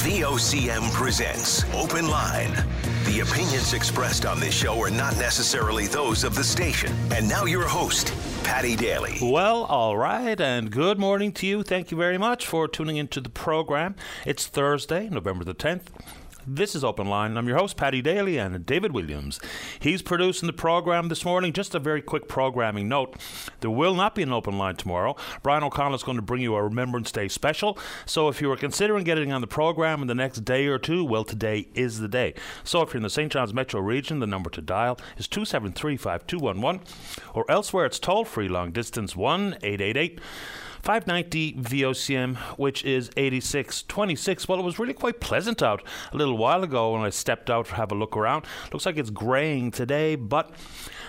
VOCM presents Open Line. The opinions expressed on this show are not necessarily those of the station. And now your host, Paddy Daly. Well, all right, and good morning to you. Thank you very much for tuning into the program. It's Thursday, November the 10th. This is Open Line. I'm your host, Paddy Daly, and David Williams. He's producing the program this morning. Just a very quick programming note there will not be an open line tomorrow. Brian O'Connell is going to bring you a Remembrance Day special. So if you are considering getting on the program in the next day or two, well, today is the day. So if you're in the St. John's metro region, the number to dial is 273 5211, or elsewhere it's toll free long distance 1 888 590 VOCM, which is 8626. Well, it was really quite pleasant out a little while ago when I stepped out to have a look around. Looks like it's graying today, but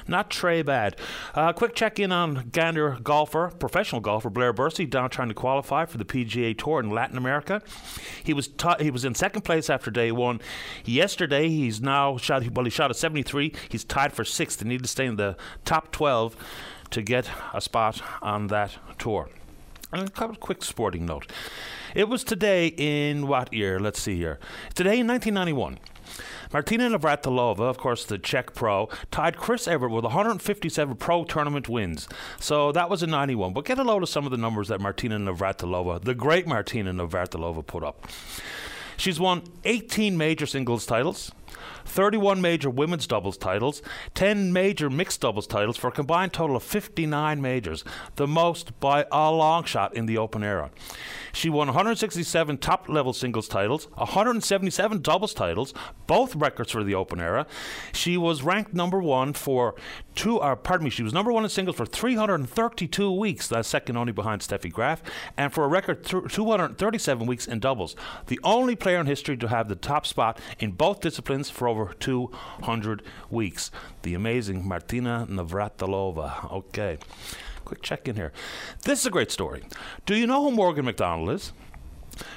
not très bad. Uh, quick check in on Gander golfer, professional golfer Blair Bursey, down trying to qualify for the PGA Tour in Latin America. He was t- he was in second place after day one. Yesterday, he's now shot well. He shot a 73. He's tied for sixth. He needs to stay in the top 12 to get a spot on that tour. And a couple quick sporting note. It was today in what year? Let's see here. Today in 1991. Martina Navratilova, of course, the Czech pro, tied Chris Evert with 157 pro tournament wins. So that was in 91. But get a load of some of the numbers that Martina Navratilova, the great Martina Navratilova, put up. She's won 18 major singles titles, 31 major women's doubles titles, 10 major mixed doubles titles for a combined total of 59 majors, the most by a long shot in the Open era. She won 167 top level singles titles, 177 doubles titles, both records for the Open era. She was ranked number one for two, uh, pardon me, she was number one in singles for 332 weeks, that's second only behind Steffi Graf, and for a record th- 237 weeks in doubles. The only player in history to have the top spot in both disciplines for over 200 weeks. The amazing Martina Navratilova. Okay. Quick check in here. This is a great story. Do you know who Morgan McDonald is?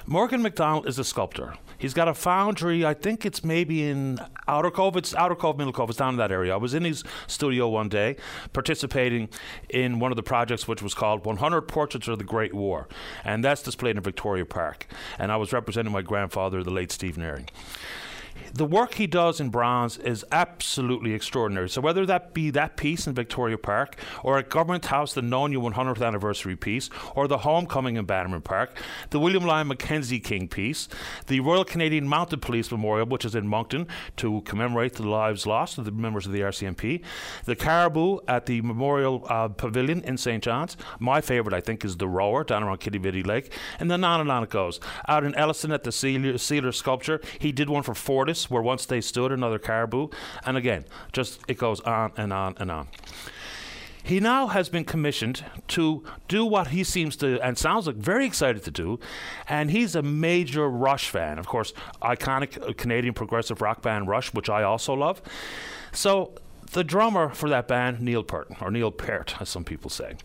Morgan McDonald is a sculptor. He's got a foundry. I think it's maybe in Outer Cove. It's Outer Cove, Middle Cove. It's down in that area. I was in his studio one day, participating in one of the projects, which was called 100 Portraits of the Great War, and that's displayed in Victoria Park. And I was representing my grandfather, the late Stephen Airing the work he does in bronze is absolutely extraordinary. So whether that be that piece in Victoria Park, or at Government House, the NONIA 100th anniversary piece, or the Homecoming in Bannerman Park, the William Lyon Mackenzie King piece, the Royal Canadian Mounted Police Memorial, which is in Moncton to commemorate the lives lost of the members of the RCMP, the Caribou at the Memorial uh, Pavilion in St. John's. My favourite, I think, is the Rower down around Quidi Lake, and then on and on it goes. Out in Elliston at the Sealer, Sealer Sculpture, he did one for Fortis where once they stood another caribou. And again, just it goes on and on and on. He now has been commissioned to do what he seems to and sounds like very excited to do, and he's a major Rush fan. Of course, iconic Canadian progressive rock band Rush, which I also love. So the drummer for that band, Neil Peart, or Neil Peart, as some people say.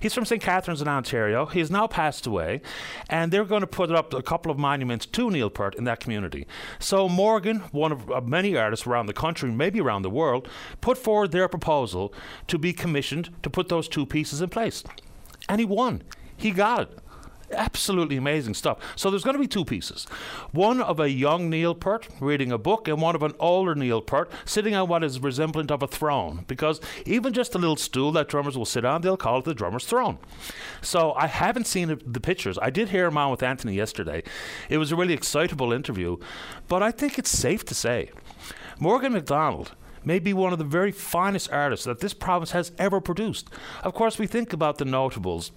He's from St. Catharines in Ontario. He has now passed away, and they're going to put up a couple of monuments to Neil Peart in that community. So Morgan, one of uh, many artists around the country, maybe around the world, put forward their proposal to be commissioned to put those two pieces in place. And he won. He got it. Absolutely amazing stuff. So there's going to be two pieces one of a young Neil Peart reading a book, and one of an older Neil Peart sitting on what is resemblant of a throne. Because even just a little stool that drummers will sit on, they'll call it the drummer's throne. So I haven't seen the pictures. I did hear him on with Anthony yesterday. It was a really excitable interview, but I think it's safe to say Morgan McDonald may be one of the very finest artists that this province has ever produced. Of course, we think about the notables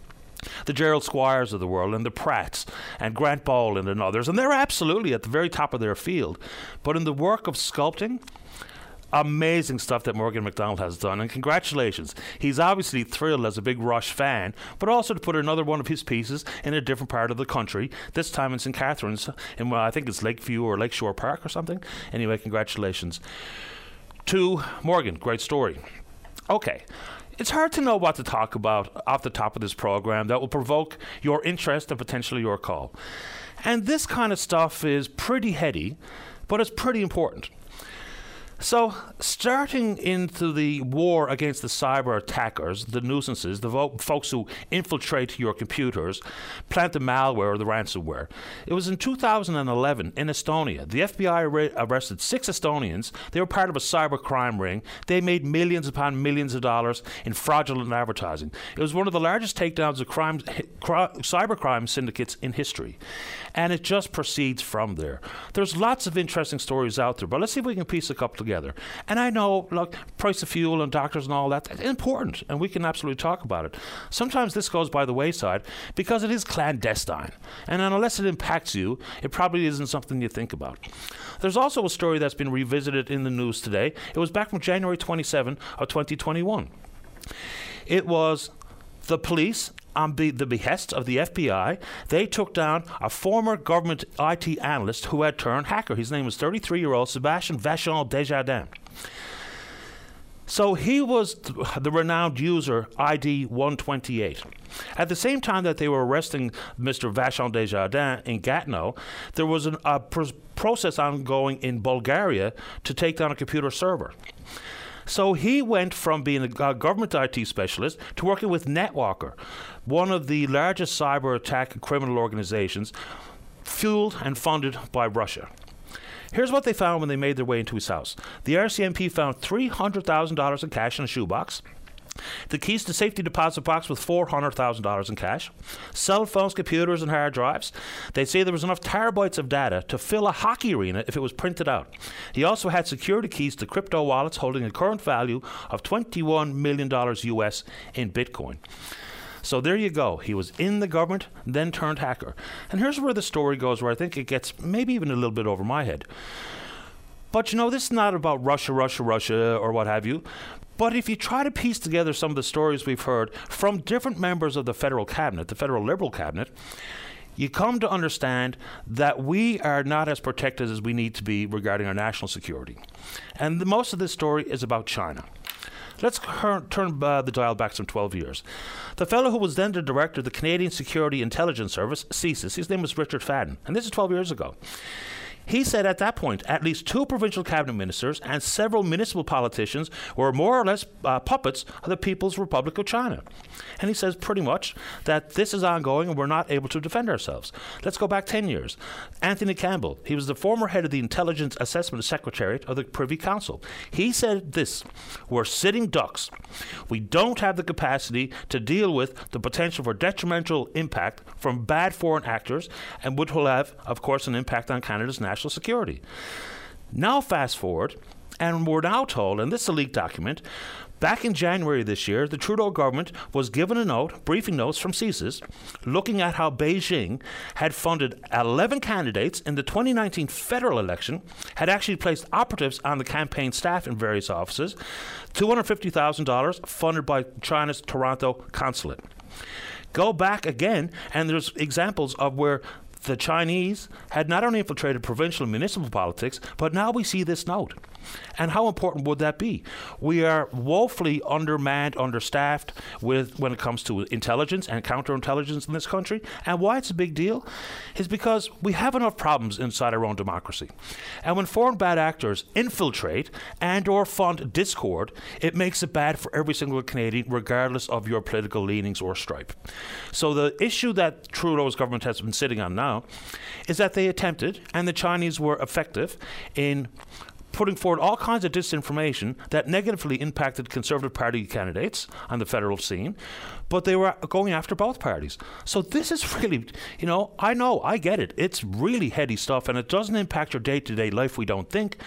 the Gerald Squires of the world and the Pratts and Grant Boland and others, and they're absolutely at the very top of their field. But in the work of sculpting, amazing stuff that Morgan McDonald has done, and congratulations. He's obviously thrilled as a big Rush fan, but also to put another one of his pieces in a different part of the country, this time in St. Catharines, in well, I think it's Lakeview or Lakeshore Park or something. Anyway, congratulations to Morgan. Great story. Okay, it's hard to know what to talk about off the top of this program that will provoke your interest and potentially your call. And this kind of stuff is pretty heady, but it's pretty important. So, starting into the war against the cyber attackers, the nuisances, the vo- folks who infiltrate your computers, plant the malware or the ransomware, it was in 2011 in Estonia. The FBI arrested six Estonians. They were part of a cyber crime ring. They made millions upon millions of dollars in fraudulent advertising. It was one of the largest takedowns of crime, cybercrime syndicates in history. And it just proceeds from there. There's lots of interesting stories out there, but let's see if we can piece a couple together. And I know, look, price of fuel and doctors and all that, it's important, and we can absolutely talk about it. Sometimes this goes by the wayside because it is clandestine. And unless it impacts you, it probably isn't something you think about. There's also a story that's been revisited in the news today. It was back from January 27 of 2021. It was the police on the, the behest of the FBI, they took down a former government IT analyst who had turned hacker. His name was 33 year old Sebastian Vachon Desjardins. So he was the renowned user ID 128. At the same time that they were arresting Mr. Vachon Desjardins in Gatineau, there was an, a pr- process ongoing in Bulgaria to take down a computer server. So he went from being a government IT specialist to working with Netwalker, one of the largest cyber attack criminal organizations, fueled and funded by Russia. Here's what they found when they made their way into his house. The RCMP found $300,000 in cash in a shoebox. The keys to safety deposit box with $400,000 in cash. Cell phones, computers, and hard drives. They say there was enough terabytes of data to fill a hockey arena if it was printed out. He also had security keys to crypto wallets holding a current value of $21 million US in Bitcoin. So there you go. He was in the government, then turned hacker. And here's where the story goes, where I think it gets maybe even a little bit over my head. But you know, this is not about Russia, Russia, Russia, or what have you. But if you try to piece together some of the stories we've heard from different members of the federal cabinet, the federal liberal cabinet, you come to understand that we are not as protected as we need to be regarding our national security. And the, most of this story is about China. Let's turn uh, the dial back some 12 years. The fellow who was then the director of the Canadian Security Intelligence Service, CSIS, his name was Richard Fadden, and this is 12 years ago. He said at that point, at least two provincial cabinet ministers and several municipal politicians were more or less uh, puppets of the People's Republic of China. And he says pretty much that this is ongoing and we're not able to defend ourselves. Let's go back 10 years. Anthony Campbell, he was the former head of the Intelligence Assessment Secretariat of the Privy Council. He said this We're sitting ducks. We don't have the capacity to deal with the potential for detrimental impact from bad foreign actors and would have, of course, an impact on Canada's national national security. Now, fast forward, and we're now told, and this is a leaked document, Back in January this year, the Trudeau government was given a note, briefing notes from CSIS, looking at how Beijing had funded 11 candidates in the 2019 federal election, had actually placed operatives on the campaign staff in various offices, $250,000 funded by China's Toronto consulate. Go back again, and there's examples of where the Chinese had not only infiltrated provincial and municipal politics, but now we see this note. And how important would that be? We are woefully undermanned, understaffed with when it comes to intelligence and counterintelligence in this country. And why it's a big deal is because we have enough problems inside our own democracy. And when foreign bad actors infiltrate and or fund discord, it makes it bad for every single Canadian, regardless of your political leanings or stripe. So the issue that Trudeau's government has been sitting on now is that they attempted, and the Chinese were effective in putting forward all kinds of disinformation that negatively impacted Conservative Party candidates on the federal scene, but they were going after both parties. So this is really, you know, I know, I get it. It's really heady stuff, and it doesn't impact your day to day life, we don't think.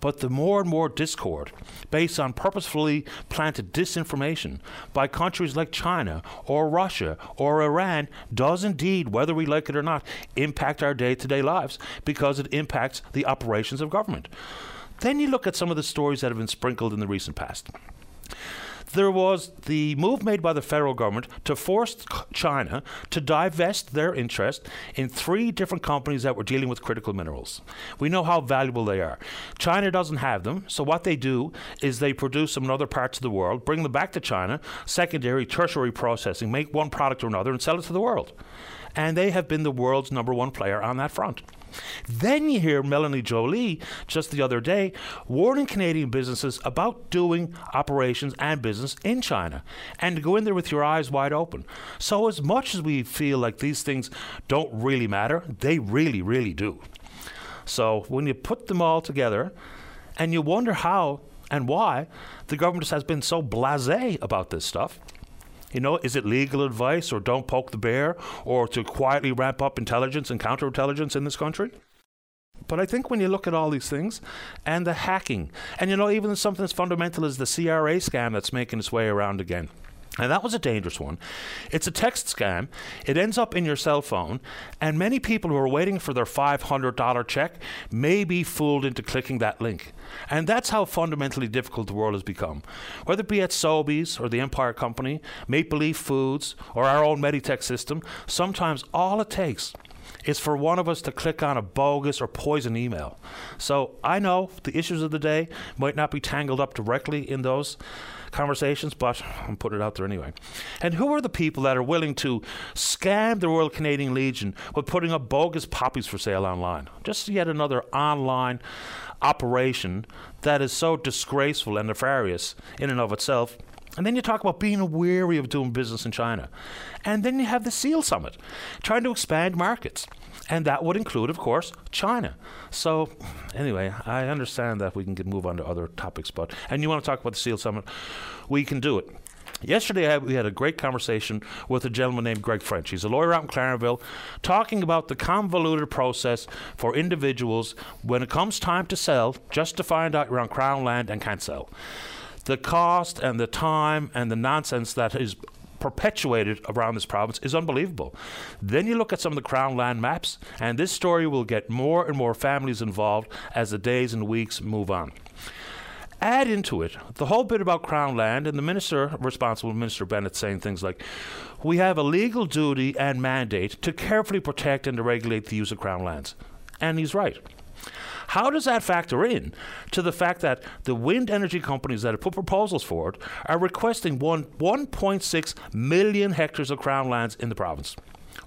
But the more and more discord based on purposefully planted disinformation by countries like China or Russia or Iran does indeed, whether we like it or not, impact our day to day lives because it impacts the operations of government. Then you look at some of the stories that have been sprinkled in the recent past. There was the move made by the federal government to force China to divest their interest in three different companies that were dealing with critical minerals. We know how valuable they are. China doesn't have them, so what they do is they produce them in other parts of the world, bring them back to China, secondary, tertiary processing, make one product or another, and sell it to the world. And they have been the world's number one player on that front. Then you hear Melanie Joly just the other day warning Canadian businesses about doing operations and business in China and to go in there with your eyes wide open. So, as much as we feel like these things don't really matter, they really, really do. So, when you put them all together and you wonder how and why the government has been so blase about this stuff. You know, is it legal advice or don't poke the bear or to quietly ramp up intelligence and counterintelligence in this country? But I think when you look at all these things and the hacking, and you know, even something as fundamental as the CRA scam that's making its way around again. And that was a dangerous one. It's a text scam. It ends up in your cell phone, and many people who are waiting for their $500 check may be fooled into clicking that link. And that's how fundamentally difficult the world has become. Whether it be at Sobeys or the Empire Company, Maple Leaf Foods, or our own Meditech system, sometimes all it takes is for one of us to click on a bogus or poison email. So I know the issues of the day might not be tangled up directly in those conversations, but I'm putting it out there anyway. And who are the people that are willing to scam the Royal Canadian Legion with putting up bogus poppies for sale online? Just yet another online operation that is so disgraceful and nefarious in and of itself. And then you talk about being weary of doing business in China. And then you have the SEAL Summit, trying to expand markets. And that would include, of course, China. So, anyway, I understand that we can move on to other topics, but, and you want to talk about the SEAL Summit, we can do it. Yesterday, we had a great conversation with a gentleman named Greg French. He's a lawyer out in Clarenville, talking about the convoluted process for individuals when it comes time to sell, just to find out you're on Crown land and can't sell. The cost and the time and the nonsense that is perpetuated around this province is unbelievable. Then you look at some of the Crown land maps, and this story will get more and more families involved as the days and weeks move on. Add into it the whole bit about Crown land and the minister responsible, Minister Bennett, saying things like, We have a legal duty and mandate to carefully protect and to regulate the use of Crown lands. And he's right. How does that factor in to the fact that the wind energy companies that have put proposals forward are requesting one 1.6 million hectares of crown lands in the province?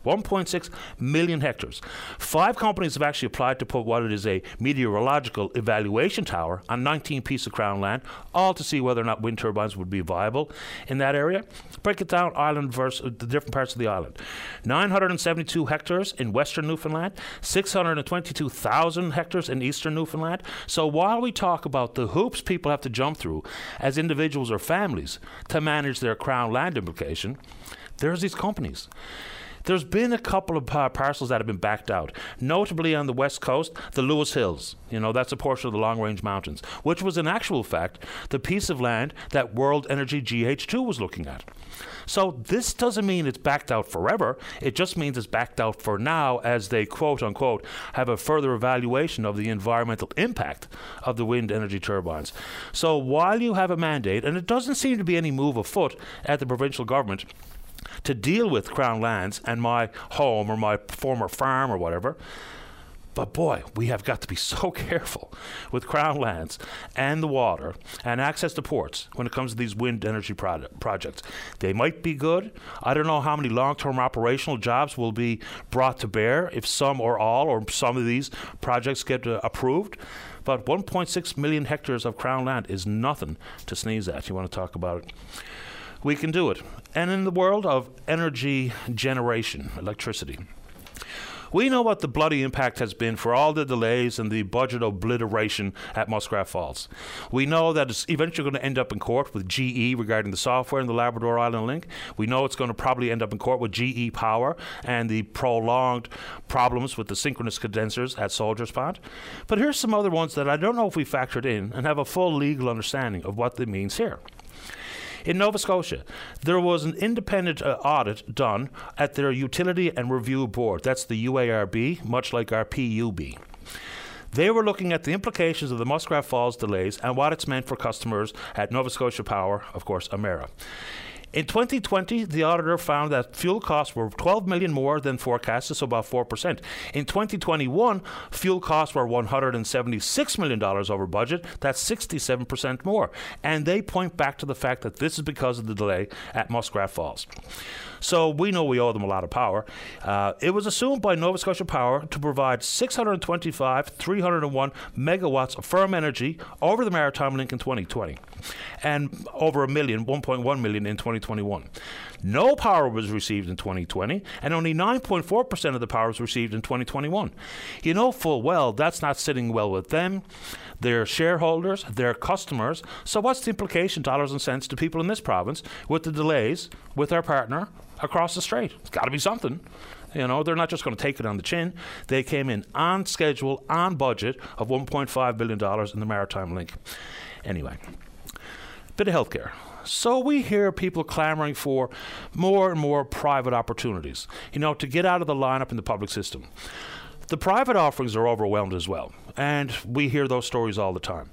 1.6 million hectares. Five companies have actually applied to put what it is a meteorological evaluation tower on 19 pieces of crown land, all to see whether or not wind turbines would be viable in that area. Break it down island versus uh, the different parts of the island. 972 hectares in western Newfoundland, 622,000 hectares in eastern Newfoundland. So while we talk about the hoops people have to jump through as individuals or families to manage their crown land implication, there's these companies. There's been a couple of uh, parcels that have been backed out, notably on the west coast, the Lewis Hills. You know, that's a portion of the Long Range Mountains, which was in actual fact the piece of land that World Energy GH2 was looking at. So this doesn't mean it's backed out forever. It just means it's backed out for now as they quote unquote have a further evaluation of the environmental impact of the wind energy turbines. So while you have a mandate, and it doesn't seem to be any move afoot at the provincial government to deal with Crown lands and my home or my former farm or whatever. But boy, we have got to be so careful with crown lands and the water and access to ports when it comes to these wind energy pro- projects. They might be good. I don't know how many long term operational jobs will be brought to bear if some or all or some of these projects get uh, approved. But 1.6 million hectares of crown land is nothing to sneeze at. You want to talk about it? We can do it. And in the world of energy generation, electricity, we know what the bloody impact has been for all the delays and the budget obliteration at Muskrat Falls. We know that it's eventually going to end up in court with GE regarding the software in the Labrador Island Link. We know it's going to probably end up in court with GE Power and the prolonged problems with the synchronous condensers at Soldiers Pond. But here's some other ones that I don't know if we factored in and have a full legal understanding of what it means here. In Nova Scotia, there was an independent uh, audit done at their Utility and Review Board. That's the UARB, much like our PUB. They were looking at the implications of the Muskrat Falls delays and what it's meant for customers at Nova Scotia Power, of course, Emera. In 2020, the auditor found that fuel costs were 12 million more than forecasted, so about 4%. In 2021, fuel costs were 176 million dollars over budget. That's 67% more. And they point back to the fact that this is because of the delay at Muskrat Falls. So we know we owe them a lot of power. Uh, it was assumed by Nova Scotia Power to provide 625, 301 megawatts of firm energy over the Maritime Link in 2020 and over a million, 1.1 million in 2021. No power was received in 2020, and only 9.4% of the power was received in 2021. You know full well that's not sitting well with them, their shareholders, their customers. So, what's the implication, dollars and cents, to people in this province with the delays with our partner across the strait? It's got to be something. You know, they're not just going to take it on the chin. They came in on schedule, on budget of $1.5 billion in the Maritime Link. Anyway, bit of healthcare. So we hear people clamoring for more and more private opportunities, you know, to get out of the lineup in the public system. The private offerings are overwhelmed as well, and we hear those stories all the time.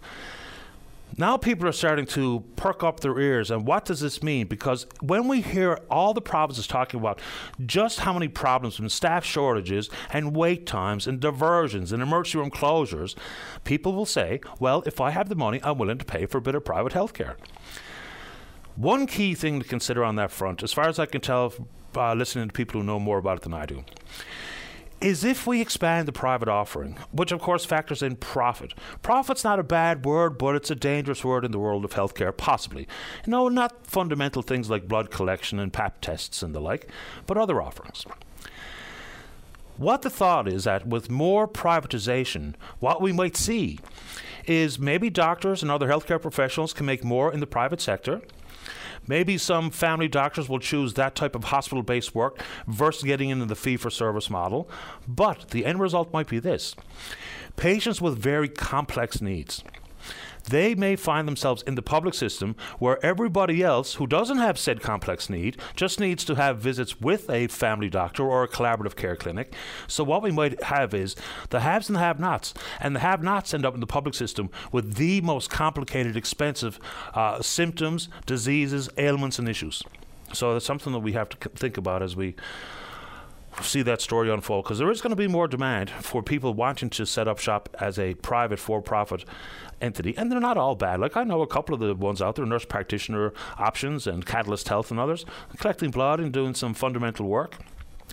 Now people are starting to perk up their ears, and what does this mean? Because when we hear all the provinces talking about just how many problems from staff shortages and wait times and diversions and emergency room closures, people will say, well, if I have the money, I'm willing to pay for a bit of private health care. One key thing to consider on that front, as far as I can tell, uh, listening to people who know more about it than I do, is if we expand the private offering, which of course factors in profit. Profit's not a bad word, but it's a dangerous word in the world of healthcare, possibly. Know, not fundamental things like blood collection and pap tests and the like, but other offerings. What the thought is that with more privatization, what we might see is maybe doctors and other healthcare professionals can make more in the private sector Maybe some family doctors will choose that type of hospital based work versus getting into the fee for service model. But the end result might be this patients with very complex needs they may find themselves in the public system where everybody else who doesn't have said complex need just needs to have visits with a family doctor or a collaborative care clinic. So what we might have is the haves and the have-nots, and the have-nots end up in the public system with the most complicated, expensive uh, symptoms, diseases, ailments, and issues. So that's something that we have to think about as we see that story unfold because there is going to be more demand for people wanting to set up shop as a private for-profit entity, and they're not all bad. Like I know a couple of the ones out there, nurse practitioner options and Catalyst Health and others, collecting blood and doing some fundamental work.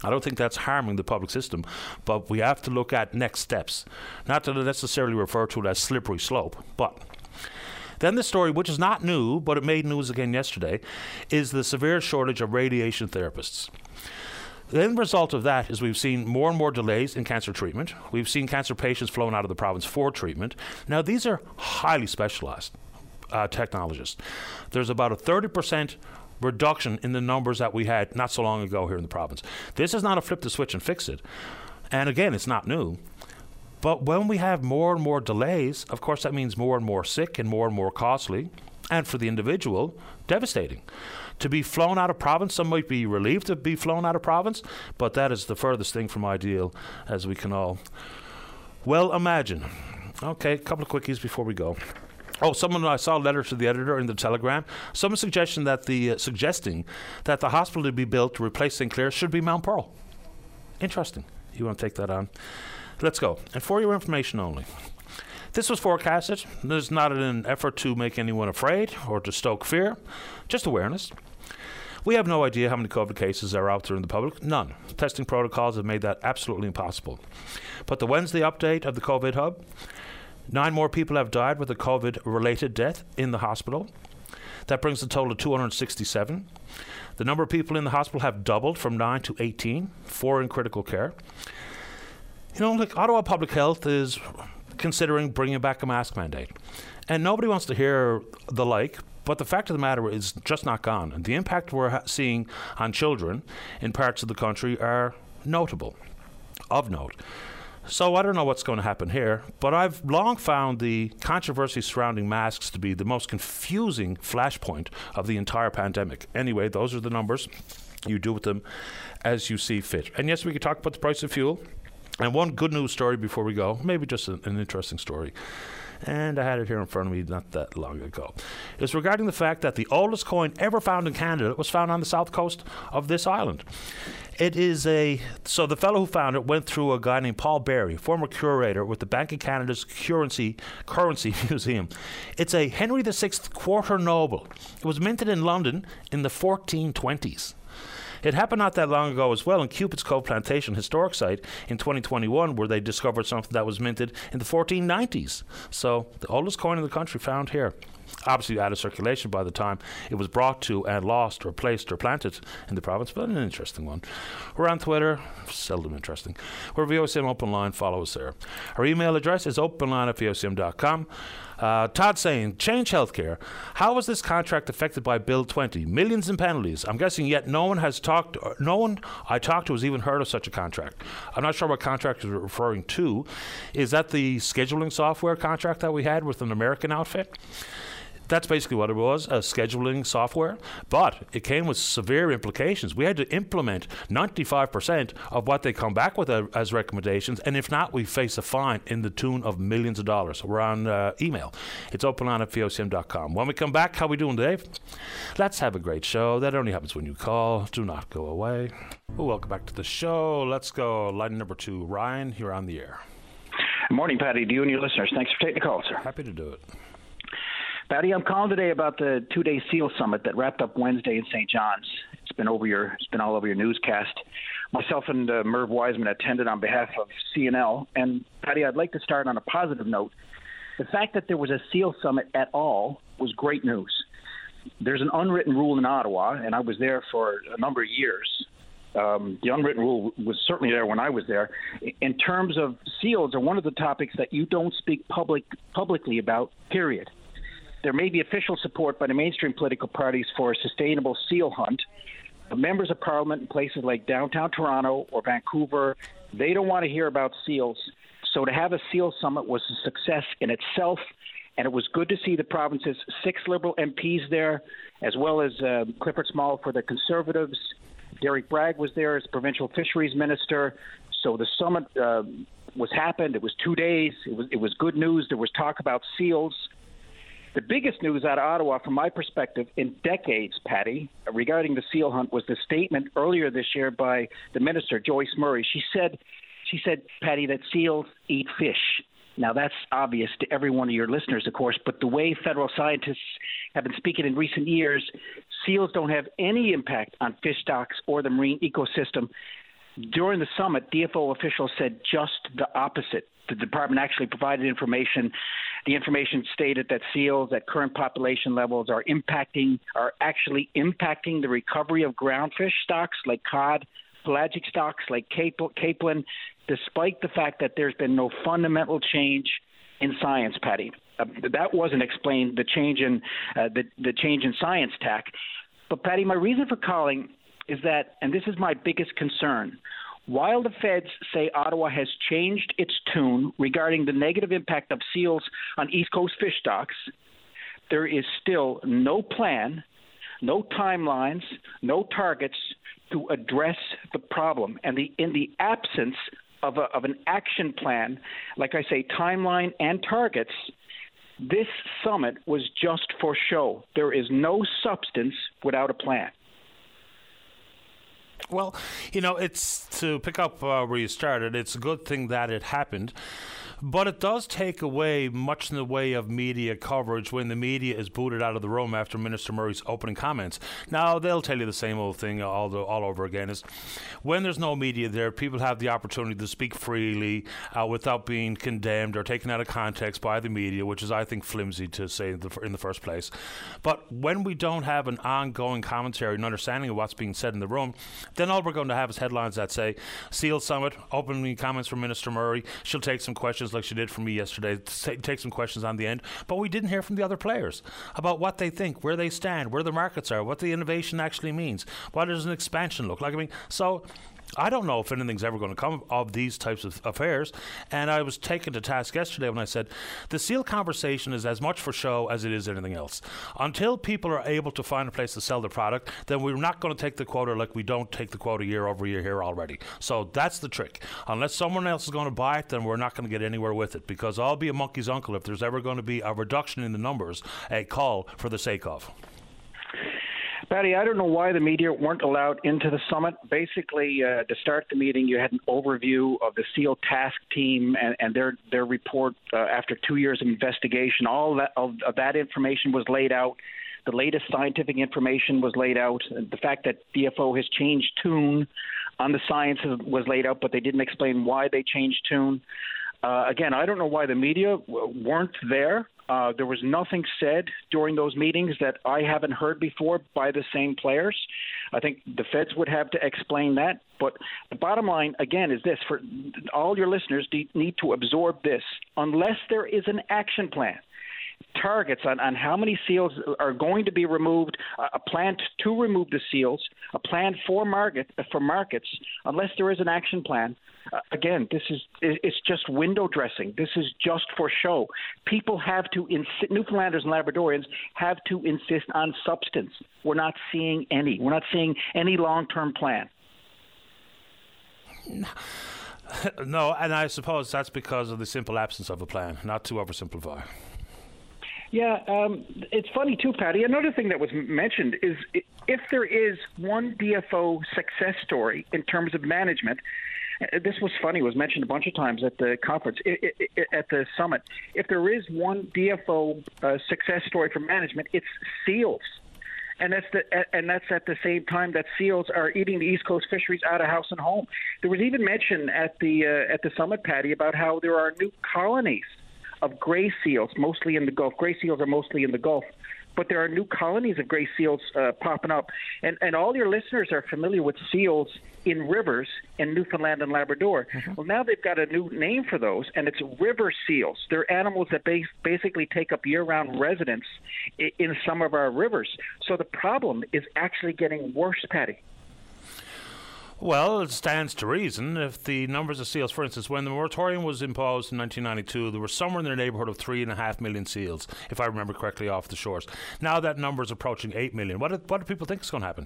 I don't think that's harming the public system, but we have to look at next steps. Not to necessarily refer to it as slippery slope, but then the story, which is not new, but it made news again yesterday, is the severe shortage of radiation therapists. The end result of that is we've seen more and more delays in cancer treatment. We've seen cancer patients flown out of the province for treatment. Now, these are highly specialized uh, technologists. There's about a 30% reduction in the numbers that we had not so long ago here in the province. This is not a flip the switch and fix it. And again, it's not new. But when we have more and more delays, of course, that means more and more sick and more and more costly. And for the individual, devastating to be flown out of province. Some might be relieved to be flown out of province, but that is the furthest thing from ideal as we can all well imagine. Okay, a couple of quickies before we go. Oh, someone I saw a letter to the editor in the Telegram. Someone suggestion that the uh, suggesting that the hospital to be built to replace St Clare should be Mount Pearl. Interesting. You want to take that on? Let's go. And for your information only. This was forecasted. This is not an effort to make anyone afraid or to stoke fear, just awareness. We have no idea how many COVID cases are out there in the public. None. Testing protocols have made that absolutely impossible. But the Wednesday update of the COVID hub nine more people have died with a COVID related death in the hospital. That brings the total to 267. The number of people in the hospital have doubled from 9 to 18, four in critical care. You know, like Ottawa Public Health is considering bringing back a mask mandate. And nobody wants to hear the like, but the fact of the matter is just not gone. And the impact we're ha- seeing on children in parts of the country are notable, of note. So I don't know what's going to happen here, but I've long found the controversy surrounding masks to be the most confusing flashpoint of the entire pandemic. Anyway, those are the numbers. You do with them as you see fit. And yes, we could talk about the price of fuel. And one good news story before we go, maybe just an, an interesting story and I had it here in front of me not that long ago. It's regarding the fact that the oldest coin ever found in Canada was found on the south coast of this island. It is a so the fellow who found it went through a guy named Paul Berry, former curator with the Bank of Canada's Currency Currency Museum. It's a Henry VI quarter noble. It was minted in London in the 1420s. It happened not that long ago as well in Cupid's Cove Plantation historic site in 2021, where they discovered something that was minted in the 1490s. So the oldest coin in the country found here obviously out of circulation by the time it was brought to and lost or placed or planted in the province, but an interesting one. We're on Twitter, seldom interesting. We're VOCM Open Line, follow us there. Our email address is openline at VOCM.com. Uh, Todd saying, change healthcare. How was this contract affected by Bill 20? Millions in penalties. I'm guessing yet no one has talked, no one I talked to has even heard of such a contract. I'm not sure what contract you're referring to. Is that the scheduling software contract that we had with an American outfit? That's basically what it was a scheduling software. But it came with severe implications. We had to implement 95% of what they come back with as recommendations. And if not, we face a fine in the tune of millions of dollars. We're on uh, email. It's open on at vocm.com. When we come back, how we doing, Dave? Let's have a great show. That only happens when you call. Do not go away. Well, welcome back to the show. Let's go. Line number two, Ryan, you're on the air. Good Morning, Paddy. To you and your listeners. Thanks for taking the call, sir. Happy to do it. Paddy, I'm calling today about the two-day SEAL summit that wrapped up Wednesday in St. John's. It's been over your, it's been all over your newscast. Myself and uh, Merv Wiseman attended on behalf of CNL. And Paddy, I'd like to start on a positive note. The fact that there was a SEAL summit at all was great news. There's an unwritten rule in Ottawa, and I was there for a number of years. Um, the unwritten rule was certainly there when I was there. In terms of seals, are one of the topics that you don't speak public publicly about. Period there may be official support by the mainstream political parties for a sustainable seal hunt. But members of parliament in places like downtown Toronto or Vancouver, they don't want to hear about seals. So to have a seal summit was a success in itself, and it was good to see the province's six Liberal MPs there, as well as uh, Clifford Small for the Conservatives. Derek Bragg was there as provincial fisheries minister. So the summit uh, was happened. It was two days. It was it was good news. There was talk about seals. The biggest news out of Ottawa, from my perspective, in decades, Paddy, regarding the seal hunt, was the statement earlier this year by the minister, Joyce Murray. She said, she said, Paddy, that seals eat fish. Now, that's obvious to every one of your listeners, of course, but the way federal scientists have been speaking in recent years, seals don't have any impact on fish stocks or the marine ecosystem. During the summit, DFO officials said just the opposite. The department actually provided information the information stated that seals at current population levels are impacting, are actually impacting the recovery of groundfish stocks like cod, pelagic stocks like capelin, despite the fact that there's been no fundamental change in science, Paddy. Uh, that wasn't explained. The change in uh, the the change in science tack. But Paddy, my reason for calling is that, and this is my biggest concern. While the feds say Ottawa has changed its tune regarding the negative impact of seals on East Coast fish stocks, there is still no plan, no timelines, no targets to address the problem. And the, in the absence of, a, of an action plan, like I say, timeline and targets, this summit was just for show. There is no substance without a plan. Well, you know, it's to pick up uh, where you started. It's a good thing that it happened but it does take away much in the way of media coverage when the media is booted out of the room after Minister Murray's opening comments. Now, they'll tell you the same old thing all, the, all over again is when there's no media there, people have the opportunity to speak freely uh, without being condemned or taken out of context by the media, which is, I think, flimsy to say in the, in the first place. But when we don't have an ongoing commentary and understanding of what's being said in the room, then all we're going to have is headlines that say, Seal Summit, opening comments from Minister Murray. She'll take some questions like she did for me yesterday, take some questions on the end. But we didn't hear from the other players about what they think, where they stand, where the markets are, what the innovation actually means, what does an expansion look like. I mean, so I don't know if anything's ever going to come of these types of affairs. And I was taken to task yesterday when I said the seal conversation is as much for show as it is anything else. Until people are able to find a place to sell their product, then we're not going to take the quota like we don't take the quota year over year here already. So that's the trick. Unless someone else is going to buy it, then we're not going to get anywhere with it because I'll be a monkey's uncle if there's ever going to be a reduction in the numbers, a call for the sake of. Paddy, I don't know why the media weren't allowed into the summit. Basically, uh, to start the meeting, you had an overview of the SEAL task team and, and their their report uh, after two years of investigation. All that of, of that information was laid out. the latest scientific information was laid out. The fact that DFO has changed tune on the science was laid out, but they didn't explain why they changed tune. Uh, again, I don't know why the media w- weren't there. Uh, there was nothing said during those meetings that I haven't heard before by the same players. I think the feds would have to explain that. But the bottom line, again, is this for all your listeners need to absorb this. Unless there is an action plan, targets on, on how many seals are going to be removed, a plan to remove the seals, a plan for market for markets, unless there is an action plan. Uh, again, this is it's just window dressing. This is just for show. People have to insist. Newfoundlanders and Labradorians have to insist on substance. We're not seeing any. We're not seeing any long-term plan. No, and I suppose that's because of the simple absence of a plan. Not to oversimplify. Yeah, um, it's funny too, Paddy. Another thing that was mentioned is if there is one DFO success story in terms of management, uh, this was funny. It was mentioned a bunch of times at the conference, at the summit. If there is one DFO uh, success story for management, it's seals, and that's the and that's at the same time that seals are eating the East Coast fisheries out of house and home. There was even mention at the uh, at the summit, Paddy, about how there are new colonies of gray seals, mostly in the Gulf. Gray seals are mostly in the Gulf but there are new colonies of gray seals uh, popping up. And, and all your listeners are familiar with seals in rivers in Newfoundland and Labrador. Mm-hmm. Well, now they've got a new name for those, and it's river seals. They're animals that base, basically take up year round residence in, in some of our rivers. So the problem is actually getting worse, Paddy. Well, it stands to reason if the numbers of seals, for instance, when the moratorium was imposed in 1992, there were somewhere in the neighbourhood of three and a half million seals, if I remember correctly, off the shores. Now that number is approaching eight million. What do, what do people think is going to happen?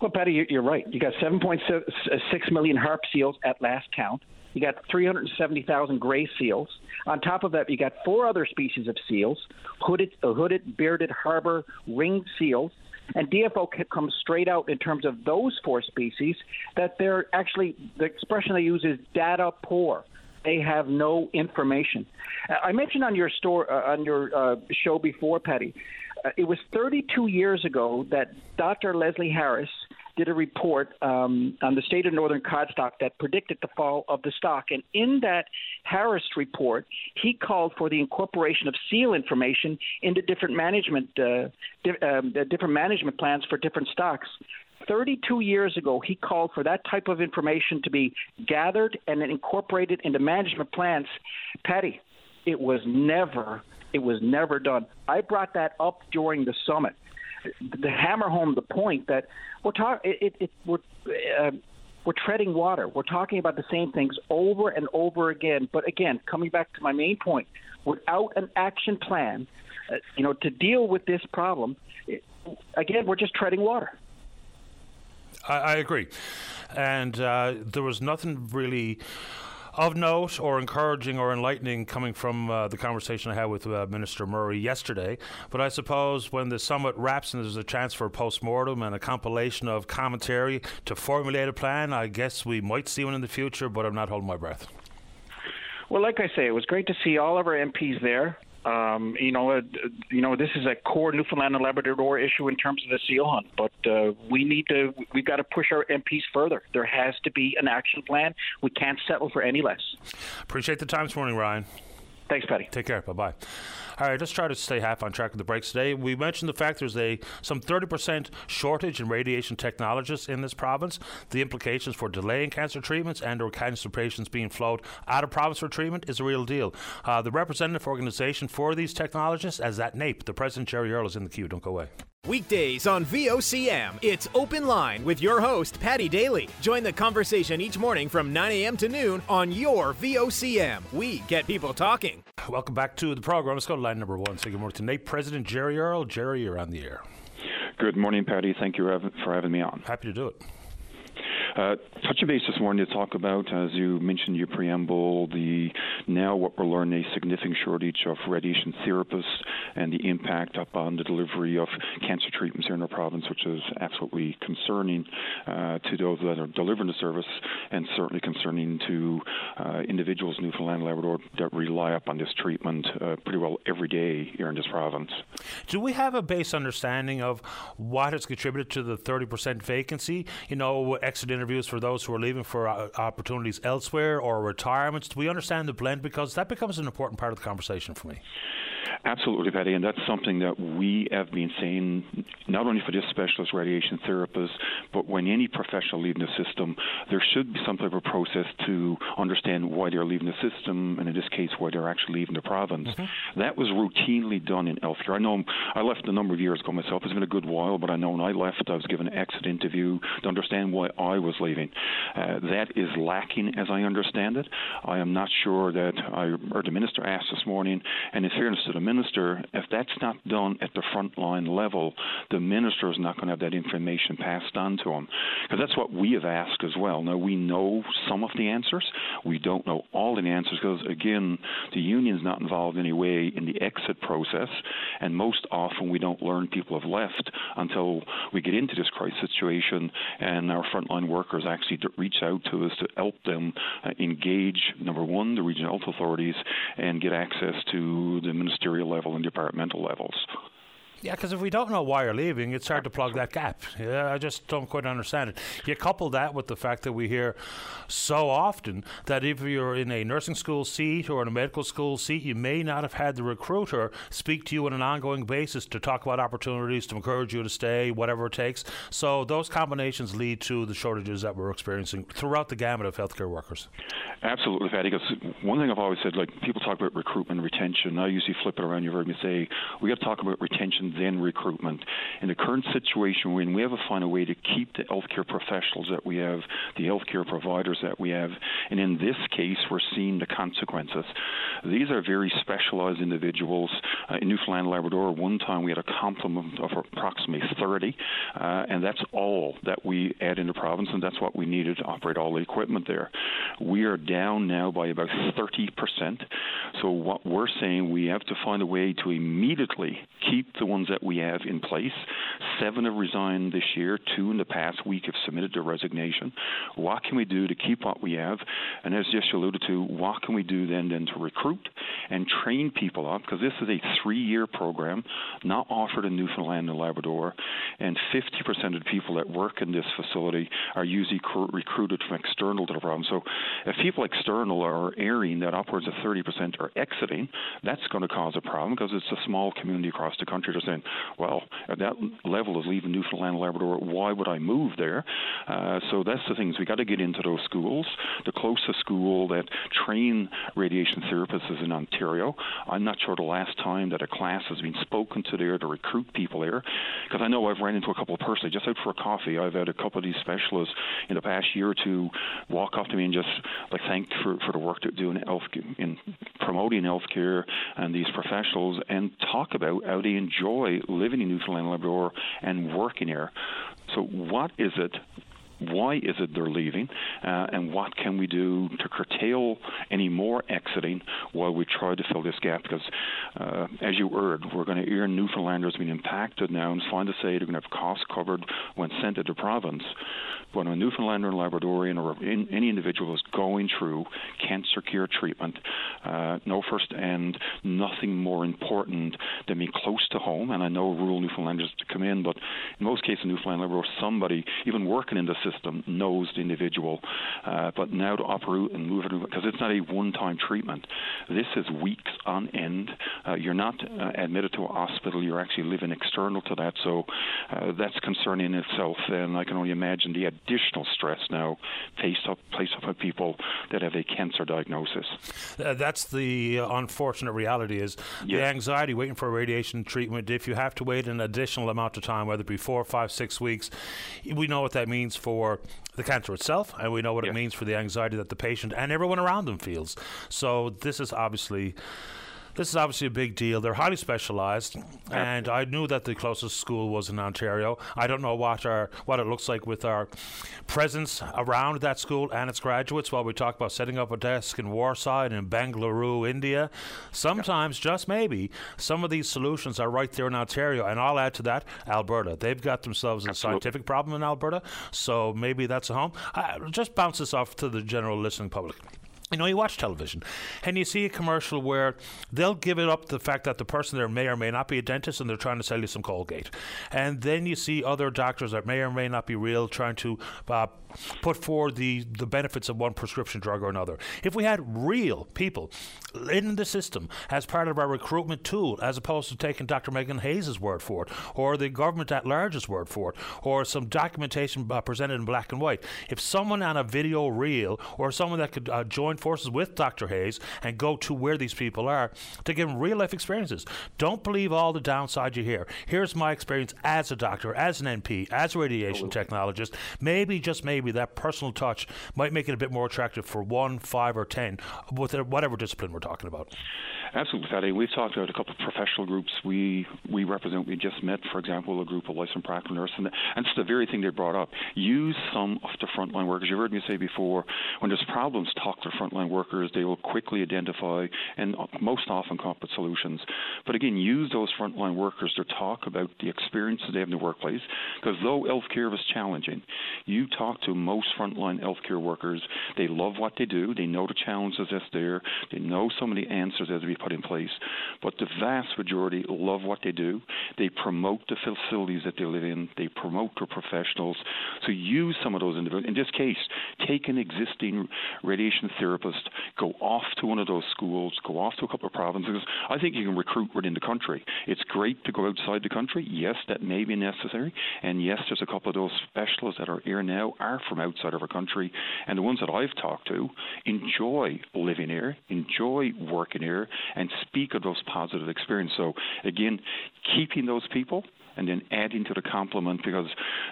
Well, Paddy, you're right. You got 7.6 million harp seals at last count. You got 370,000 gray seals. On top of that, you got four other species of seals: hooded, hooded, bearded, harbor, ringed seals, and DFO comes straight out in terms of those four species that they're actually, the expression they use is data poor. They have no information. I mentioned on your store, uh, on your uh, show before, Paddy, uh, it was 32 years ago that Dr. Leslie Harris did a report um, on the state of northern cod stock that predicted the fall of the stock. And in that Harris report, he called for the incorporation of seal information into different management uh, di- um, different management plans for different stocks. 32 years ago, he called for that type of information to be gathered and then incorporated into management plans. Paddy, it was never it was never done. I brought that up during the summit to hammer home the point that we're talking. It, it, we're uh, we're treading water. We're talking about the same things over and over again. But again, coming back to my main point, without an action plan, uh, you know, to deal with this problem, it, again, we're just treading water. I, I agree, and uh, there was nothing really of note or encouraging or enlightening coming from uh, the conversation I had with uh, Minister Murray yesterday. But I suppose when the summit wraps and there's a chance for a post mortem and a compilation of commentary to formulate a plan, I guess we might see one in the future, but I'm not holding my breath. Well, like I say, it was great to see all of our MPs there. Um, you know, uh, you know, this is a core Newfoundland and Labrador issue in terms of the seal hunt, but uh, we need to, we've got to push our MPs further. There has to be an action plan. We can't settle for any less. Appreciate the time this morning, Ryan. Thanks, Paddy. Take care. Bye bye. All right, let's try to stay half on track with the breaks today. We mentioned the fact there's a some 30% shortage in radiation technologists in this province. The implications for delaying cancer treatments and or cancer patients being flowed out of province for treatment is a real deal. Uh, the representative organization for these technologists, as that NAPE, the president Jerry Earle is in the queue. Don't go away. Weekdays on VOCM, it's Open Line with your host, Paddy Daly. Join the conversation each morning from 9 a.m. to noon on your VOCM. We get people talking. Welcome back to the program. Let's go to line number one. Say good morning to NAPE President Jerry Earle. Jerry, you're on the air. Good morning, Paddy. Thank you for having me on. Happy to do it. Uh, touching base this morning to talk about, as you mentioned your preamble, the now what we're learning a significant shortage of radiation therapists and the impact upon the delivery of cancer treatments here in our province, which is absolutely concerning uh, to those that are delivering the service and certainly concerning to uh, individuals in Newfoundland and Labrador that rely upon this treatment uh, pretty well every day here in this province. Do we have a base understanding of what has contributed to the 30% vacancy? You know, exit interviews for those who are leaving for uh, opportunities elsewhere or retirements. Do we understand the blend? Because that becomes an important part of the conversation for me. Absolutely, Paddy, and that's something that we have been saying not only for this specialist radiation therapist, but when any professional leaving the system, there should be some type of process to understand why they're leaving the system, and in this case, why they're actually leaving the province. Mm-hmm. That was routinely done in healthcare. I know I left a number of years ago myself. It's been a good while, but I know when I left, I was given an exit interview to understand why I was leaving. Uh, that is lacking, as I understand it. I am not sure that I heard the minister asked this morning, and in fairness to the minister, if that's not done at the frontline level, the minister is not going to have that information passed on to him. Because that's what we have asked as well. Now, we know some of the answers. We don't know all the answers because, again, the union's not involved in any way in the exit process. And most often, we don't learn people have left until we get into this crisis situation and our frontline workers actually reach out to us to help them uh, engage, number one, the regional health authorities and get access to the ministerial level and departmental levels. Yeah, because if we don't know why you're leaving, it's hard to plug that gap. Yeah, I just don't quite understand it. You couple that with the fact that we hear so often that if you're in a nursing school seat or in a medical school seat, you may not have had the recruiter speak to you on an ongoing basis to talk about opportunities, to encourage you to stay, whatever it takes. So those combinations lead to the shortages that we're experiencing throughout the gamut of healthcare workers. Absolutely, Paddy. Because one thing I've always said, like people talk about recruitment, and retention. I usually flip it around. You've heard me say we got to talk about retention then recruitment. In the current situation, when we have to find a way to keep the healthcare professionals that we have, the healthcare providers that we have, and in this case, we're seeing the consequences. These are very specialized individuals. Uh, in Newfoundland and Labrador, one time we had a complement of approximately 30, uh, and that's all that we add in the province, and that's what we needed to operate all the equipment there. We are down now by about 30%. So what we're saying, we have to find a way to immediately keep the ones that we have in place. Seven have resigned this year. Two in the past week have submitted their resignation. What can we do to keep what we have? And as just alluded to, what can we do then then to recruit and train people up? Because this is a three-year program, not offered in Newfoundland and Labrador, and 50% of the people that work in this facility are usually recruited from external to the province. So if people external are airing that upwards of 30% are exiting, that's going to cause a problem because it's a small community across the country. They're saying, well, at that level of leaving Newfoundland and Labrador, why would I move there? Uh, so that's the things. We got to get into those schools. The closest school that train radiation therapists is in Ontario. I'm not sure the last time that a class has been spoken to there to recruit people there, because I know I've ran into a couple of personally just out for a coffee. I've had a couple of these specialists in the past year or two walk up to me and just like thank for for the work they're doing in, health, in promoting healthcare and these professionals and talk about how they enjoy living in Newfoundland and Labrador and working here. So, what is it why is it they're leaving, uh, and what can we do to curtail any more exiting while we try to fill this gap? Because, uh, as you heard, we're going to hear Newfoundlanders being impacted now, and find to say they're going to have costs covered when sent to the province. But a Newfoundlander and Labradorian or in, any individual is going through cancer care treatment, uh, no first and nothing more important than being close to home. And I know rural Newfoundlanders to come in, but in most cases, Newfoundland and Labrador, somebody even working in the system knows the individual. Uh, but now to uproot and move it because it's not a one-time treatment. This is weeks on end. Uh, you're not uh, admitted to a hospital. You're actually living external to that. So uh, that's concerning in itself. And I can only imagine the additional stress now placed up placed upon people that have a cancer diagnosis. Uh, that's the unfortunate reality is yes. the anxiety waiting for radiation treatment. If you have to wait an additional amount of time, whether it be four, five, six weeks, we know what that means for the cancer itself, and we know what it means for the anxiety that the patient and everyone around them feels. So this is obviously This is obviously a big deal. They're highly specialised, and I knew that the closest school was in Ontario. I don't know what our what it looks like with our presence around that school and its graduates. While we talk about setting up a desk in Warsaw and in Bangalore, India, sometimes just maybe some of these solutions are right there in Ontario. And I'll add to that Alberta. They've got themselves a scientific problem in Alberta, so maybe that's a home. I, just bounce this off to the general listening public. You know, you watch television and you see a commercial where they'll give it up the fact that the person there may or may not be a dentist and they're trying to sell you some Colgate. And then you see other doctors that may or may not be real trying to uh, put forward the, the benefits of one prescription drug or another. If we had real people in the system as part of our recruitment tool, as opposed to taking Dr. Megan Hayes' word for it, or the government at large's word for it, or some documentation uh, presented in black and white, if someone on a video reel or someone that could uh, join forces with Dr. Hayes and go to where these people are to give them real life experiences, don't believe all the downside you hear. Here's my experience as a doctor, as an NP, as a radiation oh. technologist. Maybe, just maybe, that personal touch might make it a bit more attractive for one, five, or ten, with whatever discipline we're talking about. Absolutely, Paddy. We've talked about a couple of professional groups we we represent. We just met, for example, a group of licensed practical nurses, and, and it's the very thing they brought up. Use some of the frontline workers. You've heard me say before, when there's problems, talk to frontline workers. They will quickly identify and uh, most often come up with solutions. But again, use those frontline workers to talk about the experiences they have in the workplace. Because though healthcare is challenging, you talk to most frontline healthcare workers, they love what they do. They know the challenges that's there. They know some of the answers that we put in place. But the vast majority love what they do. They promote the facilities that they live in. They promote their professionals. So use some of those individuals. In this case, take an existing radiation therapist, go off to one of those schools, go off to a couple of provinces. I think you can recruit within the country. It's great to go outside the country. Yes, that may be necessary. And yes, there's a couple of those specialists that are here now are from outside of our country. And the ones that I've talked to enjoy living here, enjoy working here, and speak of those positive experiences. So, again, keeping those people and then adding to the complement because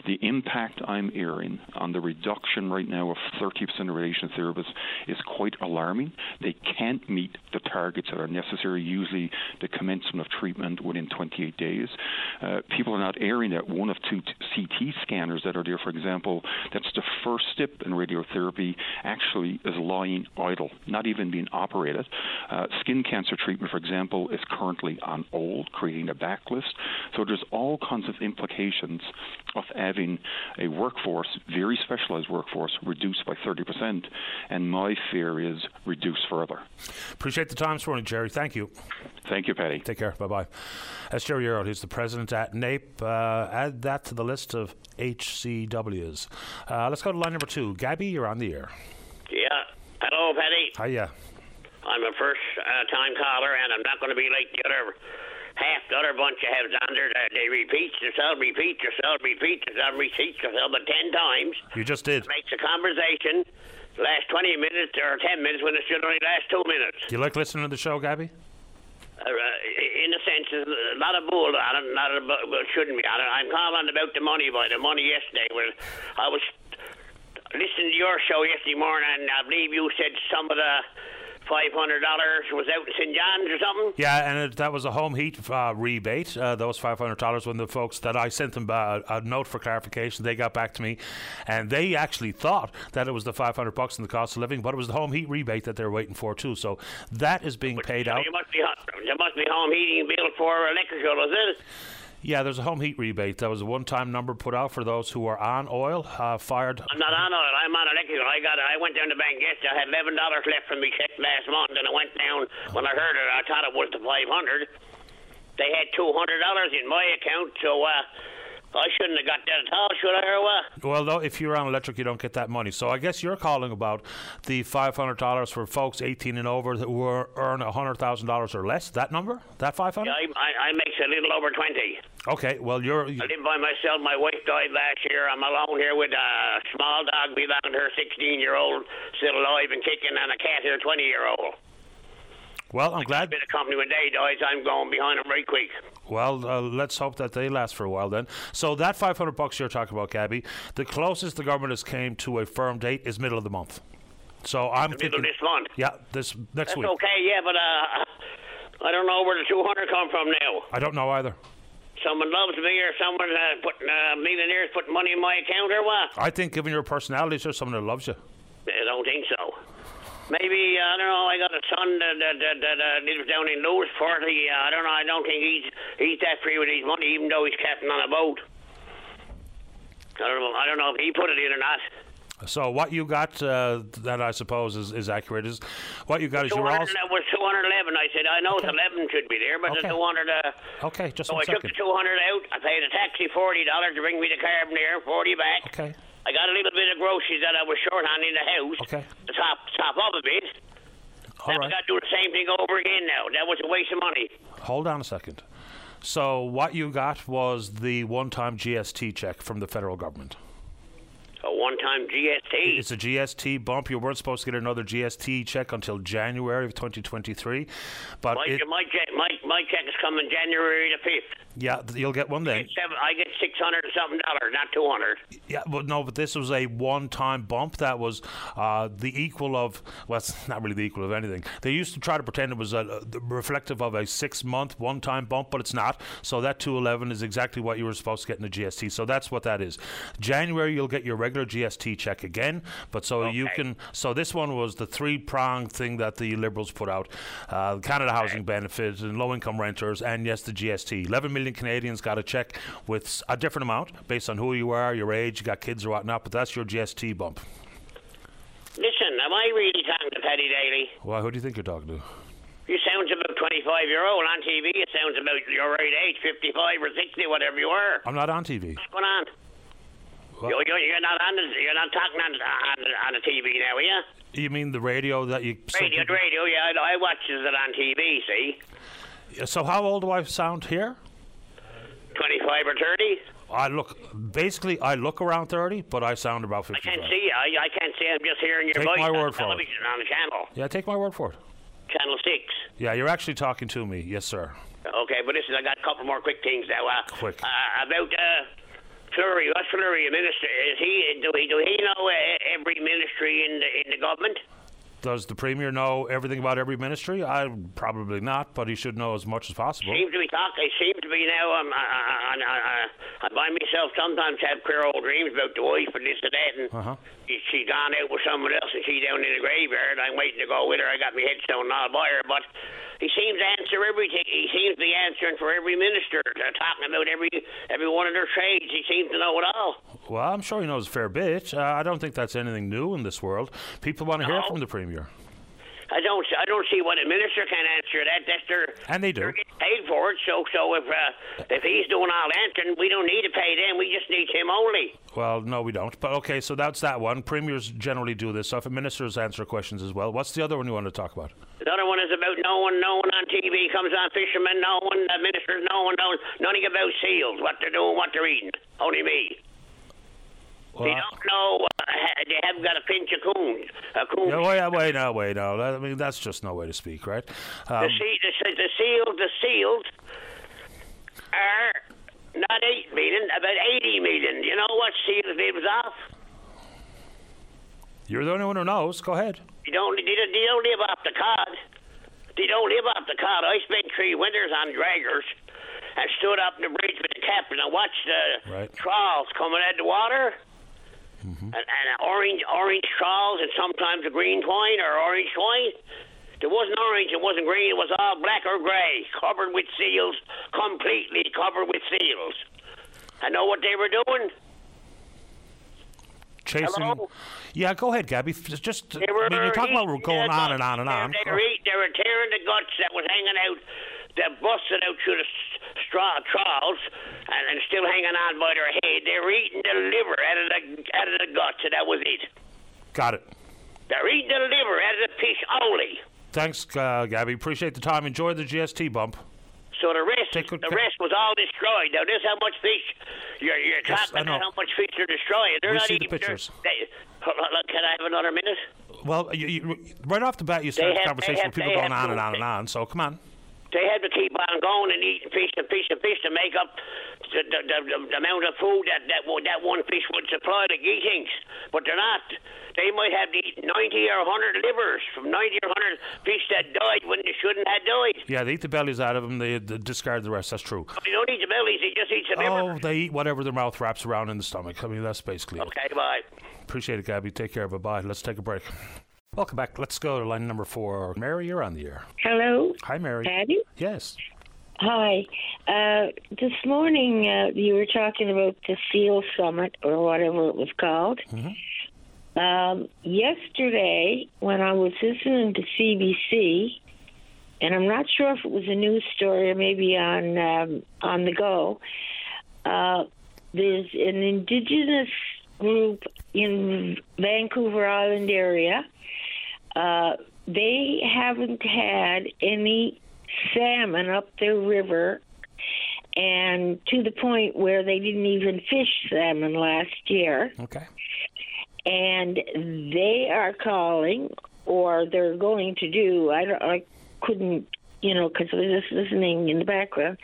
the impact I'm hearing on the reduction right now of 30% of radiation therapists is quite alarming. They can't meet the targets that are necessary, usually the commencement of treatment within 28 days. Uh, people are not airing that one of two t- CT scanners that are there, for example, that's the first step in radiotherapy, actually is lying idle, not even being operated. Uh, skin cancer treatment, for example, is currently on hold, creating a backlist. So there's all kinds of implications of having a workforce, very specialized workforce, reduced by 30%. And my fear is reduced further. Appreciate the time this morning, Jerry. Thank you. Thank you, Paddy. Take care. Bye bye. That's Jerry Earle. He's the president at NAPE. Uh, add that to the list of HCWs. Uh, let's go to line number two. Gabby, you're on the air. Yeah. Hello, Paddy. Hiya. I'm a first uh, time caller, and I'm not going to be like the other half the other bunch of have on there. That they repeat themselves, repeat themselves, repeat themselves, repeat themselves, but ten times. You just did. Makes a conversation last 20 minutes or 10 minutes when it should only last two minutes. Do you like listening to the show, Gabby? Uh, in a sense, a lot of bull on it, not a, well, shouldn't be on it. I'm calling about the money, boy. The money yesterday. Where I was listening to your show yesterday morning, and I believe you said some of the five hundred dollars was out in St John's or something. Yeah, and it, that was a home heat uh, rebate. Uh, those five hundred dollars when the folks that I sent them uh, a note for clarification, they got back to me, and they actually thought that it was the five hundred bucks in the cost of living, but it was the home heat rebate that they're waiting for too. So that is being paid So out. You must be there must be home heating bill for electrical, is it? Yeah, there's a home heat rebate. That was a one-time number put out for those who are on oil uh, fired. I'm not on oil. I'm on electrical. I got. I went down to bank yesterday. I had eleven dollars left from me check last month, and I went down. When I heard it, I thought it was the five hundred. They had two hundred dollars in my account, so uh, I shouldn't have got that at all, should I, or what? Well, though, if you're on electric, you don't get that money. So I guess you're calling about the five hundred dollars for folks 18 and over that were earn hundred thousand dollars or less. That number? That five hundred? I, I, I makes a little over twenty. Okay. Well, you're. I live by myself. My wife died last year. I'm alone here with a small dog belonging to her 16 year old, still alive and kicking, and a cat here, 20 year old. Well, I'm glad. Bit of company when they dies, I'm going behind them right quick. Well, uh, let's hope that they last for a while then. So that 500 bucks you're talking about, Gabby, the closest the government has came to a firm date is middle of the month. So I'm The thinking, middle of this month. yeah, this next That's week. okay, yeah, but uh, I don't know where the 200 come from now. I don't know either. Someone loves me or someone uh, putting uh, millionaires putting money in my account or what? I think, given your personality, there's someone that loves you. I don't think so. Maybe I don't know. I got a son that that, that, that uh, lives down in Lewisporte. He, uh, I don't know. I don't think he's he's that free with his money, even though he's captain on a boat. I don't know. I don't know if he put it in or not. So what you got uh, that I suppose is, is accurate is what you got is your 200 all. that was 211. I said I know Okay. 11 should be there, but Okay. the 200. Uh, Okay, just so I took the 200 out. I paid a taxi forty dollars to bring me the carbon there, 40 back. Okay. I got a little bit of groceries that I was short on in the house. Okay. To top top up a bit. All right. I got to do the same thing over again now. That was a waste of money. Hold on a second. So what you got was the one-time GST check from the federal government. A one-time GST. It's a GST bump. You weren't supposed to get another GST check until January of 2023, but my, it, my my my check is coming January the fifth. Yeah, you'll get one then. Seven, I get six hundred something dollars, not two hundred. Yeah, but no, but this was a one-time bump that was uh, the equal of well, it's not really the equal of anything. They used to try to pretend it was a, a- reflective of a six-month one-time bump, but it's not. So that 211 is exactly what you were supposed to get in the GST. So that's what that is. January you'll get your regular GST check again, but so you can. So this one was the three-pronged thing that the Liberals put out: uh, Canada Housing Benefit and low-income renters, and yes, the GST. 11 million Canadians got a check with a different amount based on who you are, your age, you got kids or whatnot, but that's your GST bump. Listen, am I really talking to Paddy Daly? Well, who do you think you're talking to? You sound about twenty-five year old on TV. It sounds about your right age, fifty-five or sixty, whatever you are. I'm not on TV. What's going on? You're, you're, not on the, you're not talking on, on, on the TV now, are you? You mean the radio that you? Radio, radio, yeah, I, I watches it on TV. See, So how old do I sound here? Twenty-five or thirty. I look basically I look around 30, but I sound about 50. I can't see. I, I can't see. I'm just hearing your Take voice my on word for it. television on the channel, Yeah, take my word for it. channel six. Yeah, you're actually talking to me. Yes, sir. Okay, but listen, I got a couple more quick things now. Uh, Quick. Uh, about uh, Flurry. What's Flurry, a minister? Is he? Do he? Do he know uh, every ministry in the in the government? Does the premier know everything about every ministry? I probably not, but he should know as much as possible. Seems to be talk. He seems to be now. Um, I, I, I, I, I by myself sometimes have queer old dreams about the wife and this and that, and Uh-huh. She, she's gone out with someone else, and she's down in the graveyard. I'm waiting to go with her. I got my headstone and all by her, but he seems to answer everything. He seems to be answering for every minister, uh, talking about every every one of their trades. He seems to know it all. Well, I'm sure he knows a fair bit. Uh, I don't think that's anything new in this world. People want to hear from the premier. I don't. I don't see what a minister can answer that. That's their. And they do. They're getting paid for it. So, so if uh, if he's doing all the answering, we don't need to pay them. We just need him only. Well, no, we don't. But okay, so that's that one. Premiers generally do this. So if ministers answer questions as well, what's the other one you want to talk about? The other one is about no one, no one on TV comes on fishermen, no one, uh, ministers, no one knows nothing about seals, what they're doing, what they're eating. Only me. Well, they don't know. Uh, they haven't got a pinch of coons. A coon. yeah, wait, wait, no, wait, no. I mean, that's just no way to speak, right? the, Um, sea, the, the seals, the seals are not eight million, about eighty million. You know what seals lives off? you're the only one who knows. Go ahead. They don't, they don't, don't live off the cod. They don't live off the cod. I spent three winters on draggers and stood up in the bridge with the captain and watched the Right. trawls coming out of the water. Mm-hmm. And, and orange, orange trawls, and sometimes a green twine or orange twine. It wasn't orange, it wasn't green, it was all black or grey, covered with seals, completely covered with seals. I know what they were doing. Chasing. Hello? Yeah, go ahead, Gabby. Just, They I mean, you're talking about eating going on and on and on. They, were eat, they were tearing the guts that was hanging out, that busted out through the straw troughs, and, and still hanging on by their head. They're eating the liver out of the out of the guts, and that was it. Got it. They're eating the liver out of the fish only. Thanks, uh, Gabby. Appreciate the time. Enjoy the GST bump. So the rest, the rest was all destroyed. Now this how much fish you're you're Yes, talking about how much fish they're destroying. They're We not see the even, they're- pictures. They, look, can I have another minute? Well, you, you, right off the bat, you started the conversation they with people going on and on and on. So come on. They had to keep on going and eating fish and fish and fish to make up the, the, the, the amount of food that that, that one fish would supply the geetings. But they're not. They might have to eat 90 or 100 livers from 90 or 100 fish that died when they shouldn't have died. Yeah, they eat the bellies out of them. They, they discard the rest. That's true. They don't eat the bellies. They just eat the Oh, they eat whatever their mouth wraps around in the stomach. I mean, that's basically it. Okay, bye. Appreciate it, Gabby. Take care. Bye bye. Let's take a break. Welcome back. Let's go to line number four. Mary, you're on the air. Hello, Hi, Mary. Paddy. Yes. Hi. Uh, this morning uh, you were talking about the SEAL Summit or whatever it was called. Um, yesterday, when I was listening to CBC, and I'm not sure if it was a news story or maybe on um, on the go, uh, there's an indigenous group in Vancouver Island area. Uh, they haven't had any salmon up their river, and to the point where they didn't even fish salmon last year. Okay. And they are calling, or they're going to do. I don't. I couldn't, you know, because I was just listening in the background.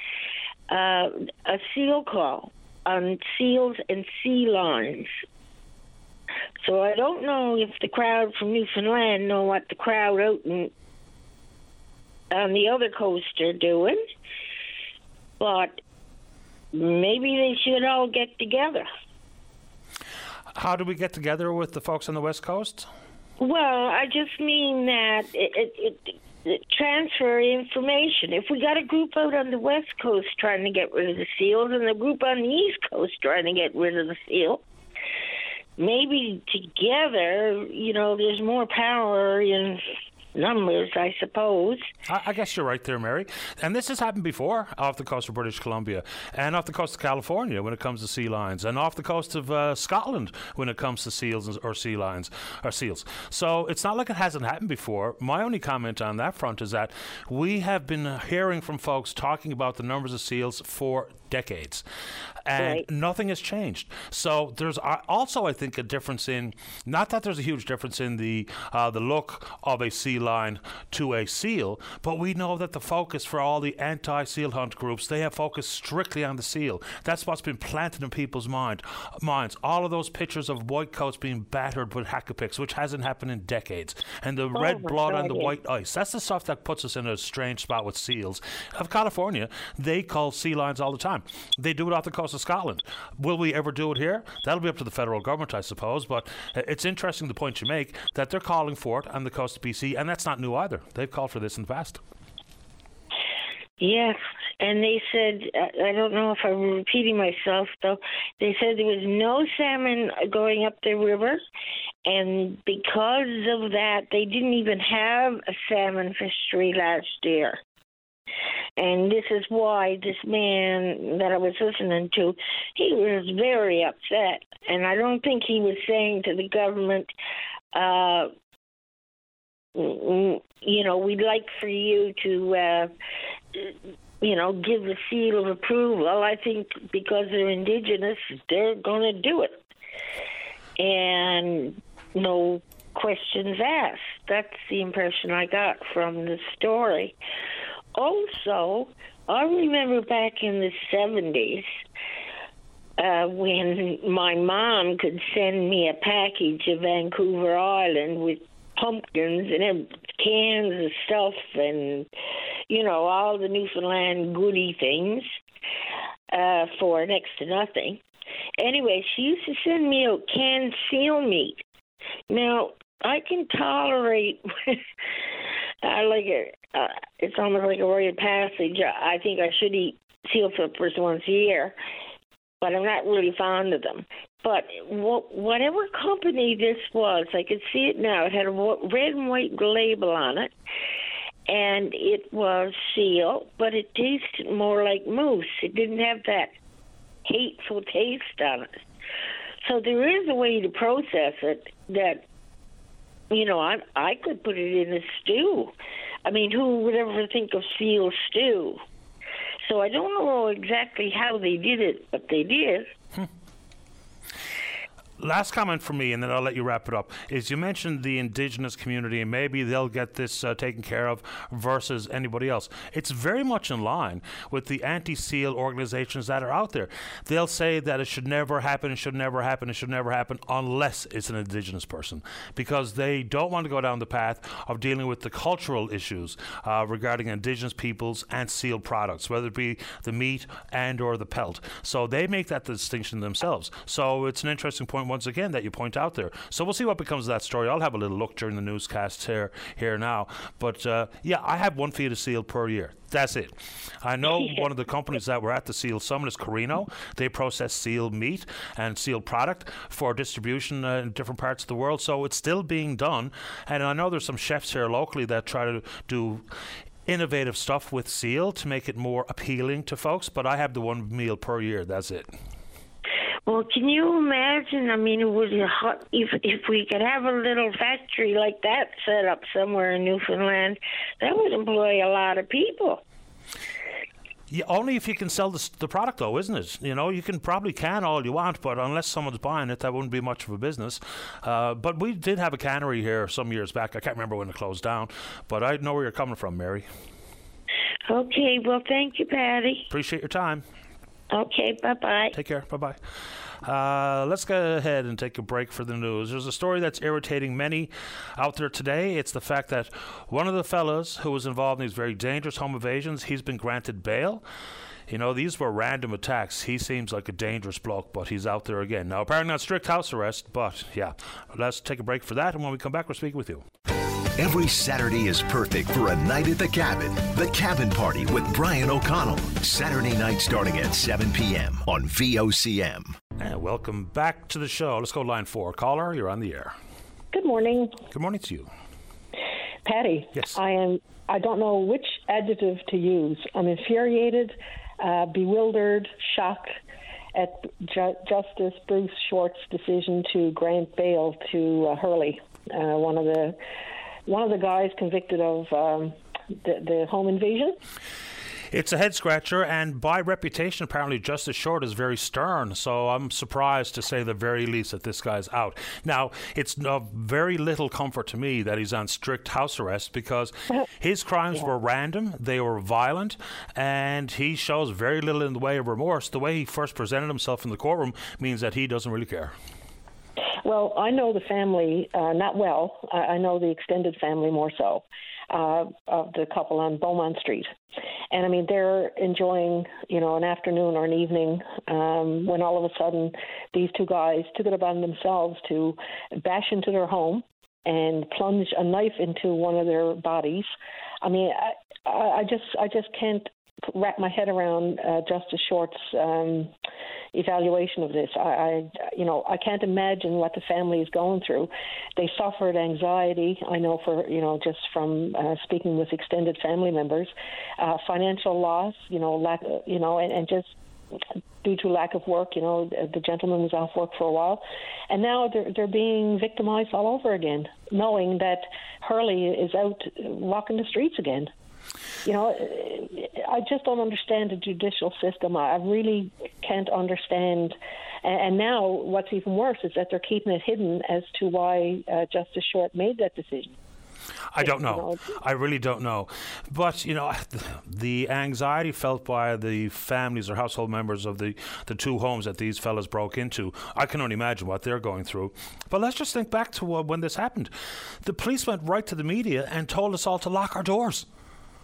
Uh, a seal call on seals and sea lions. So I don't know if the crowd from Newfoundland know what the crowd out in, on the other coast are doing, but maybe they should all get together. How do we get together with the folks on the West Coast? Well, I just mean that it, it, it, it transfer information. If we got a group out on the West Coast trying to get rid of the seals, and a group on the East Coast trying to get rid of the seal, maybe together, you know, there's more power in numbers, I suppose. I, I guess you're right there, Mary. And this has happened before off the coast of British Columbia and off the coast of California when it comes to sea lions and off the coast of uh, Scotland when it comes to seals or sea lions or seals. So it's not like it hasn't happened before. My only comment on that front is that we have been hearing from folks talking about the numbers of seals for decades and Right. nothing has changed. So there's also, I think, a difference in not that there's a huge difference in the uh, the look of a sea lion to a seal, but we know that the focus for all the anti-seal hunt groups they have focused strictly on the seal. That's what's been planted in people's mind minds. All of those pictures of white coats being battered with hakapiks, which hasn't happened in decades, and the red my blood on the yeah. white ice. That's the stuff that puts us in a strange spot with seals. Of California, they call sea lions all the time. They do it off the coast of Scotland. Will we ever do it here? That'll be up to the federal government, I suppose. But uh, it's interesting the point you make that they're calling for it on the coast of BC, and that's not new either. They've called for this in the past. Yes, and they said I don't know if I'm repeating myself though. They said there was no salmon going up the river, and because of that, they didn't even have a salmon fishery last year. And this is why this man that I was listening to, he was very upset, and I don't think he was saying to the government, uh, you know, we'd like for you to. Uh, you know, give the seal of approval. I think because they're indigenous, they're going to do it. And no questions asked. That's the impression I got from the story. Also, I remember back in the 70s uh, when my mom could send me a package of Vancouver Island with pumpkins and cans of stuff and you know all the Newfoundland goody things uh, for next to nothing. Anyway, she used to send me out canned seal meat. Now I can tolerate. I like it. Uh, it's almost like a rite of passage. I think I should eat seal flippers once a year, but I'm not really fond of them. But wh- whatever company this was, I could see it now. It had a red and white label on it, and it was seal, but it tasted more like moose. It didn't have that hateful taste on it. So there is a way to process it that, you know, I I could put it in a stew. I mean, who would ever think of seal stew? So I don't know exactly how they did it, but they did. Hmm. Last comment from me, and then I'll let you wrap it up. Is you mentioned the indigenous community, and maybe they'll get this uh, taken care of versus anybody else. It's very much in line with the anti-seal organizations that are out there. They'll say that it should never happen, it should never happen, it should never happen unless it's an indigenous person, because they don't want to go down the path of dealing with the cultural issues uh, regarding indigenous peoples and seal products, whether it be the meat and or the pelt. So they make that distinction themselves. So it's an interesting point once again that you point out there. So we'll see what becomes of that story. I'll have a little look during the newscast here here now. But uh, yeah, I have one feed of seal per year. That's it. I know one of the companies that were at the Seal Summit is Carino. They process seal meat and seal product for distribution uh, in different parts of the world. So it's still being done. And I know there's some chefs here locally that try to do innovative stuff with seal to make it more appealing to folks. But I have the one meal per year. That's it. Well, can you imagine? I mean, it would if if we could have a little factory like that set up somewhere in Newfoundland, that would employ a lot of people. Yeah, only if you can sell the, the product, though, isn't it? You know, you can probably can all you want, but unless someone's buying it, that wouldn't be much of a business. Uh, but we did have a cannery here some years back. I can't remember when it closed down, but I know where you're coming from, Mary. Okay, well, thank you, Paddy. Appreciate your time. Okay, bye bye. Take care. Bye bye. Uh, let's go ahead and take a break for the news. There's a story that's irritating many out there today. It's the fact that one of the fellows who was involved in these very dangerous home invasions, he's been granted bail. You know, these were random attacks. He seems like a dangerous bloke, but he's out there again. Now, apparently not strict house arrest, but yeah. Let's take a break for that, and when we come back, we'll speak with you. Every Saturday is perfect for a night at the cabin. The Cabin Party with Brian O'Connell. Saturday night starting at 7 p.m. on VOCM. And welcome back to the show. Let's go line four. Caller, you're on the air. Good morning. Good morning to you. Paddy. Yes. I am I don't know which adjective to use. I'm infuriated, uh, bewildered, shocked at Ju- Justice Bruce Short's decision to grant bail to uh, Hurley, uh, one of the one of the guys convicted of um, the, the home invasion. It's a head scratcher, and by reputation, apparently Justice Short is very stern. So I'm surprised to say the very least that this guy's out. Now, it's of very little comfort to me that he's on strict house arrest because his crimes yeah. were random, they were violent, and he shows very little in the way of remorse. The way he first presented himself in the courtroom means that he doesn't really care. Well, I know the family uh, not well. I, I know the extended family more so uh, of the couple on Beaumont Street, and I mean they're enjoying you know an afternoon or an evening um, when all of a sudden these two guys took it upon themselves to bash into their home and plunge a knife into one of their bodies. I mean, I, I just I just can't wrap my head around uh, Justice Short's um, evaluation of this. I, I, you know, I can't imagine what the family is going through. They suffered anxiety. I know for you know just from uh, speaking with extended family members, uh, financial loss. You know, lack. You know, and, and just due to lack of work. You know, the gentleman was off work for a while, and now they're they're being victimized all over again, knowing that Hurley is out walking the streets again you know, I just don't understand the judicial system. I really can't understand. And now, what's even worse is that they're keeping it hidden as to why uh, Justice Short made that decision. I don't know. I really don't know. But, you know, the anxiety felt by the families or household members of the, the two homes that these fellas broke into, I can only imagine what they're going through. But let's just think back to uh, when this happened. The police went right to the media and told us all to lock our doors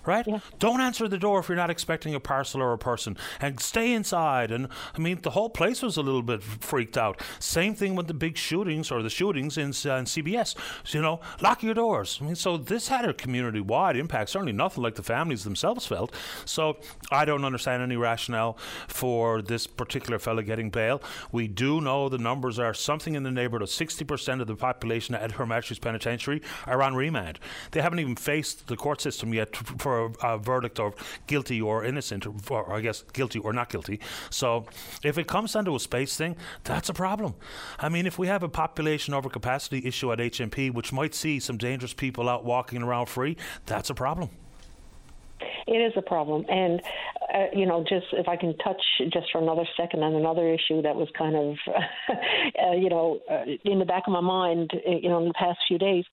right? Yeah. Don't answer the door if you're not expecting a parcel or a person, and stay inside. And I mean, the whole place was a little bit freaked out. Same thing with the big shootings or the shootings in, uh, in CBS. So, you know, lock your doors. I mean, so this had a community-wide impact. Certainly nothing like the families themselves felt. So I don't understand any rationale for this particular fellow getting bail. We do know the numbers are something in the neighborhood of 60% of the population at Her Majesty's Penitentiary are on remand. They haven't even faced the court system yet for for a, a verdict of guilty or innocent, or, or, I guess guilty or not guilty. So if it comes down to a space thing, that's a problem. I mean, if we have a population overcapacity issue at HMP, which might see some dangerous people out walking around free, that's a problem. It is a problem, and uh, you know, just if I can touch just for another second on another issue that was kind of, uh, you know, uh, in the back of my mind, uh, you know, in the past few days,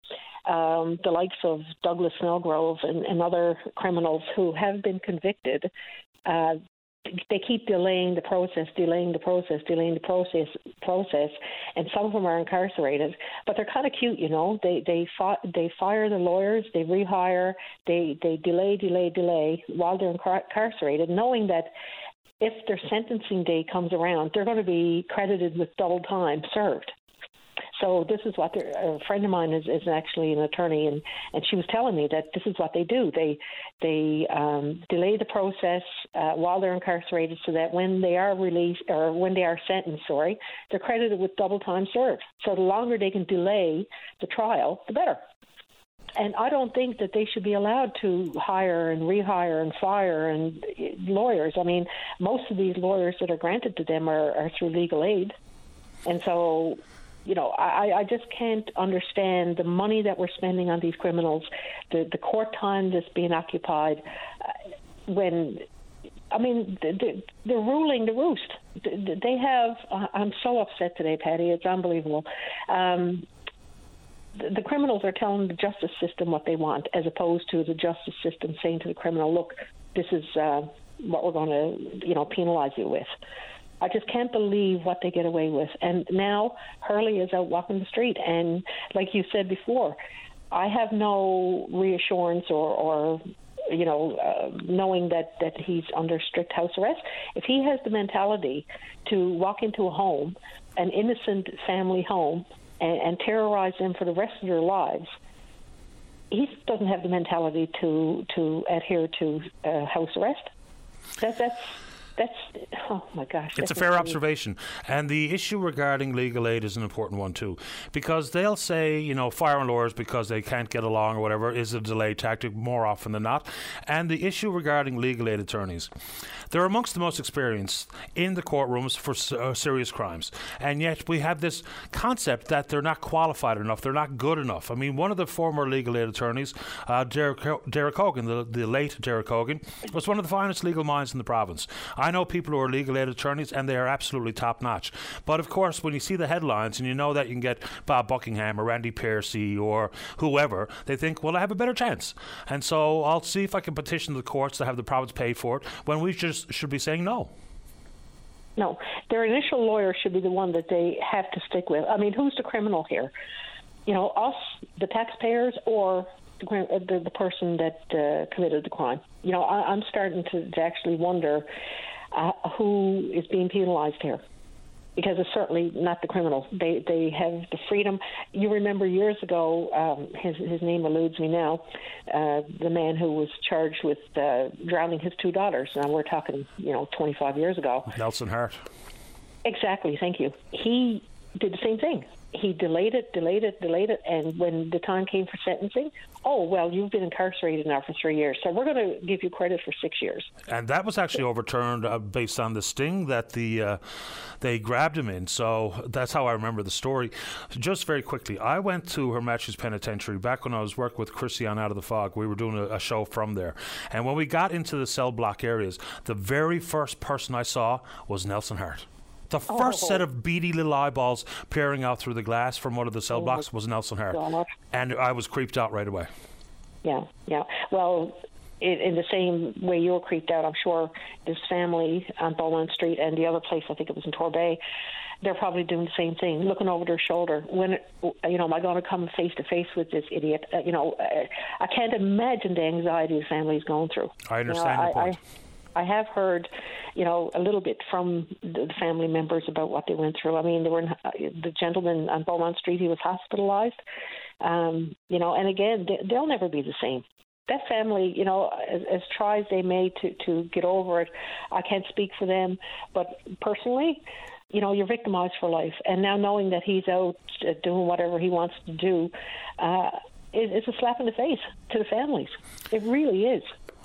um, the likes of Douglas Snelgrove and, and other criminals who have been convicted. Uh, they keep delaying the process, delaying the process, delaying the process, process, and some of them are incarcerated. But they're kind of cute, you know. They they fi- they fire the lawyers, they rehire, they they delay, delay, delay while they're incarcerated, knowing that if their sentencing day comes around, they're going to be credited with double time served. So this is what a friend of mine is, is actually an attorney, and, and she was telling me that this is what they do. They they um, delay the process uh, while they're incarcerated, so that when they are released or when they are sentenced, sorry, they're credited with double time served. So the longer they can delay the trial, the better. And I don't think that they should be allowed to hire and rehire and fire and uh, lawyers. I mean, most of these lawyers that are granted to them are, are through legal aid. And so you know, I, I just can't understand the money that we're spending on these criminals, the, the court time that's being occupied, uh, when, I mean, they're, they're ruling the roost. They have, uh, I'm so upset today, Paddy, it's unbelievable. Um, the, the criminals are telling the justice system what they want, as opposed to the justice system saying to the criminal, look, this is uh, what we're going to, you know, penalize you with. I just can't believe what they get away with. And now Hurley is out walking the street, and like you said before, I have no reassurance or, or you know, uh, knowing that that he's under strict house arrest. If he has the mentality to walk into a home, an innocent family home, and, and terrorize them for the rest of their lives, he doesn't have the mentality to to adhere to uh, house arrest. That, that's that's oh my gosh. It's a fair observation, and the issue regarding legal aid is an important one too, because they'll say you know firing lawyers because they can't get along or whatever is a delay tactic more often than not, and the issue regarding legal aid attorneys, they're amongst the most experienced in the courtrooms for uh, serious crimes, and yet we have this concept that they're not qualified enough, they're not good enough. I mean, one of the former legal aid attorneys, uh, Derek, Derek Hogan, the, the late Derek Hogan, was one of the finest legal minds in the province. I know people who are legal aid attorneys, and they are absolutely top notch. But of course, when you see the headlines and you know that you can get Bob Buckingham or Randy Piercey or whoever, they think, well, I have a better chance. And so I'll see if I can petition the courts to have the province pay for it when we just should be saying no. No, their initial lawyer should be the one that they have to stick with. I mean, who's the criminal here? You know, us, the taxpayers, or the, the, the person that uh, committed the crime. You know, I, I'm starting to, to actually wonder uh, who is being penalized here because it's certainly not the criminal. They they have the freedom. You remember years ago, um, his his name eludes me now. Uh, the man who was charged with uh, drowning his two daughters. Now we're talking, you know, 25 years ago. Nelson Hart. Exactly. Thank you. He did the same thing he delayed it, delayed it, delayed it, and when the time came for sentencing, oh well, you've been incarcerated now for three years, so we're going to give you credit for six years. And that was actually overturned uh, based on the sting that the uh, they grabbed him in. So that's how I remember the story. Just very quickly, I went to Her Majesty's Penitentiary back when I was working with Chrissy on Out of the Fog. We were doing a, a show from there, and when we got into the cell block areas, the very first person I saw was Nelson Hart. The first oh. set of beady little eyeballs peering out through the glass from one of the cell oh blocks was Nelson Hart. And I was creeped out right away. Yeah, yeah. Well, it, in the same way you were creeped out, I'm sure this family on Beaumont Street and the other place, I think it was in Torbay, they're probably doing the same thing, looking over their shoulder. When, you know, am I going to come face to face with this idiot? Uh, you know, I, I can't imagine the anxiety the family is going through. I understand you know, your point. I, I have heard, you know, a little bit from the family members about what they went through. I mean, there were the gentleman on Beaumont Street; he was hospitalized. Um, you know, and again, they, they'll never be the same. That family, you know, as, as tries they may to to get over it, I can't speak for them, but personally, you know, you're victimized for life. And now knowing that he's out uh, doing whatever he wants to do, uh, it's a slap in the face to the families. It really is.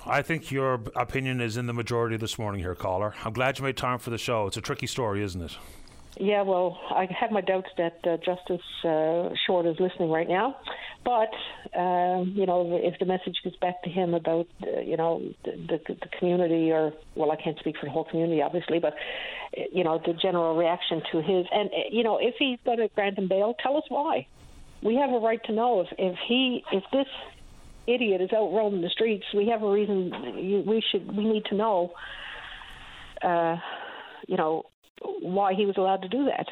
I think your opinion is in the majority this morning here, caller. I'm glad you made time for the show. It's a tricky story, isn't it? Yeah, well, I have my doubts that uh, Justice uh, Short is listening right now. But, um, you know, if the message gets back to him about, uh, you know, the, the, the community, or, well, I can't speak for the whole community, obviously, but, uh, you know, the general reaction to his, and, uh, you know, if he's going to grant him bail, tell us why. We have a right to know if, if he, if this idiot is out roaming the streets, we have a reason, we should, we need to know, uh, you know, why he was allowed to do that.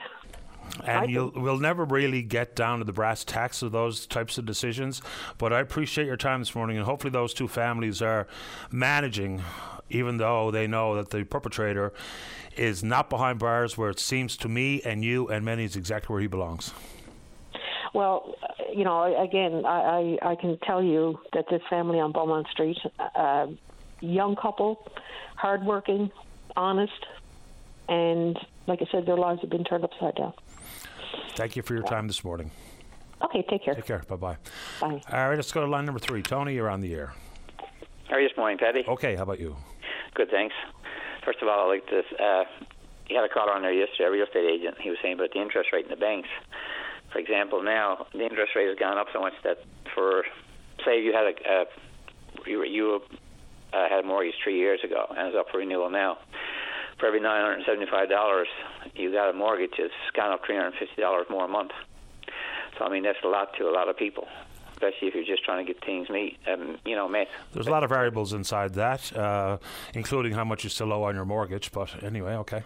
And you'll, we'll never really get down to the brass tacks of those types of decisions. But I appreciate your time this morning, and hopefully those two families are managing, even though they know that the perpetrator is not behind bars, where it seems to me and you and many is exactly where he belongs. Well, you know, again, I, I, I can tell you that this family on Beaumont Street, uh, young couple, hardworking, honest, and like I said, their lives have been turned upside down. Thank you for your time this morning. Okay, take care. Take care. Bye bye. Bye. All right, let's go to line number three. Tony, you're on the air. How are you this morning, Paddy? Okay, how about you? Good, thanks. First of all, I'd like to. Uh, you had a caller on there yesterday, a real estate agent. He was saying about the interest rate in the banks. For example, now the interest rate has gone up so much that for, say, you had a, uh, you, you uh, had a mortgage three years ago and it's up for renewal now for every nine hundred and seventy five dollars you got a mortgage, it's gone up three hundred fifty dollars more a month. So I mean that's a lot to a lot of people, especially if you're just trying to get things meet, um, you know, met. There's a lot of variables inside that, uh, including how much you still owe on your mortgage. But anyway, okay.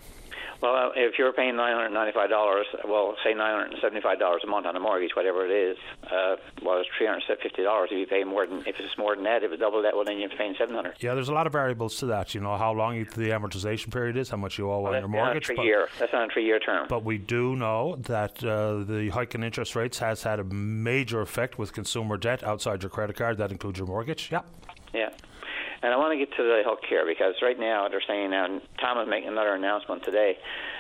Well, uh, if you're paying nine hundred ninety-five dollars, well, say nine hundred seventy-five dollars a month on a mortgage, whatever it is, uh, well, it's three hundred fifty dollars. If you pay more than, if it's more than that, if it's double that, well, then you're paying seven hundred. Yeah, there's a lot of variables to that. You know how long the amortization period is, how much you owe well, on your mortgage. That's a three-year. That's on a three-year term. But we do know that uh, the hike in interest rates has had a major effect with consumer debt outside your credit card. That includes your mortgage. Yeah. Yeah. And I want to get to the health care because right now they're saying, and Tom is making another announcement today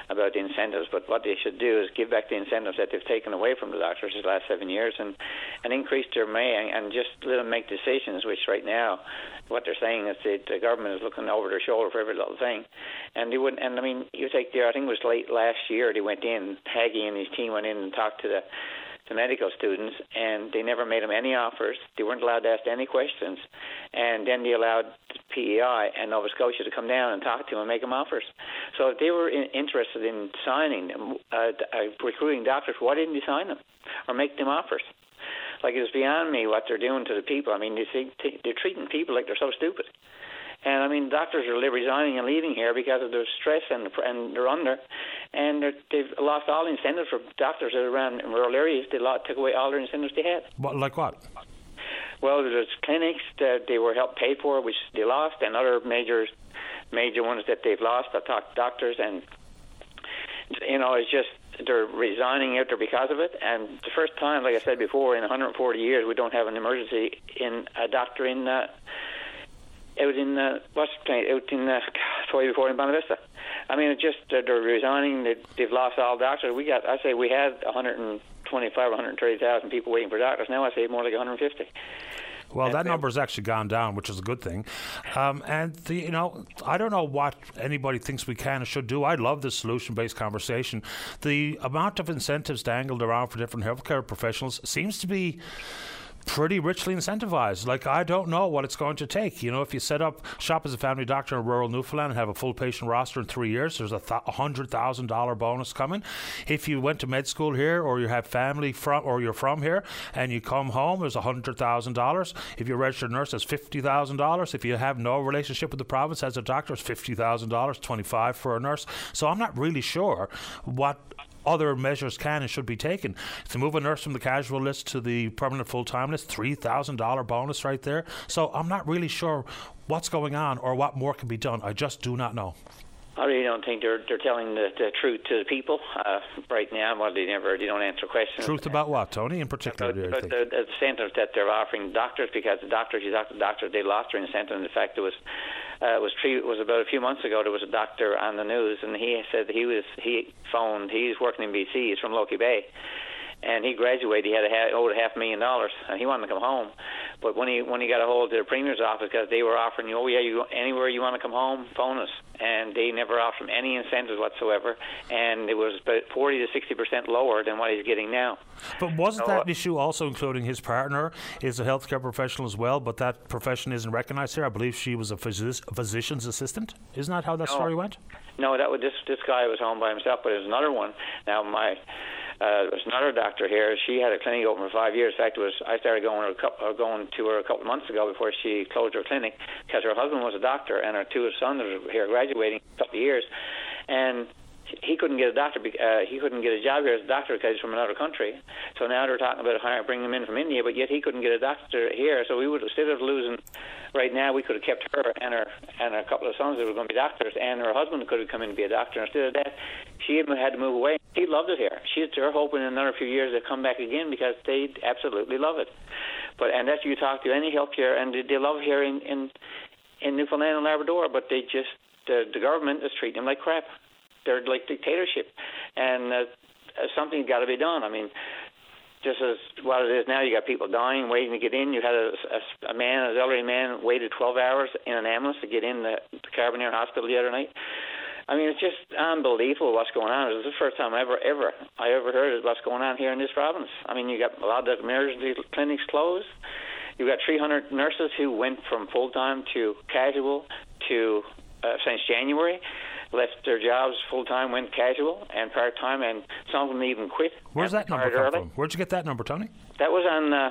about the incentives, but what they should do is give back the incentives that they've taken away from the doctors the last seven years and, and increase their may and just let them make decisions, which right now what they're saying is that the government is looking over their shoulder for every little thing. And they wouldn't, and I mean, you take the, I think it was late last year, they went in, Haggie and his team went in and talked to the to medical students, and they never made them any offers. They weren't allowed to ask any questions, and then they allowed PEI and Nova Scotia to come down and talk to them and make them offers. So if they were in, interested in signing them, uh, uh, recruiting doctors, why didn't they sign them or make them offers? Like it's beyond me what they're doing to the people. I mean, they think they're treating people like they're so stupid. And I mean, doctors are resigning and leaving here because of the stress and, and they're under, and they're, they've lost all incentives for doctors that are around in rural areas. They lost, took away all their incentives they had. What, like what? Well, there's clinics that they were helped paid for, which they lost, and other major, major ones that they've lost. I talked to doctors, and you know, it's just they're resigning out there because of it. And the first time, like I said before, in 140 years, we don't have an emergency in a doctor in. Uh, out in uh, what's the out in uh, Toy before in Bonavista. I mean, it just uh, they're resigning. They, they've lost all doctors. We got, I say, we had 125, 130,000 people waiting for doctors. Now I say more like 150. Well, that number has actually gone down, which is a good thing. Um, and the, you know, I don't know what anybody thinks we can or should do. I love this solution-based conversation. The amount of incentives dangled around for different healthcare professionals seems to be pretty richly incentivized. Like I don't know what it's going to take. You know, if you set up shop as a family doctor in rural Newfoundland and have a full patient roster in three years, there's a th- hundred thousand dollar bonus coming. If you went to med school here, or you have family from, or you're from here, and you come home, there's a hundred thousand dollars. If you're a registered nurse, there's fifty thousand dollars. If you have no relationship with the province as a doctor, it's fifty thousand dollars, twenty five for a nurse. So I'm not really sure what other measures can and should be taken. To move a nurse from the casual list to the permanent full time list, $3,000 bonus right there. So I'm not really sure what's going on or what more can be done. I just do not know. I really don't think they're they're telling the, the truth to the people uh, right now. Well, they never they don't answer questions. Truth about what, Tony, in particular? About, about the, the incentives that they're offering doctors because the doctors, you to doctors, they lost their incentive. In the fact, it was uh, was three, was about a few months ago. There was a doctor on the news, and he said that he was he phoned. He's working in BC. He's from Logy Bay and he graduated. He had a half, owed a half million dollars, and he wanted to come home, But when he when he got a hold of the premier's office, because they were offering you, oh yeah, you anywhere you want to come home, phone us, and they never offered him any incentives whatsoever, and it was about 40 to 60 percent lower than what he's getting now. But wasn't So, that uh, issue also including his partner is a healthcare professional as well? But that profession isn't recognised here. I believe she was a physi- physician's assistant. Isn't that how that No. story went? No, that was this this guy was home by himself, but there's another one. Now my uh, there was another doctor here. She had a clinic open for five years. In fact, it was I started going her, a couple, uh, going to her a couple months ago before she closed her clinic because her husband was a doctor and her two sons were here graduating a couple of years, and he couldn't get a doctor. Uh, he couldn't get a job here as a doctor because he's from another country. So now they're talking about bringing him in from India, but yet he couldn't get a doctor here. So we would instead of losing, right now we could have kept her and her and a couple of sons that were going to be doctors, and her husband could have come in to be a doctor. Instead of that, she had had to move away. He loved it here. She's they're hoping in another few years they'll come back again because they absolutely love it. But and that's you talk to any healthcare, and they, they love here in in in Newfoundland and Labrador, but they just the the government is treating them like crap. They're like dictatorship, and uh, something's got to be done. I mean, just as what it is now, you got people dying, waiting to get in. You had a, a, a man, an elderly man, waited 12 hours in an ambulance to get in the, the Carbonear Hospital the other night. I mean, it's just unbelievable what's going on. It's the first time ever, ever, I ever heard of what's going on here in this province. I mean, you got a lot of emergency clinics closed. You've got 300 nurses who went from full time to casual to uh, since January, left their jobs full time, went casual and part time, and some of them even quit. Where's that number come early. from? Where'd you get that number, Tony? That was on. Uh,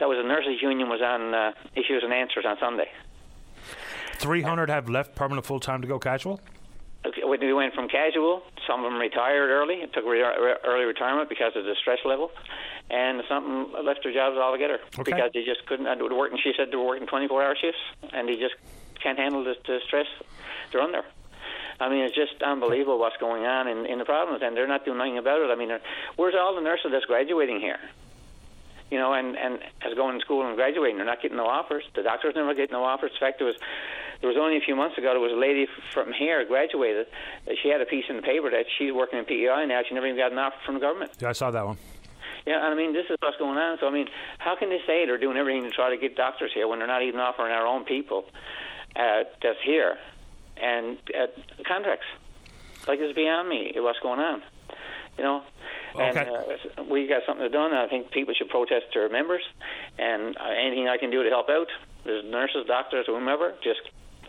that was the nurses union was on uh, issues and answers on Sunday. 300 have left permanent full time to go casual? We went from casual, some of them retired early, took re- re- early retirement because of the stress level, and some left their jobs altogether Okay. because they just couldn't uh, work. And she said they were working 24-hour shifts, and they just can't handle the, the stress they're under. I mean, it's just unbelievable what's going on in, in the province, and they're not doing nothing about it. I mean, where's all the nurses that's graduating here? You know, and and as going to school and graduating, they're not getting no offers. The doctors never get no offers. In fact, there was there was only a few months ago there was a lady from here graduated. She had a piece in the paper that she's working in PEI now. She never even got an offer from the government. Yeah, I saw that one. Yeah, I mean, this is what's going on. So, I mean, how can they say they're doing everything to try to get doctors here when they're not even offering our own people uh, that's here and uh, contracts? Like, it's beyond me what's going on. You know? And Okay. uh, we got something to do, and I think people should protest their members. And uh, anything I can do to help out, there's nurses, doctors, whomever, just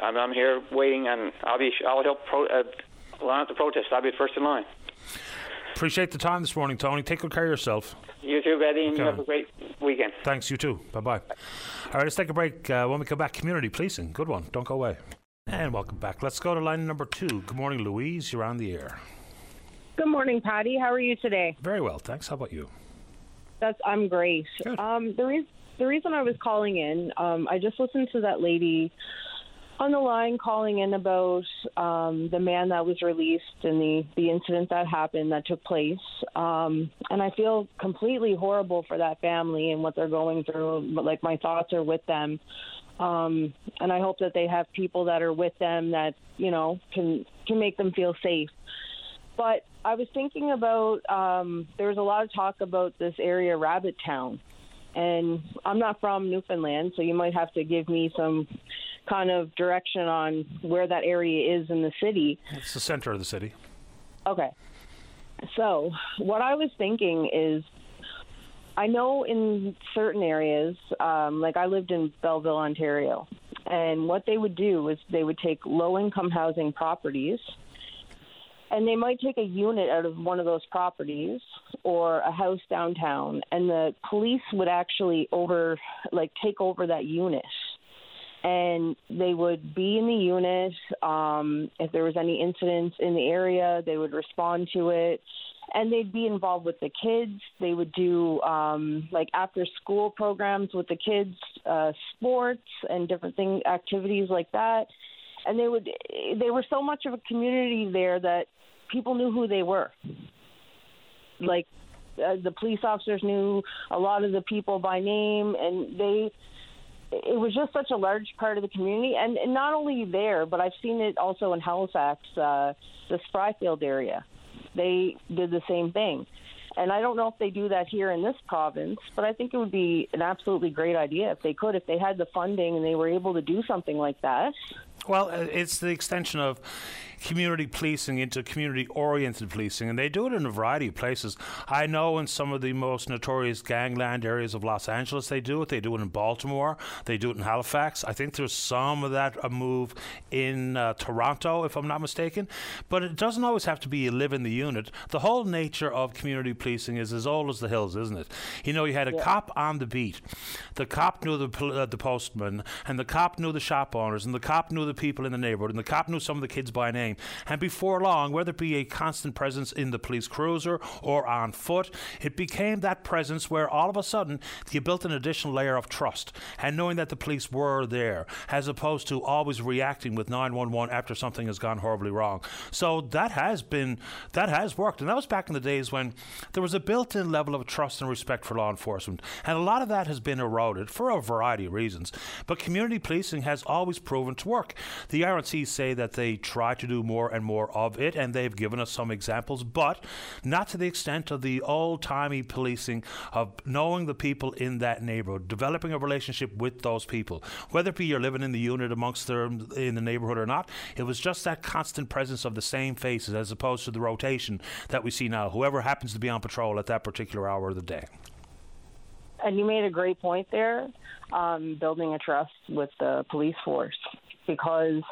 I'm, I'm here waiting, and I'll be I'll help pro, uh, line up the protest. I'll be first in line. Appreciate the time this morning, Tony. Take good care of yourself. You too, Betty, and you Okay. have a great weekend. Thanks, you too. Bye bye. All right, let's take a break. Uh, when we come back, community policing. Good one. Don't go away. And welcome back. Let's go to line number two. Good morning, Louise. You're on the air. Good morning, Paddy. How are you today? Very well, thanks. How about you? That's I'm great. Um, the reason the reason I was calling in, um, I just listened to that lady on the line calling in about um, the man that was released and the the incident that happened that took place. Um, and I feel completely horrible for that family and what they're going through. But like my thoughts are with them. Um, and I hope that they have people that are with them that you know can can make them feel safe. But I was thinking about um, there was a lot of talk about this area, Rabbit Town, and I'm not from Newfoundland, so you might have to give me some kind of direction on where that area is in the city. It's the center of the city. Okay. So, what I was thinking is I know in certain areas, um, like I lived in Belleville, Ontario, and what they would do is they would take low income housing properties and they might take a unit out of one of those properties or a house downtown and the police would actually over like take over that unit and they would be in the unit. Um, if there was any incidents in the area, they would respond to it, and they'd be involved with the kids. They would do um, like after school programs with the kids, uh, sports and different thing activities like that. And they would they were so much of a community there that people knew who they were. Like uh, the police officers knew a lot of the people by name, and they it was just such a large part of the community, and, and not only there, but I've seen it also in Halifax, uh, the Spryfield area. They did the same thing, And I don't know if they do that here in this province, but I think it would be an absolutely great idea if they could, if they had the funding and they were able to do something like that. Well, uh, it's the extension of community policing into community oriented policing, and they do it in a variety of places. I know in some of the most notorious gangland areas of Los Angeles, they do it. They do it in Baltimore, they do it in Halifax. I think there's some of that a move in uh, Toronto, if I'm not mistaken. But it doesn't always have to be you live in the unit. The whole nature of community policing is as old as the hills, isn't it? You know, you had a yeah. cop on the beat. The cop knew the, uh, the postman, and the cop knew the shop owners, and the cop knew the people in the neighborhood, and the cop knew some of the kids by name. And before long, whether it be a constant presence in the police cruiser or on foot, it became that presence where all of a sudden you built an additional layer of trust and knowing that the police were there, as opposed to always reacting with 911 after something has gone horribly wrong. So that has been that has worked, and that was back in the days when there was a built-in level of trust and respect for law enforcement, and a lot of that has been eroded for a variety of reasons. But community policing has always proven to work. The RNC say that they try to do more and more of it, and they've given us some examples, but not to the extent of the old timey policing of knowing the people in that neighborhood, developing a relationship with those people. Whether it be you're living in the unit amongst them in the neighborhood or not, it was just that constant presence of the same faces as opposed to the rotation that we see now, whoever happens to be on patrol at that particular hour of the day. And you made a great point there, um, building a trust with the police force, because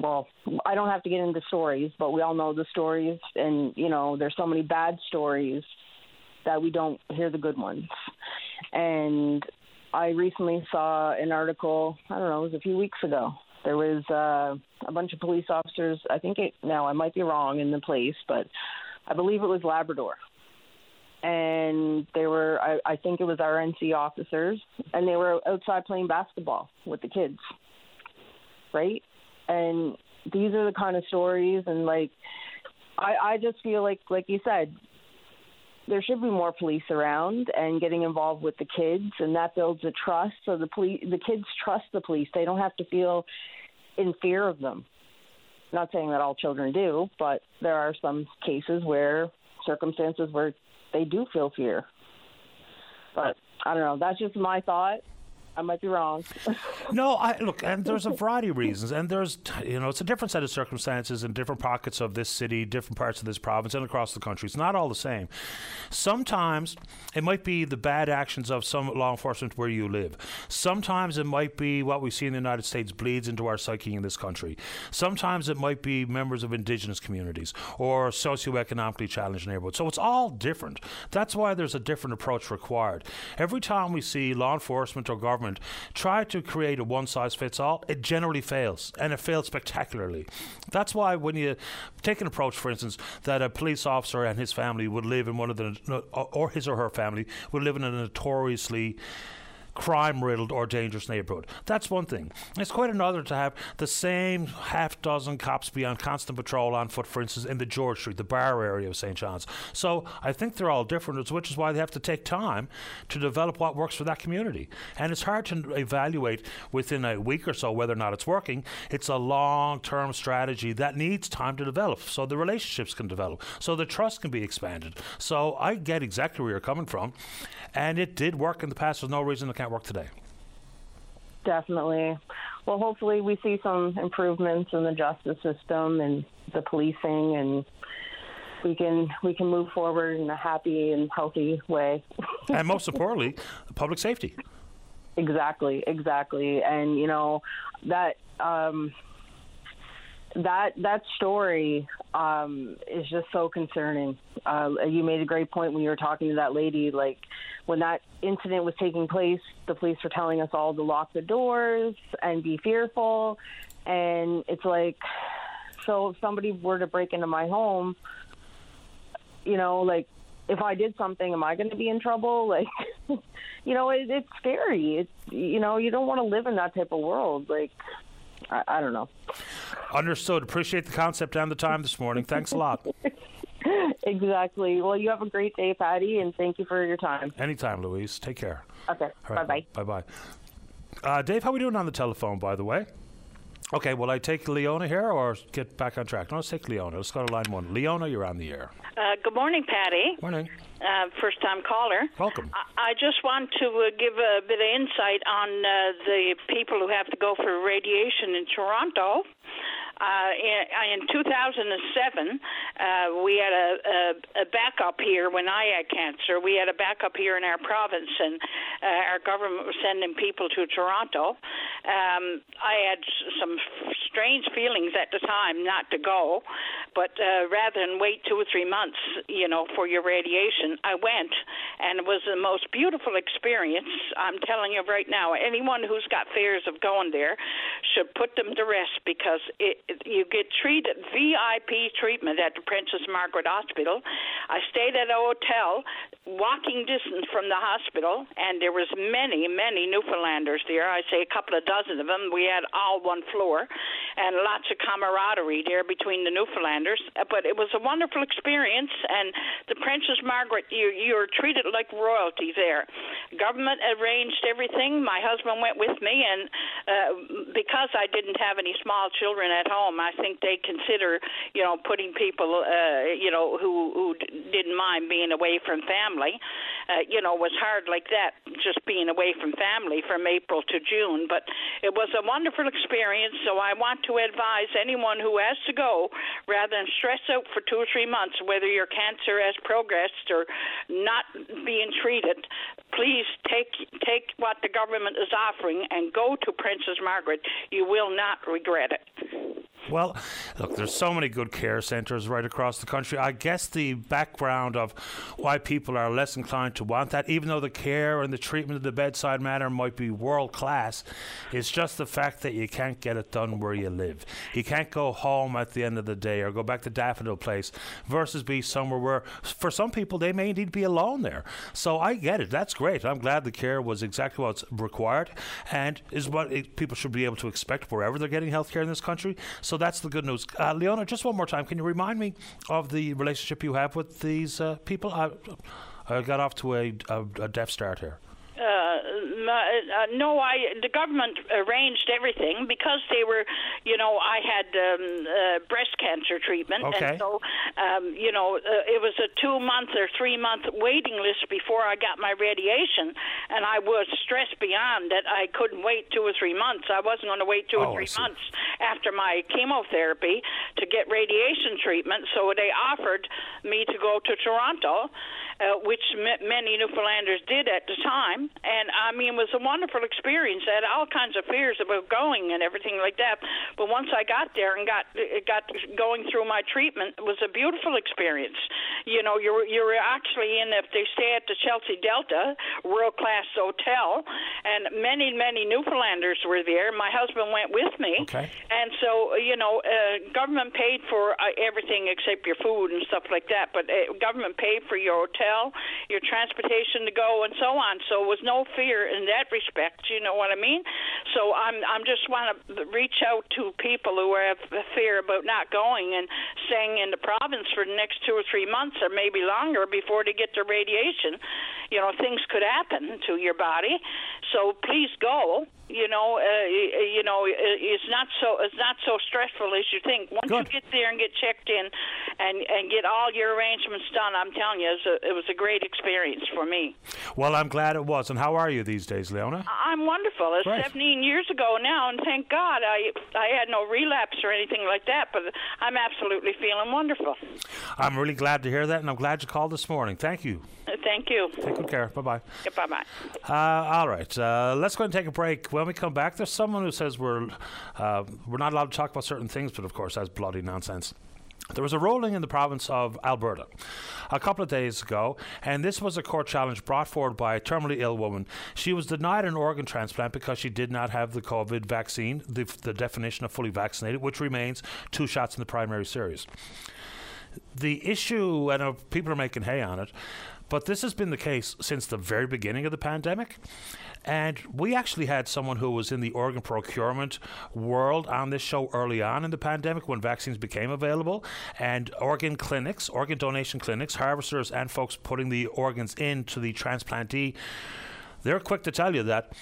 well, I don't have to get into stories, but we all know the stories, and you know, there's so many bad stories that we don't hear the good ones. And I recently saw an article. I don't know, it was a few weeks ago. There was uh, a bunch of police officers. I think it now I might be wrong in the place, but I believe it was Labrador. And they were, I, I think it was RNC officers, and they were outside playing basketball with the kids, right? And these are the kind of stories and like I, I just feel like like you said there should be more police around and getting involved with the kids and that builds a trust so the police the kids trust the police. They don't have to feel in fear of them. Not saying that all children do but there are some cases where circumstances where they do feel fear. But i don't know that's just my thought I might be wrong. no, I look, and there's a variety of reasons, and there's you know it's a different set of circumstances in different pockets of this city, different parts of this province, and across the country. It's not all the same. Sometimes it might be the bad actions of some law enforcement where you live. Sometimes it might be what we see in the United States bleeds into our psyche in this country. Sometimes it might be members of indigenous communities or socioeconomically challenged neighborhoods. So it's all different. That's why there's a different approach required. Every time we see law enforcement or government government try to create a one size fits all, it generally fails, and it fails spectacularly. That's why when you take an approach, for instance, that a police officer and his family would live in one of the, or his or her family would live in a notoriously crime riddled or dangerous neighborhood. That's one thing. It's quite another to have the same half dozen cops be on constant patrol on foot, for instance, in the George Street, the bar area of St. John's. So I think they're all different, which is why they have to take time to develop what works for that community. And it's hard to evaluate within a week or so whether or not it's working. It's a long term strategy that needs time to develop so the relationships can develop, so the trust can be expanded. So I get exactly where you're coming from. And it did work in the past. There's no reason it can't work today. Definitely. Well, hopefully, we see some improvements in the justice system and the policing, and we can we can move forward in a happy and healthy way. and most importantly, public safety. Exactly, exactly, and you know that um, that that story um, is just so concerning. Uh, you made a great point when you were talking to that lady. Like when that incident was taking place, the police were telling us all to lock the doors and be fearful. And it's like, so if somebody were to break into my home, you know, like if I did something, am I going to be in trouble? Like, you know, it, it's scary. It's you know, you don't want to live in that type of world. Like, I, I don't know. Understood. Appreciate the concept and the time this morning. Thanks a lot. exactly. Well, you have a great day, Paddy, and thank you for your time. Anytime, Louise. Take care. Okay. Right. Bye bye. Bye bye. Uh, Dave, how are we doing on the telephone, by the way? Okay, well, I take Leona here or get back on track? No, let's take Leona. Let's go to line one. Leona, you're on the air. Uh, good morning, Paddy. Morning. Uh, first time caller. Welcome. I, I just want to uh, give a bit of insight on uh, the people who have to go for radiation in Toronto. Uh, in, in 2007, uh, we had a, a, a backup here when I had cancer. We had a backup here in our province, and uh, our government was sending people to Toronto. Um, I had some strange feelings at the time not to go, but uh, rather than wait two or three months, you know, for your radiation, I went, and it was the most beautiful experience. I'm telling you right now, anyone who's got fears of going there should put them to rest because it, you get treated VIP treatment at the Princess Margaret Hospital. I stayed at a hotel, walking distance from the hospital, and there was many, many Newfoundlanders there. I say a couple of dozen of them. We had all one floor, and lots of camaraderie there between the Newfoundlanders. But it was a wonderful experience, and the Princess Margaret, you you're treated like royalty there. Government arranged everything. My husband went with me, and uh, because I didn't have any small children at home, I think they consider, you know, putting people, uh, you know, who who didn't mind being away from family, uh, you know, was hard like that, just being away from family from April to June. But it was a wonderful experience. So I want to advise anyone who has to go, rather than stress out for two or three months, whether your cancer has progressed or not being treated, please take take what the government is offering and go to Princess Margaret. You will not regret it. Well, look, there's so many good care centres right across the country. I guess the background of why people are less inclined to want that, even though the care and the treatment of the bedside manner might be world class, is just the fact that you can't get it done where you live. You can't go home at the end of the day or go back to Daffodil Place versus be somewhere where, for some people, they may need to be alone there. So I get it. That's great. I'm glad the care was exactly what's required and is what it, people should be able to expect wherever they're getting health care in this country. So that's the good news. Uh, Leona, just one more time, can you remind me of the relationship you have with these uh, people? I, I got off to a, a, a deaf start here. Uh, uh, no, I the government arranged everything because they were, you know, I had um, uh, breast cancer treatment, Okay. and so, um, you know, uh, it was a two month or three month waiting list before I got my radiation, and I was stressed beyond that. I couldn't wait two or three months. I wasn't going to wait two Oh, or three months after my chemotherapy to get radiation treatment. So they offered me to go to Toronto, uh, which m- many Newfoundlanders did at the time. And I mean, it was a wonderful experience. I had all kinds of fears about going and everything like that. But once I got there and got got going through my treatment, it was a beautiful experience. You know, you're you're actually in if they stay at the Chelsea Delta world class hotel, and many many Newfoundlanders were there. My husband went with me. Okay. And so, you know, uh, government paid for uh, everything except your food and stuff like that. But uh, government paid for your hotel, your transportation to go, and so on. So it was no fear in that respect. You know what I mean? So I'm I'm just want to reach out to people who have fear about not going and staying in the province for the next two or three months or maybe longer before they get their radiation. You know, things could happen to your body. So please go. You know, uh, you know, it's not so it's not so stressful as you think. Once Good. you get there and get checked in, and and get all your arrangements done, I'm telling you, it was a, it was a great experience for me. Well, I'm glad it was. And how are you these days, Leona? I'm wonderful. It's Great. 17 years ago now, and thank God I I had no relapse or anything like that. But I'm absolutely feeling wonderful. I'm really glad to hear that, and I'm glad you called this morning. Thank you. Uh, Thank you. Good care. Bye bye. Bye bye. Uh, all right, uh, let's go and take a break. When we come back, there's someone who says we're uh, we're not allowed to talk about certain things, but of course that's bloody nonsense. There was a ruling in the province of Alberta a couple of days ago, and this was a court challenge brought forward by a terminally ill woman. She was denied an organ transplant because she did not have the COVID vaccine, the, the definition of fully vaccinated, which remains two shots in the primary series the issue, and people are making hay on it, but this has been the case since the very beginning of the pandemic. And we actually had someone who was in the organ procurement world on this show early on in the pandemic when vaccines became available. And organ clinics, organ donation clinics, harvesters, and folks putting the organs into the transplantee, they're quick to tell you that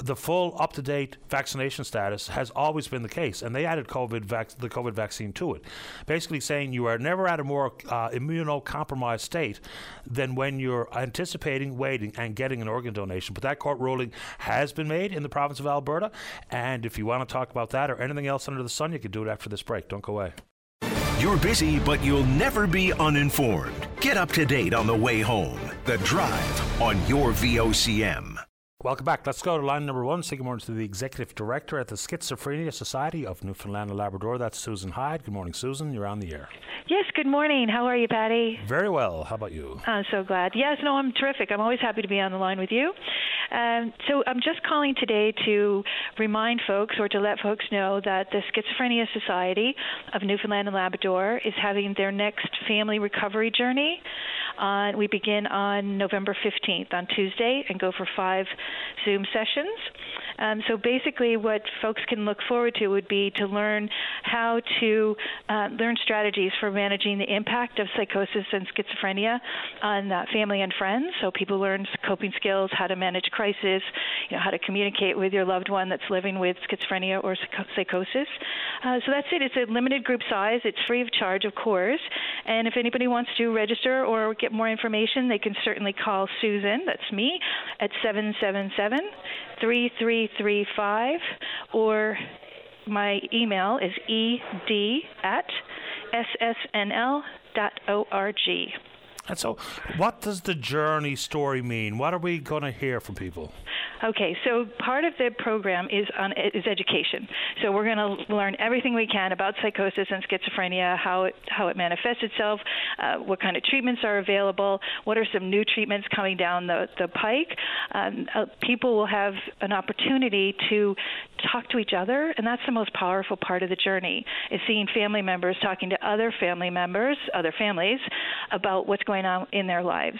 the full up to date vaccination status has always been the case, and they added COVID vac- the COVID vaccine to it, basically saying you are never at a more uh, immunocompromised state than when you're anticipating, waiting, and getting an organ donation. But that court ruling has been made in the province of Alberta, and if you want to talk about that or anything else under the sun, you can do it after this break. Don't go away. You're busy, but you'll never be uninformed. Get up to date on the way home. The Drive on your VOCM. Welcome back. Let's go to line number one. Say good morning to the Executive Director at the Schizophrenia Society of Newfoundland and Labrador. That's Susan Hyde. Good morning, Susan. You're on the air. Yes, good morning. How are you, Paddy? Very well. How about you? I'm so glad. Yes, no, I'm terrific. I'm always happy to be on the line with you. Um, so I'm just calling today to remind folks or to let folks know that the Schizophrenia Society of Newfoundland and Labrador is having their next family recovery journey. Uh, we begin on November 15th on Tuesday and go for five Zoom sessions. Um, so basically, what folks can look forward to would be to learn how to uh, learn strategies for managing the impact of psychosis and schizophrenia on uh, family and friends. So people learn coping skills, how to manage crisis, you know, how to communicate with your loved one that's living with schizophrenia or psychosis. Uh, so that's it. It's a limited group size. It's free of charge, of course. And if anybody wants to register or get more information, they can certainly call Susan, that's me, at 777 3335 or my email is ed at ssnl.org. And so, what does the journey story mean? What are we going to hear from people? Okay, so part of the program is on is education. So we're going to learn everything we can about psychosis and schizophrenia, how it how it manifests itself, uh, what kind of treatments are available, what are some new treatments coming down the the pike. Um, uh, people will have an opportunity to talk to each other, and that's the most powerful part of the journey. Is seeing family members talking to other family members, other families, about what's going on in their lives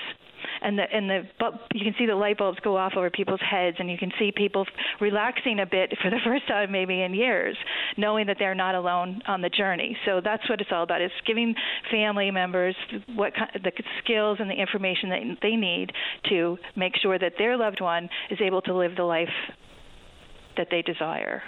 and the and the but you can see the light bulbs go off over people's heads, and you can see people relaxing a bit for the first time maybe in years, knowing that they're not alone on the journey. So that's what it's all about: is giving family members what the skills and the information that they need to make sure that their loved one is able to live the life that they desire.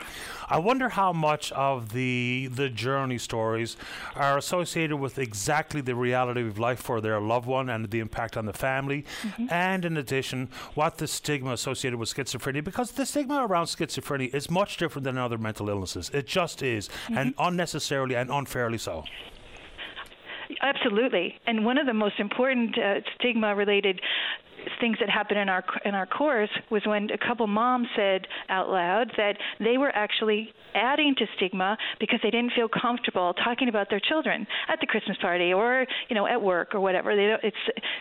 I wonder how much of the the journey stories are associated with exactly the reality of life for their loved one and the impact on the family, mm-hmm. and in addition, what the stigma associated with schizophrenia, because the stigma around schizophrenia is much different than other mental illnesses. It just is, mm-hmm. and unnecessarily and unfairly so. Absolutely. And one of the most important uh, stigma related things that happened in our in our course was when a couple moms said out loud that they were actually adding to stigma because they didn't feel comfortable talking about their children at the Christmas party or you know at work or whatever. They don't, it's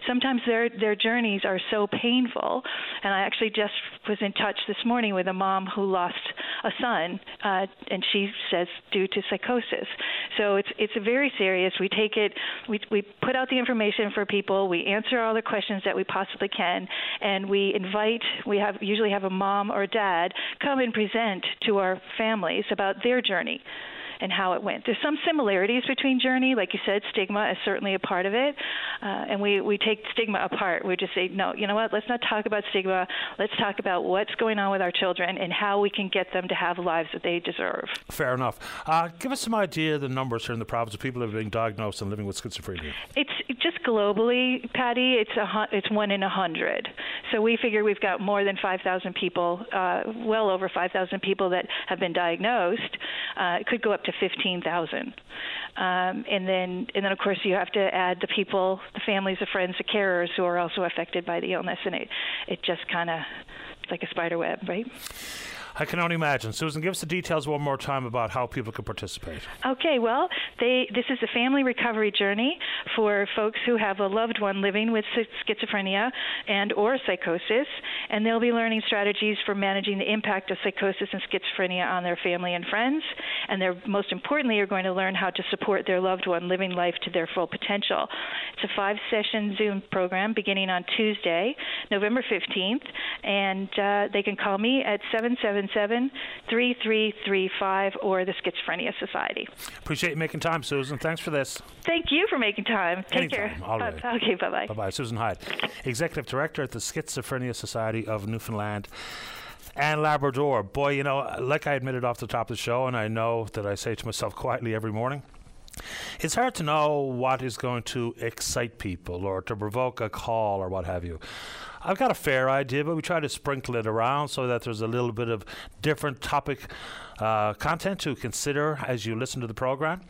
sometimes their their journeys are so painful. And I actually just was in touch this morning with a mom who lost a son, uh, and she says due to psychosis. So it's it's very serious. We take it. We we put out the information for people. We answer all the questions that we possibly can, and we invite. We have usually have a mom or dad come and present to our families about their journey and how it went. There's some similarities between Journey, like you said, stigma is certainly a part of it, uh, and we we take stigma apart. We just say, no, you know what? Let's not talk about stigma. Let's talk about what's going on with our children and how we can get them to have lives that they deserve. Fair enough. Uh, give us some idea of the numbers here in the province of people who are being diagnosed and living with schizophrenia. It's just globally, Paddy. It's a it's one in a hundred. So we figure we've got more than 5,000 people, uh, well over 5,000 people that have been diagnosed. Uh, it could go up to 15,000. Um, and then, and then of course, you have to add the people, the families, the friends, the carers who are also affected by the illness, and it, it just kind of it's like a spider web, right? I can only imagine. Susan, give us the details one more time about how people can participate. Okay, well, they, this is a family recovery journey for folks who have a loved one living with schizophrenia and or psychosis, and they'll be learning strategies for managing the impact of psychosis and schizophrenia on their family and friends, and they're most importantly are going to learn how to support their loved one living life to their full potential. It's a five-session Zoom program beginning on Tuesday, November 15th, and uh, they can call me at 777 3335 or the Schizophrenia Society. Appreciate you making time, Susan. Thanks for this. Thank you for making time. Take Anytime. care. All right. Uh, okay, bye bye. Bye bye. Susan Hyde, Executive Director at the Schizophrenia Society of Newfoundland and Labrador. Boy, you know, like I admitted off the top of the show, and I know that I say to myself quietly every morning. It's hard to know what is going to excite people or to provoke a call or what have you. I've got a fair idea, but we try to sprinkle it around so that there's a little bit of different topic uh, content to consider as you listen to the program.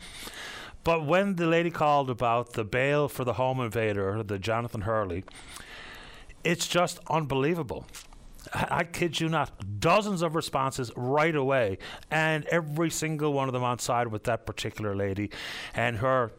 But when the lady called about the bail for the home invader, the Jonathan Hurley, it's just unbelievable. I kid you not, dozens of responses right away, and every single one of them on side with that particular lady and her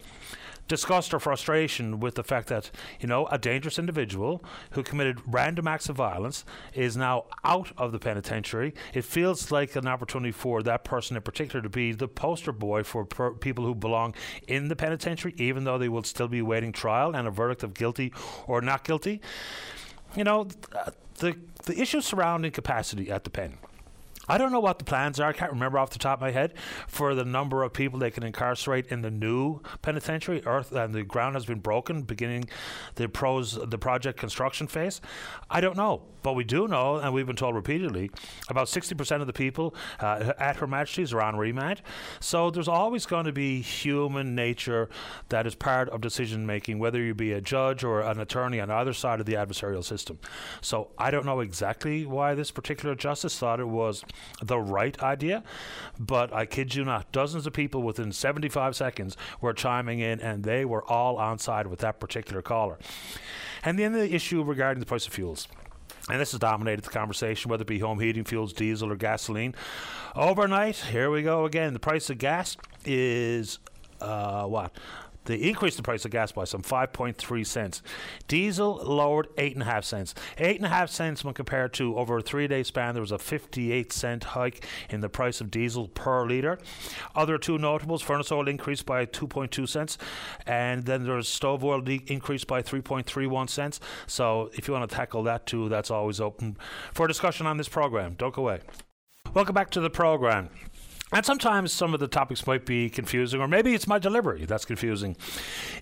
disgust or frustration with the fact that, you know, a dangerous individual who committed random acts of violence is now out of the penitentiary. It feels like an opportunity for that person in particular to be the poster boy for per- people who belong in the penitentiary, even though they will still be waiting trial and a verdict of guilty or not guilty. You know, uh, the the issues surrounding capacity at the pen. I don't know what the plans are. I can't remember off the top of my head for the number of people they can incarcerate in the new penitentiary. Earth and the ground has been broken, beginning the pros the project construction phase. I don't know, but we do know, and we've been told repeatedly, about 60% of the people uh, at Her Majesty's are on remand. So there's always going to be human nature that is part of decision making, whether you be a judge or an attorney on either side of the adversarial system. So I don't know exactly why this particular justice thought it was the right idea, but I kid you not, dozens of people within 75 seconds were chiming in, and they were all on side with that particular caller. And then the issue regarding the price of fuels and this has dominated the conversation, whether it be home heating fuels, diesel, or gasoline. Overnight, here we go again. The price of gas is uh, what? They increased the price of gas by some 5.3 cents. Diesel lowered 8.5 cents. 8.5 cents when compared to over a three day span, there was a 58 cent hike in the price of diesel per litre. Other two notables furnace oil increased by 2.2 cents, and then there's stove oil de- increased by 3.31 cents. So if you want to tackle that too, that's always open for discussion on this program. Don't go away. Welcome back to the program. And sometimes some of the topics might be confusing, or maybe it's my delivery that's confusing.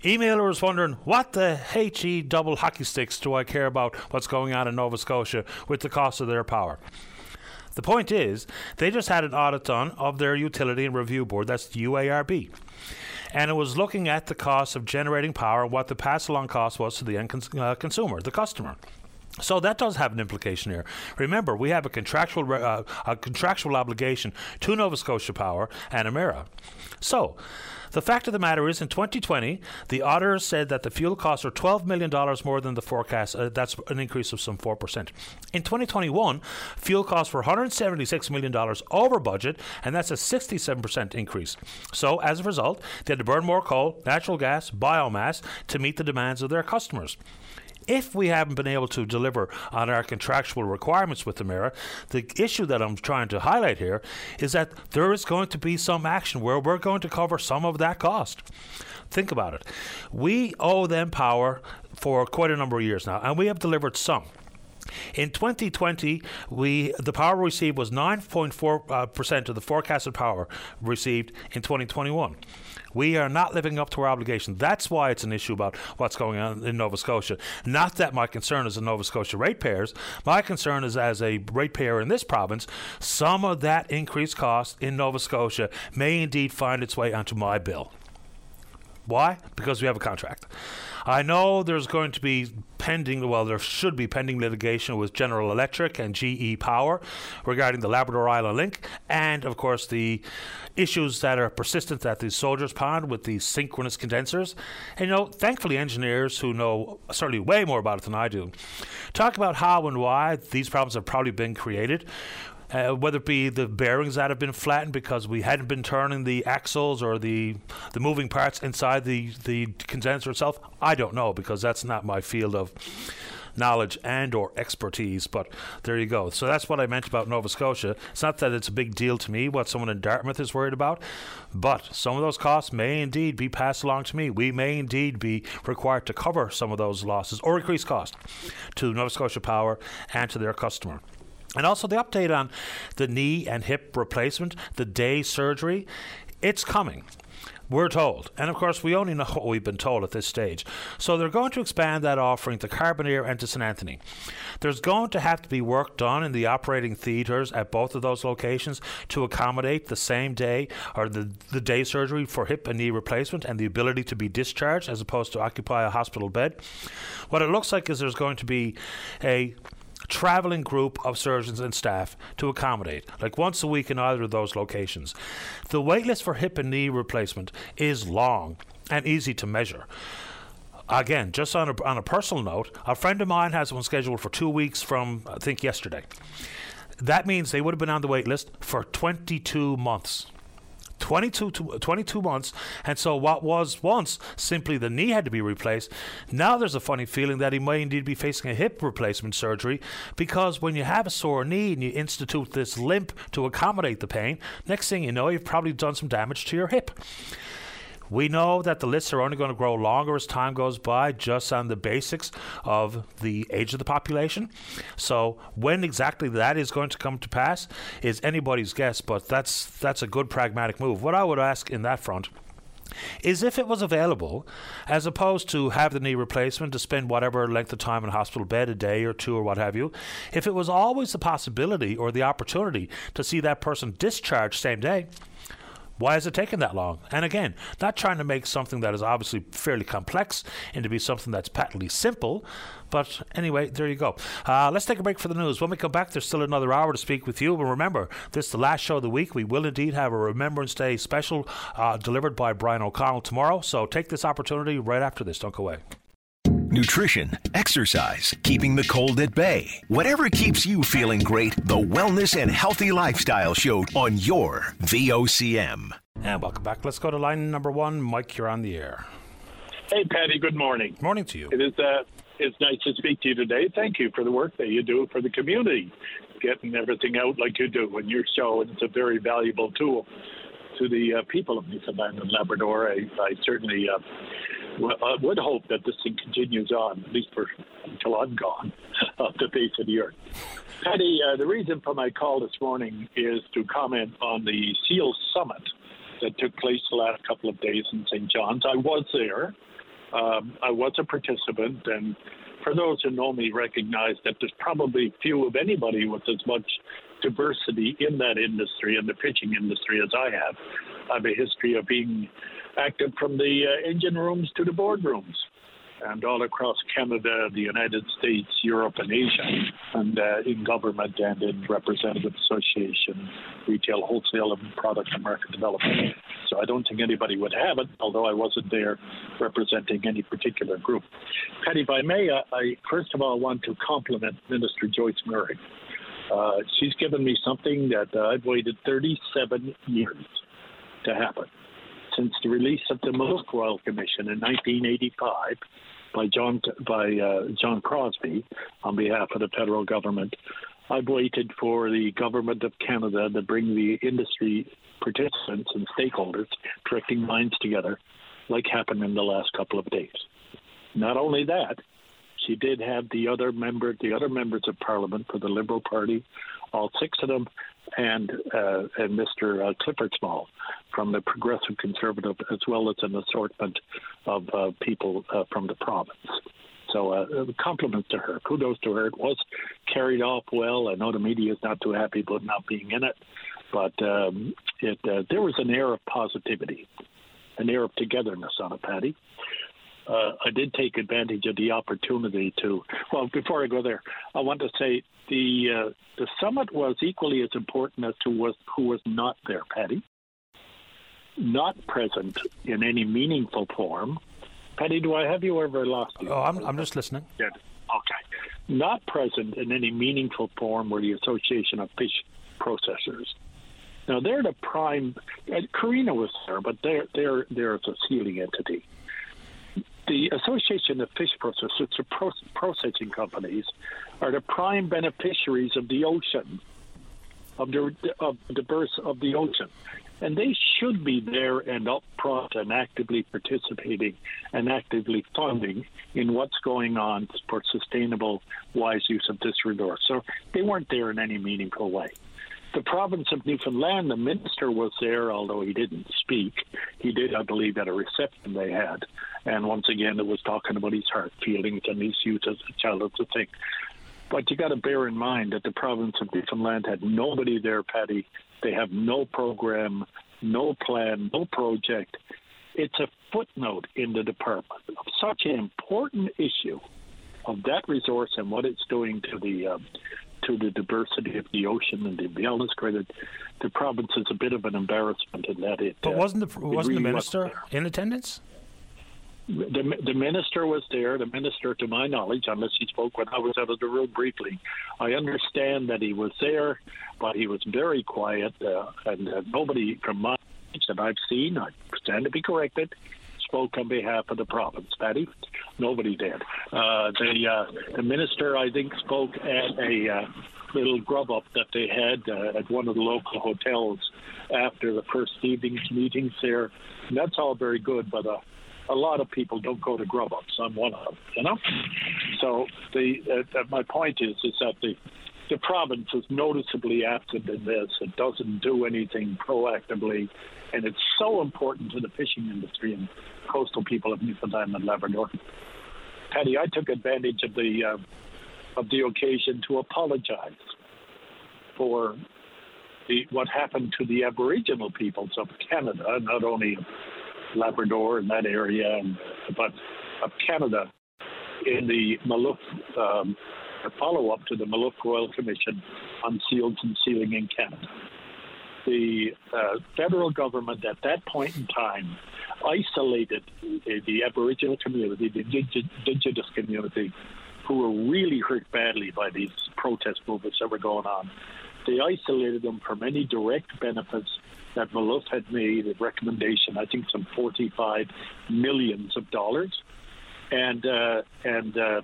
Emailer was wondering, what the HE double hockey sticks do I care about what's going on in Nova Scotia with the cost of their power? The point is, they just had an audit done of their utility and review board, that's the UARB. And it was looking at the cost of generating power and what the pass along cost was to the end cons- uh, consumer, the customer. So that does have an implication here. Remember, we have a contractual uh, a contractual obligation to Nova Scotia Power and Emera. So. The fact of the matter is, in 2020, the auditors said that the fuel costs are $12 million more than the forecast. Uh, that's an increase of some 4%. In 2021, fuel costs were $176 million over budget, and that's a 67% increase. So, as a result, they had to burn more coal, natural gas, biomass to meet the demands of their customers if we haven't been able to deliver on our contractual requirements with Emera, the issue that I'm trying to highlight here is that there is going to be some action where we're going to cover some of that cost. Think about it. We owe them power for quite a number of years now, and we have delivered some. In 2020, we the power received was 9.4 uh, percent of the forecasted power received in 2021. We are not living up to our obligation. That's why it's an issue about what's going on in Nova Scotia. Not that my concern is the Nova Scotia ratepayers. My concern is as a ratepayer in this province, some of that increased cost in Nova Scotia may indeed find its way onto my bill. Why? Because we have a contract. I know there's going to be pending, well, there should be pending litigation with General Electric and GE Power regarding the Labrador Island Link, and of course the issues that are persistent at the Soldiers Pond with the synchronous condensers. And you know, thankfully, engineers who know certainly way more about it than I do talk about how and why these problems have probably been created uh, whether it be the bearings that have been flattened because we hadn't been turning the axles or the the moving parts inside the the condenser itself. I don't know because that's not my field of knowledge and or expertise but there you go. So that's what i meant about nova scotia. It's not that it's a big deal to me what someone in dartmouth is worried about but some of those costs may indeed be passed along to me. We may indeed be required to cover some of those losses or increase cost to nova scotia power and to their customer and also the update on the knee and hip replacement, the day surgery, it's coming. We're told. And of course, we only know what we've been told at this stage. So they're going to expand that offering to Carbonear and to St. Anthony. There's going to have to be work done in the operating theatres at both of those locations to accommodate the same day or the, the day surgery for hip and knee replacement and the ability to be discharged as opposed to occupy a hospital bed. What it looks like is there's going to be a traveling group of surgeons and staff to accommodate, like once a week in either of those locations. The waitlist for hip and knee replacement is long and easy to measure. Again, just on a, on a personal note, a friend of mine has one scheduled for two weeks from, I think, yesterday. That means they would have been on the waitlist for 22 months. 22, 22 months. And so, what was once simply the knee had to be replaced, now there's a funny feeling that he may indeed be facing a hip replacement surgery because when you have a sore knee and you institute this limp to accommodate the pain, next thing you know, you've probably done some damage to your hip. We know that the lists are only going to grow longer as time goes by, just on the basics of the age of the population. So when exactly that is going to come to pass is anybody's guess, but that's that's a good pragmatic move. What I would ask in that front is if it was available, as opposed to have the knee replacement to spend whatever length of time in hospital bed, a day or two or what have you, if it was always the possibility or the opportunity to see that person discharged same day, why is it taking that long? And again, not trying to make something that is obviously fairly complex into be something that's patently simple. But anyway, there you go. Uh, let's take a break for the news. When we come back, there's still another hour to speak with you. But remember, this is the last show of the week. We will indeed have a Remembrance Day special uh, delivered by Brian O'Connell tomorrow. So take this opportunity right after this. Don't go away nutrition, exercise, keeping the cold at bay. Whatever keeps you feeling great, the Wellness and Healthy Lifestyle Show on your VOCM. And welcome back. Let's go to line number one. Mike, you're on the air. Hey, Paddy. Good morning. Morning to you. It is. Uh, it's nice to speak to you today. Thank you for the work that you do for the community, getting everything out like you do in your show. It's a very valuable tool to the uh, people of Newfoundland and Labrador. I, I certainly uh, well, I would hope that this thing continues on, at least for until I'm gone, off the face of the earth. Paddy, uh, the reason for my call this morning is to comment on the SEAL Summit that took place the last couple of days in St. John's. I was there. Um, I was a participant, and for those who know me, recognize that there's probably few of anybody with as much diversity in that industry, in the pitching industry, as I have. I have a history of being active from the uh, engine rooms to the boardrooms and all across Canada, the United States, Europe, and Asia, and uh, in government and in representative association, retail, wholesale, and product and market development. So I don't think anybody would have it, although I wasn't there representing any particular group. Paddy, if I may, I, I first of all want to compliment Minister Joyce Murray. Uh, she's given me something that uh, I've waited 37 years to happen since the release of the Malouf Royal Commission in 1985 by John by uh, John Crosbie on behalf of the federal government. I've waited for the government of Canada to bring the industry participants and stakeholders, directing minds together, like happened in the last couple of days. Not only that, she did have the other member, the other members of Parliament for the Liberal Party, all six of them, and uh, and Mr. Uh, Clifford Small from the Progressive Conservative, as well as an assortment of uh, people uh, from the province. So uh, compliments to her. Kudos to her. It was carried off well. I know the media is not too happy about not being in it, but um, it uh, there was an air of positivity, an air of togetherness on it, Paddy uh, I did take advantage of the opportunity to. Well, before I go there, I want to say the uh, the summit was equally as important as to was who was not there, Paddy. Not present in any meaningful form. Paddy, do I have you ever lost you? Oh, I'm, I'm just listening. Yeah. Okay. Not present in any meaningful form were the Association of Fish Processors. Now they're the prime. Uh, Carino was there, but they're they're they're a sealing entity the Association of Fish Processors, the processing companies, are the prime beneficiaries of the ocean, of the of the birth of the ocean, and they should be there and up front and actively participating and actively funding in what's going on for sustainable, wise use of this resource. So they weren't there in any meaningful way. The province of Newfoundland, the minister was there, although he didn't speak. He did, I believe, at a reception they had. And once again, it was talking about his heart feelings and his youth as a child of the thing. But you got to bear in mind that the province of Newfoundland had nobody there, Paddy. They have no program, no plan, no project. It's a footnote in the department of such an important issue of that resource and what it's doing to the um, to the diversity of the ocean and the wellness credit. The province is a bit of an embarrassment in that it. But uh, wasn't the wasn't really the minister in attendance? the, the minister was there. The minister, to my knowledge, unless he spoke when I was out of the room briefly, I understand that he was there, but he was very quiet, uh, and uh, nobody from my that I've seen, I stand to be corrected, spoke on behalf of the province. Paddy, nobody did. Uh, the uh, the minister, I think, spoke at a uh, little grub up that they had uh, at one of the local hotels after the first evening's meetings there. And that's all very good, but. Uh, a lot of people don't go to grub ups. I'm one of them, you know. So the uh, my point is is that the the province is noticeably absent in this. It doesn't do anything proactively, and it's so important to the fishing industry and coastal people of Newfoundland and Labrador. Paddy, I took advantage of the uh, of the occasion to apologize for the, what happened to the Aboriginal peoples of Canada, not only Labrador and that area, but of Canada in the Malouf um, follow up to the Malouf Royal Commission on Seals and Sealing in Canada. The uh, federal government at that point in time isolated the, the Aboriginal community, the Indigenous community, who were really hurt badly by these protest movements that were going on. They isolated them from any direct benefits that Malouf had made a recommendation, I think some 45 millions of dollars, and uh, and uh,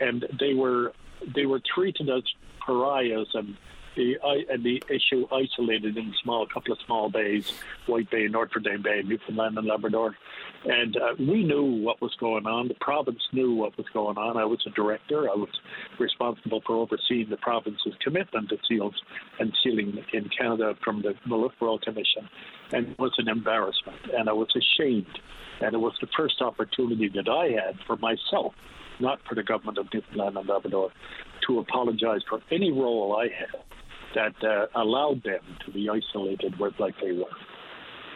and they were they were treated as pariahs and the and the issue isolated in small couple of small bays, White Bay, Notre Dame Bay, Newfoundland and Labrador, and uh, we knew what was going on. The province knew what was going on. I was a director. I was responsible for overseeing the province's commitment to seals and sealing in Canada from the Royal Commission, and it was an embarrassment, and I was ashamed, and it was the first opportunity that I had for myself not for the government of Newfoundland and Labrador, to apologize for any role I had that uh, allowed them to be isolated where, like they were.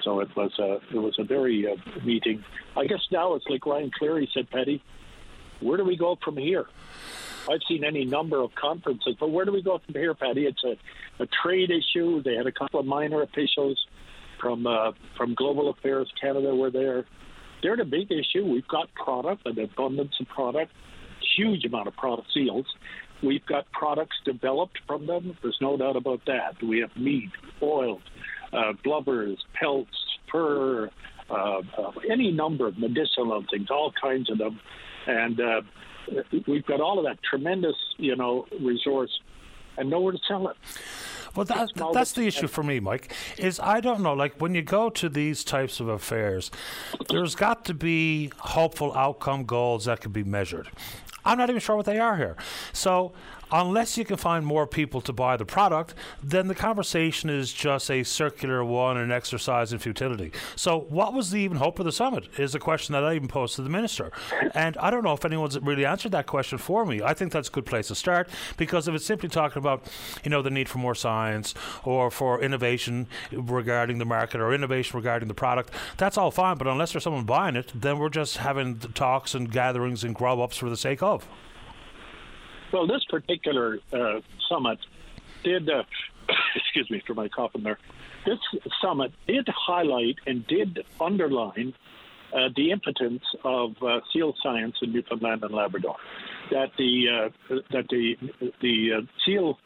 So it was a it was a very uh, meeting. I guess now it's like Ryan Cleary said, Paddy. Where do we go from here? I've seen any number of conferences, but where do we go from here, Paddy? It's a, a trade issue. They had a couple of minor officials from uh, from Global Affairs Canada were there. They're the big issue. We've got product, an abundance of product, huge amount of product seals. We've got products developed from them. There's no doubt about that. We have meat, oils, uh, blubbers, pelts, fur, uh, uh, any number of medicinal things, all kinds of them. And uh, we've got all of that tremendous, you know, resource and nowhere to sell it. Well, that, that's the issue for me, Mike. Is I don't know. Like when you go to these types of affairs, there's got to be hopeful outcome goals that can be measured. I'm not even sure what they are here. So unless you can find more people to buy the product, then the conversation is just a circular one, an exercise in futility. So, what was the even hope of the summit? Is a question that I even posed to the minister, and I don't know if anyone's really answered that question for me. I think that's a good place to start because if it's simply talking about, you know, the need for more science or for innovation regarding the market or innovation regarding the product, that's all fine. But unless there's someone buying it, then we're just having talks and gatherings and grub ups for the sake of. Well, this particular uh, summit did, uh, excuse me for my coughing there, this summit did highlight and did underline uh, the impotence of uh, seal science in Newfoundland and Labrador. That the uh, that the the uh, seal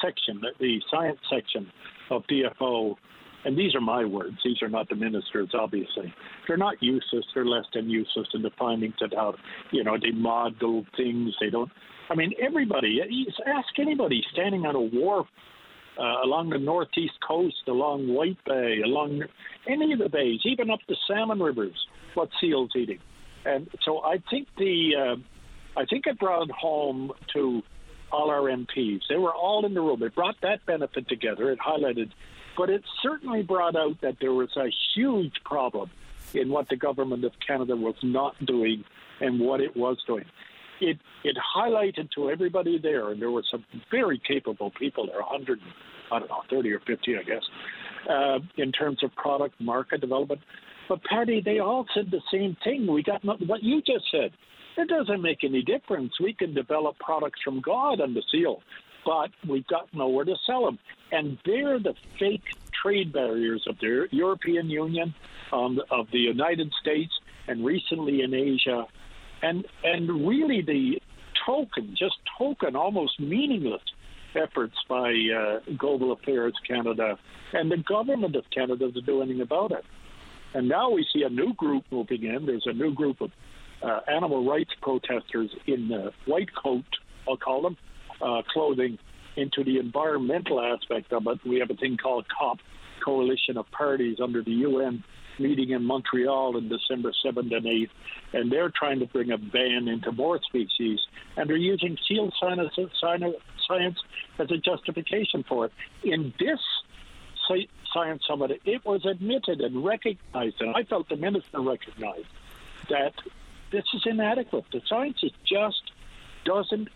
section, the science section of DFO, and these are my words. These are not the ministers, obviously. They're not useless. They're less than useless in the findings that how you know they model things. They don't I mean, everybody, ask anybody standing on a wharf uh, along the northeast coast, along White Bay, along any of the bays, even up the salmon rivers, what seals eating. And so I think the uh, I think it brought home to all our MPs. They were all in the room. It brought that benefit together. It highlighted, but it certainly brought out that there was a huge problem in what the government of Canada was not doing and what it was doing. It it highlighted to everybody there, and there were some very capable people there, 100, I don't know, 30 or 50, I guess, uh, in terms of product market development. But Paddy, they all said the same thing. We got what you just said. It doesn't make any difference. We can develop products from God on the seal, but we've got nowhere to sell them. And they're the fake trade barriers of the European Union, um, of the United States, and recently in Asia. And, and really the token, just token, almost meaningless efforts by uh, Global Affairs Canada and the government of Canada to do anything about it. And now we see a new group moving in. There's a new group of uh, animal rights protesters in white coat, I'll call them, uh, clothing into the environmental aspect of it. We have a thing called COP, Coalition of Parties under the UN meeting in Montreal in December 7th and 8th, and they're trying to bring a ban into more species, and they're using seal science, as a justification for it. In this science summit, it was admitted and recognized, and I felt the minister recognized that this is inadequate. The science just doesn't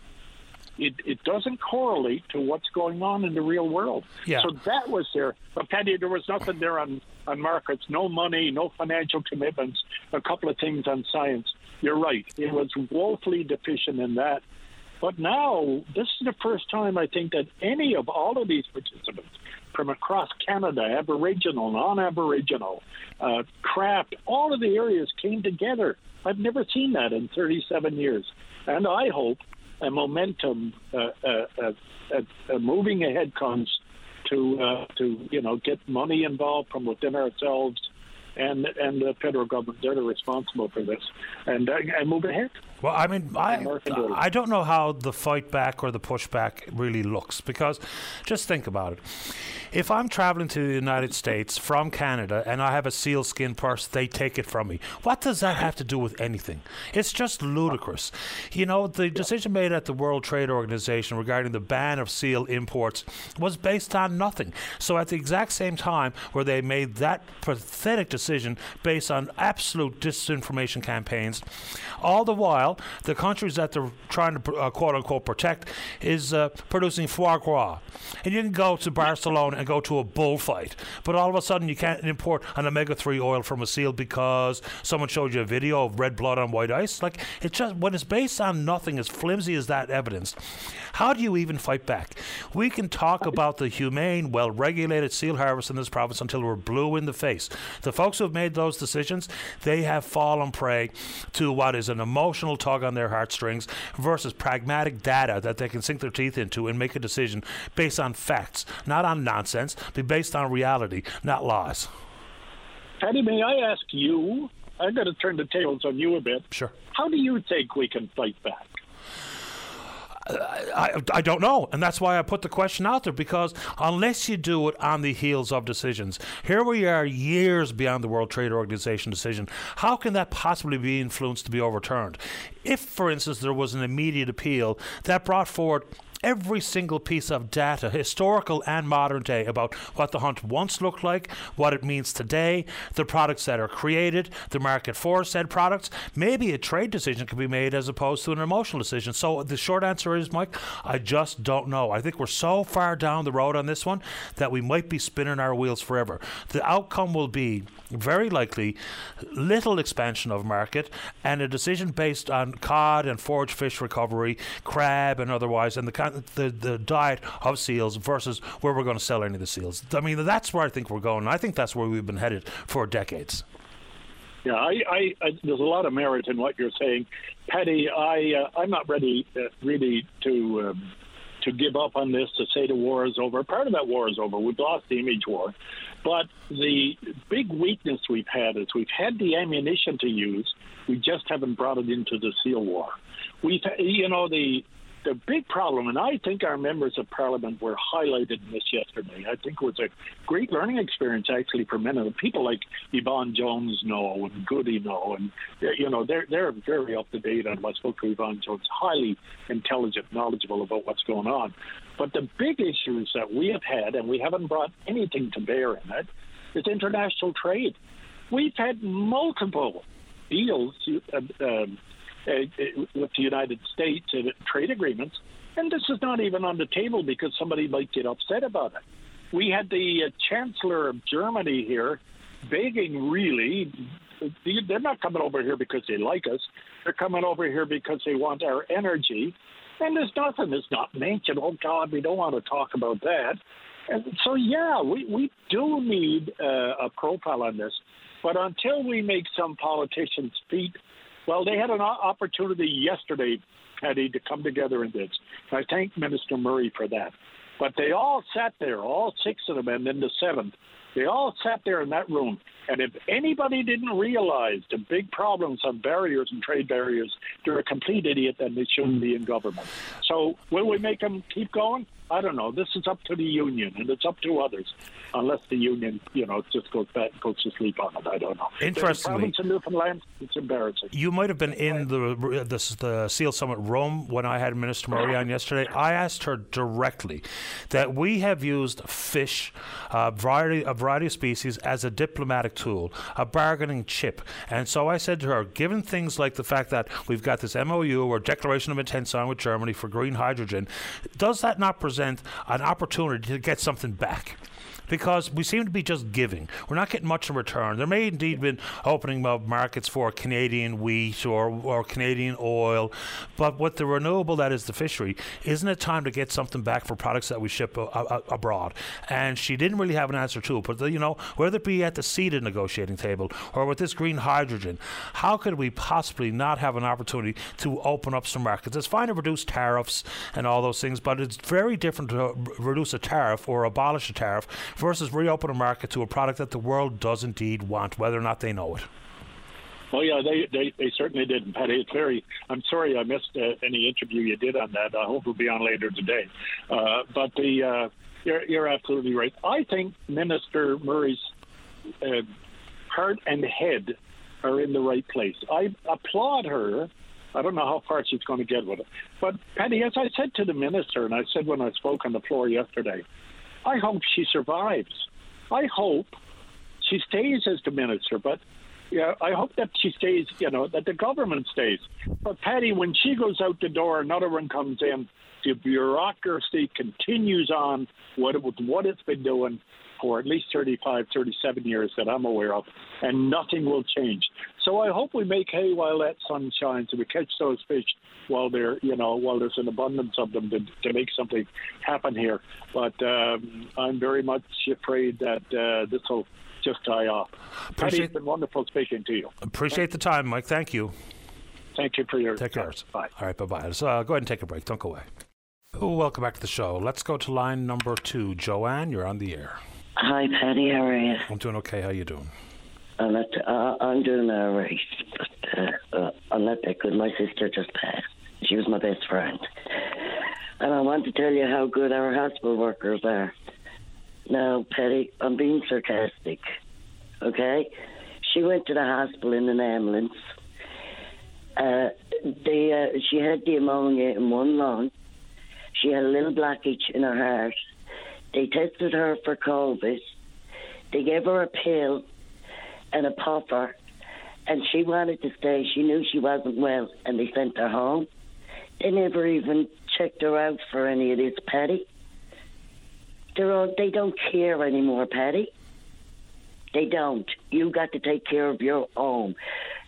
it, it doesn't correlate to what's going on in the real world. Yeah. So that was there. But Paddy, there was nothing there on, on markets, no money, no financial commitments, a couple of things on science. You're right. It was woefully deficient in that. But now, this is the first time I think that any of all of these participants from across Canada, Aboriginal, non Aboriginal, uh, craft, all of the areas came together I've never seen that in 37 years. And I hope a momentum, uh, uh, uh, uh moving ahead comes to uh, to you know get money involved from within ourselves and and the federal government. They're responsible for this, and uh, and move ahead. Well, I mean, I, I don't know how the fight back or the pushback really looks because just think about it. If I'm traveling to the United States from Canada and I have a sealskin purse, they take it from me. What does that have to do with anything? It's just ludicrous. You know, the decision made at the World Trade Organization regarding the ban of seal imports was based on nothing. So at the exact same time where they made that pathetic decision based on absolute disinformation campaigns, all the while, the countries that they're trying to uh, quote unquote protect is uh, producing foie gras. And you can go to Barcelona and go to a bullfight, but all of a sudden you can't import an omega 3 oil from a seal because someone showed you a video of red blood on white ice. Like, it just, when it's based on nothing as flimsy as that evidence, how do you even fight back? We can talk about the humane, well regulated seal harvest in this province until we're blue in the face. The folks who have made those decisions, they have fallen prey to what is an emotional tug on their heartstrings versus pragmatic data that they can sink their teeth into and make a decision based on facts, not on nonsense, but based on reality, not lies. Paddy, may I ask you? I'm going to turn the tables on you a bit. Sure. How do you think we can fight back? I, I don't know. And that's why I put the question out there because unless you do it on the heels of decisions, here we are years beyond the World Trade Organization decision. How can that possibly be influenced to be overturned? If, for instance, there was an immediate appeal that brought forward every single piece of data, historical and modern day, about what the hunt once looked like, what it means today, the products that are created, the market for said products. Maybe a trade decision can be made as opposed to an emotional decision. So the short answer is, Mike, I just don't know. I think we're so far down the road on this one that we might be spinning our wheels forever. The outcome will be very likely little expansion of market and a decision based on cod and forage fish recovery, crab and otherwise, and the the, the diet of seals versus where we're going to sell any of the seals. I mean, that's where I think we're going. I think that's where we've been headed for decades. Yeah, I, I, I, there's a lot of merit in what you're saying, Paddy. I, uh, I'm not ready uh, really to um, to give up on this to say the war is over. Part of that war is over. We've lost the image war, but the big weakness we've had is we've had the ammunition to use. We just haven't brought it into the SEAL war. We've, you know, the the big problem, and I think our members of parliament were highlighted in this yesterday. I think it was a great learning experience actually for many of the people like Yvonne Jones know and Gudie know, and you know they're they're very up to date on what's spoke to Yvonne Jones, highly intelligent, knowledgeable about what's going on. But the big issues that we have had, and we haven't brought anything to bear in it, is international trade. We've had multiple deals. Uh, uh, with the United States and trade agreements, and this is not even on the table because somebody might get upset about it. We had the uh, Chancellor of Germany here begging, really. They're not coming over here because they like us. They're coming over here because they want our energy. And there's nothing that's not mentioned. Oh, God, we don't want to talk about that. And so, yeah, we, we do need uh, a profile on this. But until we make some politicians' feet well, they had an opportunity yesterday, Eddie, to come together in this. I thank Minister Murray for that. But they all sat there, all six of them, and then the seventh. They all sat there in that room. And if anybody didn't realize the big problems on barriers and trade barriers, they're a complete idiot and they shouldn't be in government. So will we make them keep going? I don't know. This is up to the union, and it's up to others, unless the union, you know, just goes back, and goes to sleep on it. I don't know. Interestingly, in Newfoundland, it's embarrassing. You might have been in the the, the Seal Summit Rome when I had Minister Murray on yesterday. I asked her directly that we have used fish, a variety a variety of species, as a diplomatic tool, a bargaining chip, and so I said to her, given things like the fact that we've got this MOU or Declaration of Intent signed with Germany for green hydrogen, does that not present an opportunity to get something back because we seem to be just giving. We're not getting much in return. There may indeed been opening of markets for Canadian wheat or, or Canadian oil, but with the renewable that is the fishery, isn't it time to get something back for products that we ship a, a, abroad? And she didn't really have an answer to it. But, the, you know, whether it be at the CETA negotiating table or with this green hydrogen, how could we possibly not have an opportunity to open up some markets? It's fine to reduce tariffs and all those things, but it's very different to reduce a tariff or abolish a tariff versus reopen a market to a product that the world does indeed want, whether or not they know it. Oh yeah, they, they they certainly did, Paddy. It's very. I'm sorry I missed uh, any interview you did on that. I hope it'll be on later today. Uh, but the uh, you're you're absolutely right. I think Minister Murray's uh, heart and head are in the right place. I applaud her. I don't know how far she's going to get with it. But Paddy, as I said to the minister, and I said when I spoke on the floor yesterday, I hope she survives. I hope she stays as the minister, but yeah, I hope that she stays, you know, that the government stays. But Paddy, when she goes out the door, another one comes in. The bureaucracy continues on what it, what it's been doing for at least 35, 37 years that I'm aware of, and nothing will change. So I hope we make hay while that sun shines, and we catch those fish while they're, you know, while there's an abundance of them to, to make something happen here. But um, I'm very much afraid that uh, this will just die off. Appreciate, Paddy, it's been wonderful speaking to you. Appreciate the time, Mike. Thank you. Thank you for your take care. Bye. All right, bye bye. So uh, go ahead and take a break. Don't go away. welcome back to the show. Let's go to line number two. Joanne, you're on the air. Hi, Paddy. How are you? I'm doing okay. How you doing? I'm not. Uh, I'm doing all right, but uh, uh, I'm not that good. My sister just passed. She was my best friend, and I want to tell you how good our hospital workers are. Now, Paddy, I'm being sarcastic. Okay, she went to the hospital in an ambulance. Uh, they, uh, she had the ammonia in one lung. She had a little blockage in her heart they tested her for COVID. They gave her a pill and a puffer, and she wanted to stay. She knew she wasn't well, and they sent her home. They never even checked her out for any of this, Paddy. They're all, they don't care anymore, Paddy. They don't. You got to take care of your own.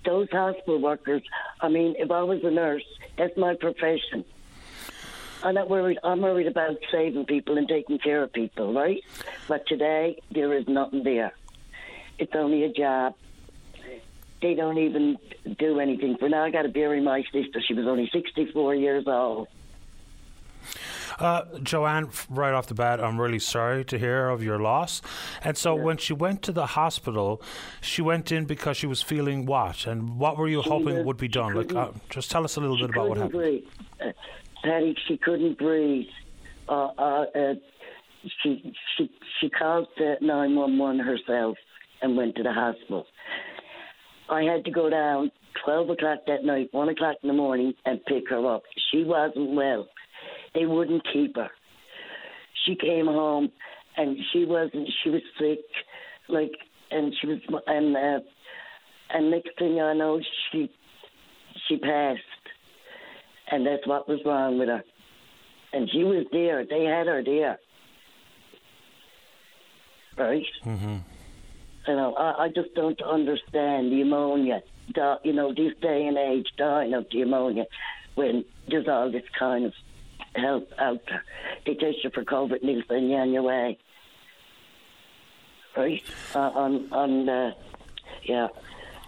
Those hospital workers, I mean, if I was a nurse, that's my profession. I'm not worried. I'm worried about saving people and taking care of people, right? But today there is nothing there. It's only a job. They don't even do anything. For now, I got to bury my sister. She was only 64 years old. Uh, Joanne, right off the bat, I'm really sorry to hear of your loss. And so, yeah. when she went to the hospital, she went in because she was feeling what? And what were you she hoping was, would be done? Like, uh, just tell us a little bit about what happened. Uh, Paddy, she couldn't breathe. Uh, uh, uh, she she she called nine one one herself and went to the hospital. I had to go down twelve o'clock that night, one o'clock in the morning, and pick her up. She wasn't well. They wouldn't keep her. She came home, and she wasn't. She was sick, like, and she was, and uh, and next thing I know, she she passed, and that's what was wrong with her. And she was there. They had her there. Right. Mm-hmm. You know, I, I just don't understand the pneumonia. The, you know, this day and age, dying of the pneumonia when there's all this kind of help out there. They test you for COVID and they'll send you on your way. Right? Uh, on, on, uh, yeah.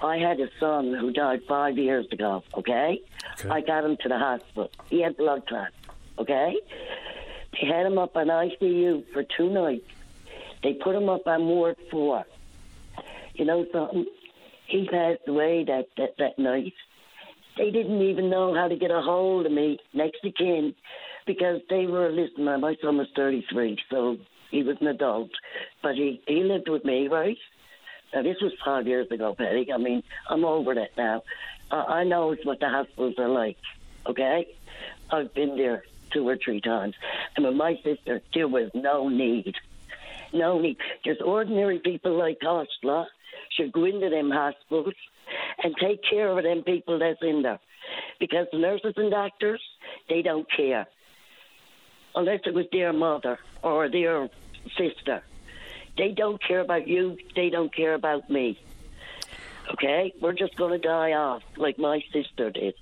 I had a son who died five years ago, okay? okay? I got him to the hospital. He had blood clots, okay? They had him up on ICU for two nights. They put him up on Ward 4. You know something? He passed away that, that, that night. They didn't even know how to get a hold of me, next to kin, because they were, listen, my son was 33, so he was an adult. But he, he lived with me, right? Now, this was five years ago, Paddy. I mean, I'm over that now. Uh, I know what the hospitals are like, okay? I've been there two or three times. And with my sister, there was no need. No need. Just ordinary people like lah, should go into them hospitals and take care of them people that's in there. Because the nurses and doctors, they don't care. Unless it was their mother or their sister. They don't care about you. They don't care about me. Okay? We're just going to die off like my sister did.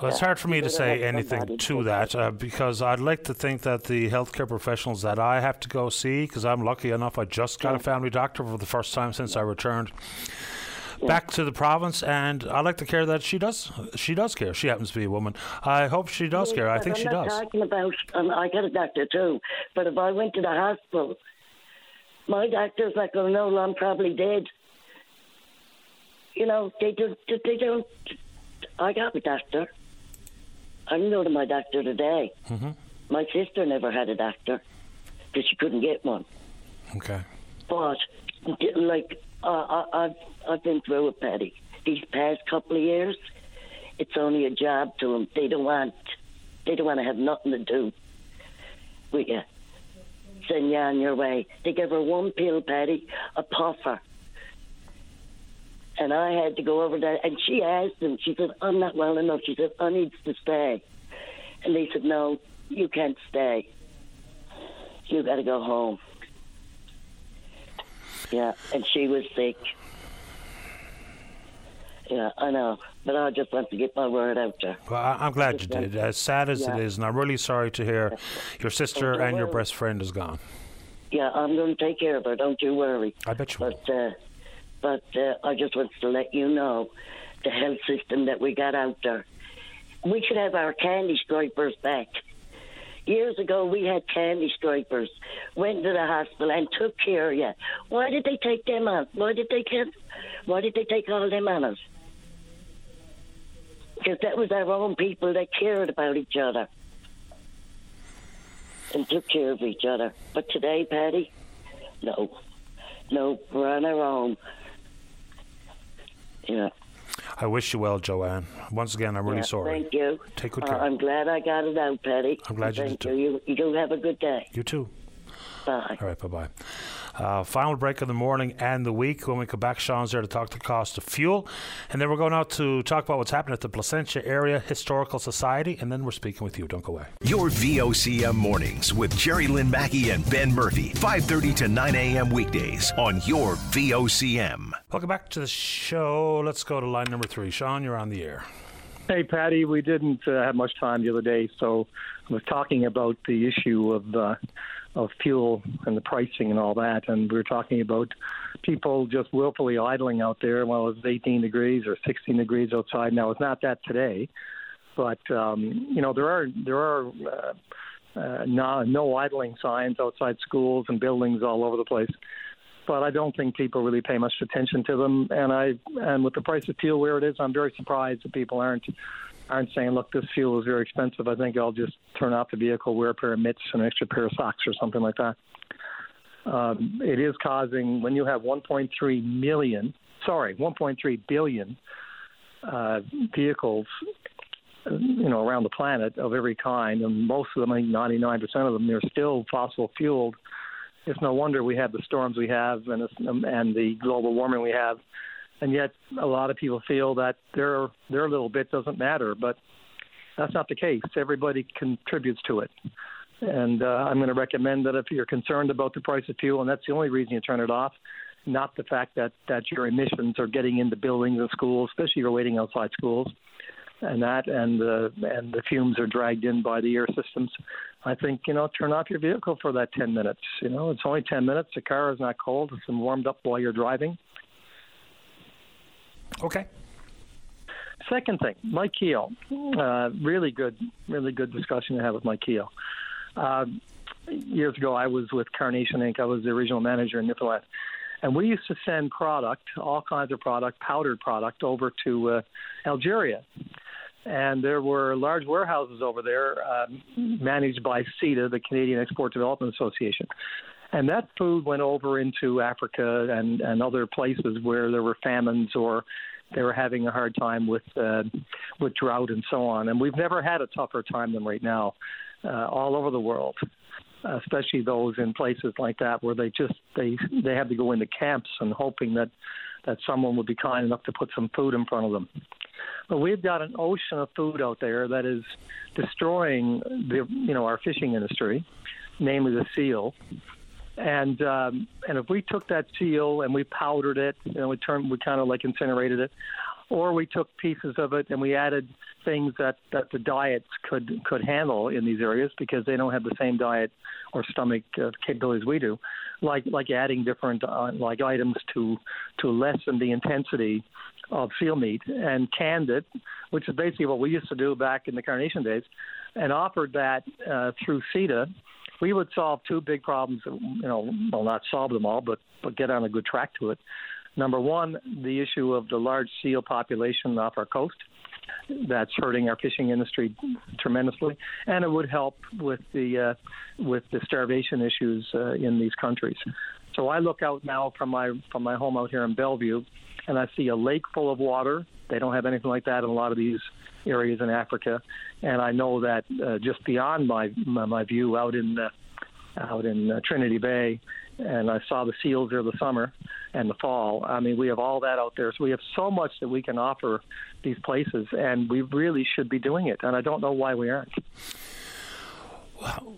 Well, it's hard for me to say anything to that uh, because I'd like to think that the healthcare professionals that I have to go see, because I'm lucky enough, I just got a family doctor for the first time since I returned back to the province, and I like the care that she does. She does care. She happens to be a woman. I hope she does care. I think I'm she not does. talking about. Um, I got a doctor too, but if I went to the hospital, my doctor's not going to know I'm probably dead. You know, they do. They don't. I got a doctor. I can go to my doctor today. Mm-hmm. My sister never had a doctor because she couldn't get one. Okay. But like uh, I've I've been through it, Paddy. These past couple of years, it's only a job to them. They don't want they don't want to have nothing to do with you. Send you on your way. They give her one pill, Paddy, a puffer. And I had to go over there, and she asked them. She said, "I'm not well enough." She said, "I need to stay," and they said, "No, you can't stay. You got to go home." Yeah, and she was sick. Yeah, I know, but I just want to get my word out there. Well, I, I'm glad you did. As sad as Yeah. it is, and I'm really sorry to hear your sister and your best friend is gone. Yeah, I'm going to take care of her. Don't you worry. I bet you But uh, but uh, I just want to let you know the health system that we got out there. We should have our candy stripers back. Years ago, we had candy stripers. Went to the hospital and took care of you. Why did they take them out? Why did they take? Why did they take all them on us? Because that was our own people that cared about each other and took care of each other. But today, Paddy, no, no, we're on our own. Yeah. I wish you well, Joanne. Once again, I'm really yeah, sorry. Thank you. Take good Uh, care. I'm glad I got it out, Paddy. I'm glad you Thank did you. You, you have a good day. You too. Bye. All right, bye bye. Uh, final break of the morning and the week. When we come back, Sean's there to talk the cost of fuel. And then we're going out to talk about what's happening at the Placentia Area Historical Society. And then we're speaking with you. Don't go away. Your VOCM mornings with Jerry Lynn Mackey and Ben Murphy, 5:30 to 9 a.m. weekdays on your VOCM. Welcome back to the show. Let's go to line number three. Sean, you're on the air. Hey, Paddy, we didn't uh, have much time the other day, so I was talking about the issue of uh, of fuel and the pricing and all that, and we were talking about people just willfully idling out there while it's 18 degrees or 16 degrees outside. Now it's not that today, but um, you know there are there are uh, uh, no, no idling signs outside schools and buildings all over the place. But I don't think people really pay much attention to them, and I and with the price of fuel where it is, I'm very surprised that people aren't aren't saying, look, this fuel is very expensive. I think I'll just turn off the vehicle, wear a pair of mitts, an extra pair of socks, or something like that. Um, it is causing when you have 1.3 million, sorry, 1.3 billion uh, vehicles, you know, around the planet of every kind, and most of them, I think 99% of them, they're still fossil fueled. It's no wonder we have the storms we have and and the global warming we have, and yet a lot of people feel that their their little bit doesn't matter, but that's not the case. Everybody contributes to it. And uh, I'm going to recommend that if you're concerned about the price of fuel, and that's the only reason you turn it off, not the fact that, that your emissions are getting into buildings and schools, especially if you're waiting outside schools, and that and the and the fumes are dragged in by the air systems. I think you know turn off your vehicle for that 10 minutes. You know it's only 10 minutes. The car is not cold. It's been warmed up while you're driving. Okay. Second thing, Mike Keel. Uh, really good, really good discussion to have with Mike Keel. Uh, years ago, I was with Carnation Inc. I was the regional manager in Newfoundland. And we used to send product, all kinds of product, powdered product, over to uh, Algeria. And there were large warehouses over there uh, managed by CIDA, the Canadian Export Development Association. And that food went over into Africa and, and other places where there were famines or they were having a hard time with uh, with drought and so on. And we've never had a tougher time than right now, uh, all over the world especially those in places like that where they just they they have to go into camps and hoping that that someone would be kind enough to put some food in front of them. But we've got an ocean of food out there that is destroying the you know our fishing industry, namely the seal. And um, and if we took that seal and we powdered it, and we turned we kind of like incinerated it, or we took pieces of it and we added things that, that the diets could could handle in these areas because they don't have the same diet or stomach uh, capabilities we do, like like adding different uh, like items to to lessen the intensity of seal meat and canned it, which is basically what we used to do back in the carnation days, and offered that uh, through CIDA. We would solve two big problems. You know, well, not solve them all, but but get on a good track to it. Number one, the issue of the large seal population off our coast. That's hurting our fishing industry tremendously, and it would help with the uh, with the starvation issues uh, in these countries. So I look out now from my from my home out here in Bellevue, and I see a lake full of water. They don't have anything like that in a lot of these areas in Africa, and I know that uh, just beyond my, my my view out in uh, out in uh, Trinity Bay, and I saw the seals there the summer and the fall. I mean, we have all that out there, so we have so much that we can offer these places, and we really should be doing it. And I don't know why we aren't. Well,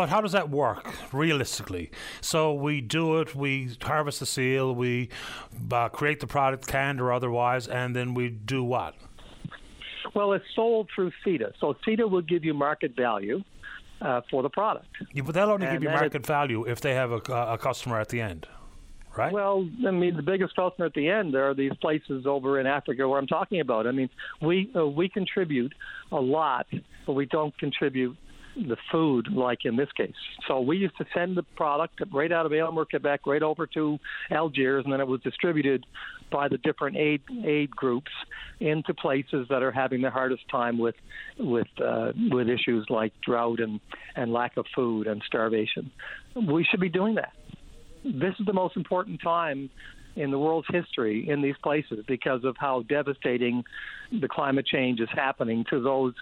but how does that work realistically? So we do it, we harvest the seal, we uh, create the product, canned or otherwise, and then we do what? Well, it's sold through CETA. So CETA will give you market value uh, for the product. Yeah, but they'll only and give you market value if they have a, a customer at the end. Right. Well, I mean, the biggest customer at the end are these places over in Africa where I'm talking about. I mean, we uh, we contribute a lot, but we don't contribute the food like in this case. So we used to send the product right out of Aylmer, Quebec, right over to Algiers, and then it was distributed by the different aid aid groups into places that are having the hardest time with with uh, with issues like drought and and lack of food and starvation. We should be doing that. This is the most important time in the world's history in these places because of how devastating the climate change is happening to those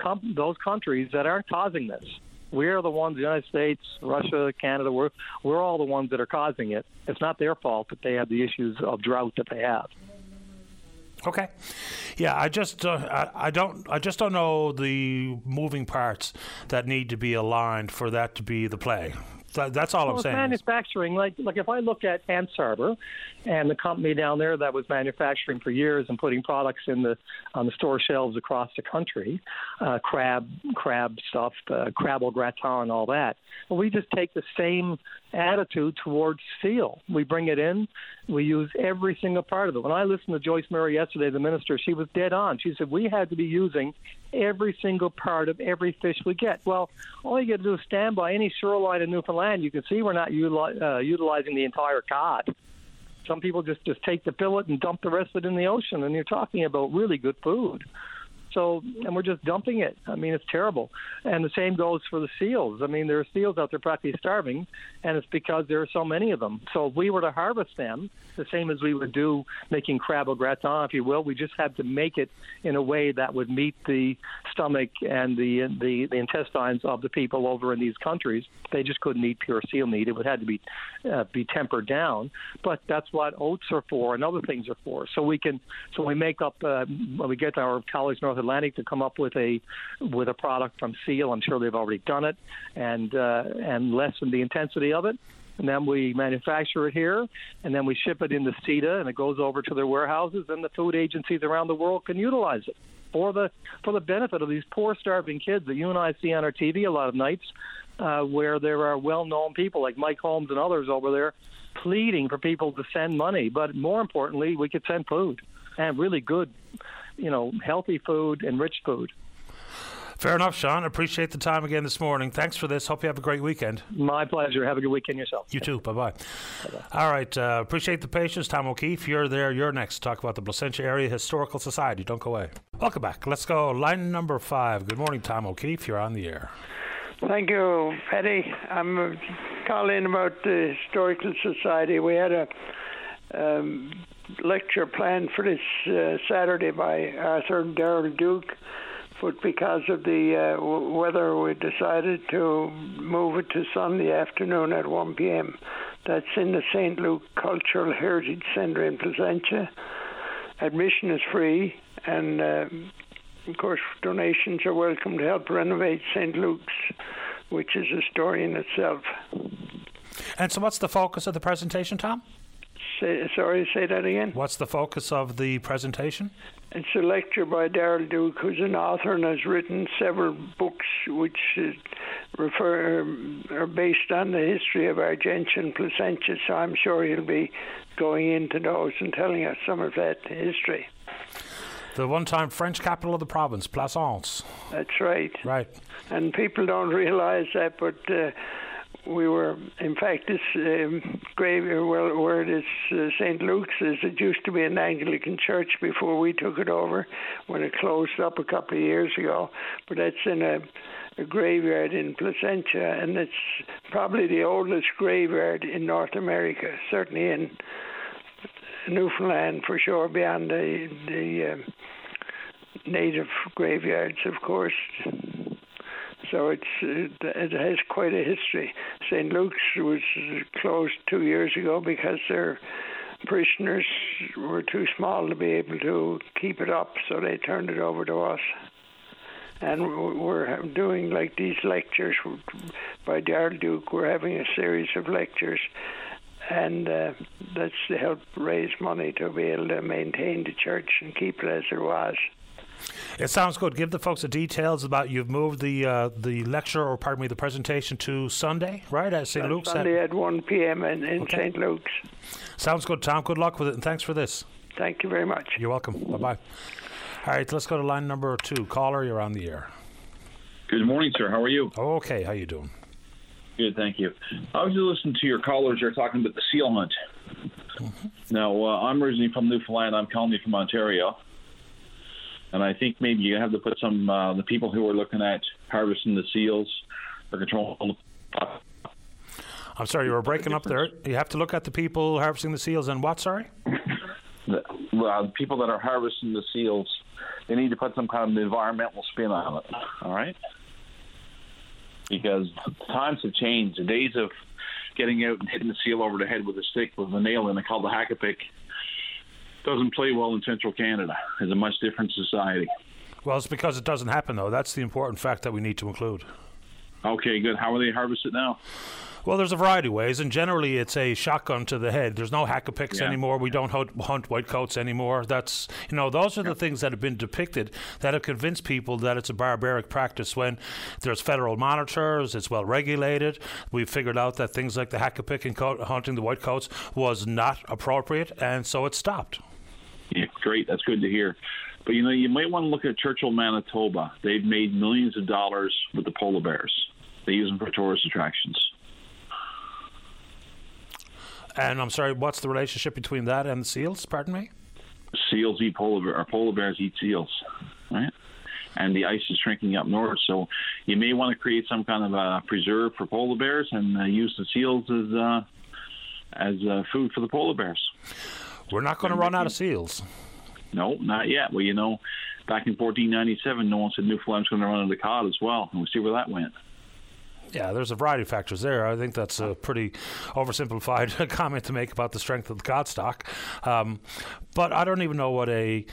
com- those countries that aren't causing this. We are the ones, the United States, Russia, Canada, we're, we're all the ones that are causing it. It's not their fault that they have the issues of drought that they have. Okay, yeah, I just uh, I, I, don't I just don't know the moving parts that need to be aligned for that to be the play. That's all well, I'm saying. Manufacturing, like like if I look at Hants Harbor, and the company down there that was manufacturing for years and putting products in the on the store shelves across the country, uh, crab crab stuff, uh, crab au gratin, and all that. Well, we just take the same attitude towards seal. We bring it in, we use every single part of it. When I listened to Joyce Murray yesterday, the minister, she was dead on. She said we had to be using every single part of every fish we get. Well, all you got to do is stand by any shoreline in Newfoundland. You can see we're not utili- uh, utilizing the entire cod. Some people just just take the fillet and dump the rest of it in the ocean, and you're talking about really good food. So, and we're just dumping it. I mean, it's terrible. And the same goes for the seals. I mean, there are seals out there practically starving, and it's because there are so many of them. So, if we were to harvest them, the same as we would do making crab au gratin, if you will, we just had to make it in a way that would meet the stomach and the the, the intestines of the people over in these countries. They just couldn't eat pure seal meat. It would have to be uh, be tempered down. But that's what oats are for, and other things are for. So we can so we make up uh, when we get our colleagues North Atlantic to come up with a with a product from seal. I'm sure they've already done it, and uh, and lessen the intensity of it. And then we manufacture it here, and then we ship it into CETA, and it goes over to their warehouses, and the food agencies around the world can utilize it for the for the benefit of these poor, starving kids that you and I see on our TV a lot of nights, uh, where there are well-known people like Mike Holmes and others over there pleading for people to send money. But more importantly, we could send food and really good, you know, healthy food, and rich food. Fair enough, Sean. Appreciate the time again this morning. Thanks for this. Hope you have a great weekend. My pleasure. Have a good weekend yourself. You too. Bye bye. All right. Uh, appreciate the patience. Tom O'Keefe, you're there. You're next to talk about the Placentia Area Historical Society. Don't go away. Welcome back. Let's go. Line number five. Good morning, Tom O'Keefe. You're on the air. Thank you, Paddy. I'm uh, calling about the Historical Society. We had a um, lecture planned for this uh, Saturday by Arthur and Daryl Duke, but because of the uh, w- weather, we decided to move it to Sunday afternoon at 1 p.m. That's in the St. Luke Cultural Heritage Centre in Placentia. Admission is free, and uh, of course, donations are welcome to help renovate St. Luke's, which is a story in itself. And so, what's the focus of the presentation, Tom? Say, sorry, say that again. What's the focus of the presentation? It's a lecture by Daryl Duke, who's an author and has written several books which uh, refer are based on the history of Argentian Placentia. So I'm sure he'll be going into those and telling us some of that history. The one time French capital of the province, Plaisance. That's right. Right. And people don't realize that, but uh, we were, in fact, this um, grave, well, where this uh, St. Luke's is, it used to be an Anglican church before we took it over when it closed up a couple of years ago. But that's in a, a graveyard in Placentia, and it's probably the oldest graveyard in North America, certainly in Newfoundland for sure, beyond the the um, native graveyards, of course. So it's it, it has quite a history. St. Luke's was closed two years ago because their parishioners were too small to be able to keep it up, so they turned it over to us. And we're doing like these lectures by Daryl Duke. We're having a series of lectures and uh, that's to help raise money to be able to maintain the church and keep it as it was. It sounds good. Give the folks the details about you've moved the uh, the lecture or pardon me the presentation to Sunday, right at St. Luke's. Sunday at 1 p.m. in, in Okay. St. Luke's. Sounds good, Tom. Good luck with it, and thanks for this. Thank you very much. You're welcome. Bye bye. All right, let's go to line number two. Caller, you're on the air. Good morning, sir. How are you? Okay, how you doing? Good, thank you. I was just listening to your callers. They're talking about the seal hunt. Now, uh, I'm originally from Newfoundland. I'm calling you from Ontario, and I think maybe you have to put some uh, the people who are looking at harvesting the seals or controlling. I'm sorry, you were breaking up there. You have to look at the people harvesting the seals and what? Sorry. The, well, the people that are harvesting the seals, they need to put some kind of environmental spin on it. All right, because times have changed. The days of getting out and hitting the seal over the head with a stick with a nail in it called the hakapik doesn't play well in central Canada. It's a much different society. Well, it's because it doesn't happen though. That's the important fact that we need to include. Okay, good. How are they harvested now? Well, there's a variety of ways, and generally it's a shotgun to the head. There's no hakapiks Yeah. anymore. We don't hunt, hunt white coats anymore. That's you know those are the things that have been depicted that have convinced people that it's a barbaric practice. When there's federal monitors, it's well regulated. We've figured out that things like the hakapik and coat, hunting the white coats was not appropriate, and so it stopped. Yeah, great. That's good to hear. But you know, you might want to look at Churchill, Manitoba. They've made millions of dollars with the polar bears. They use them for tourist attractions. And I'm sorry, what's the relationship between that and the seals? Pardon me. Seals eat polar bear, or polar bears eat seals, right? and the ice is shrinking up north. So you may want to create some kind of a preserve for polar bears and uh, use the seals as uh, as uh, food for the polar bears. We're not going to run out of seals. No, not yet. Well, you know, back in 1497, no one said Newfoundland's going to run out of cod as well, and we see where that went. Yeah, there's a variety of factors there. I think that's a pretty oversimplified comment to make about the strength of the cod stock. Um, but I don't even know what a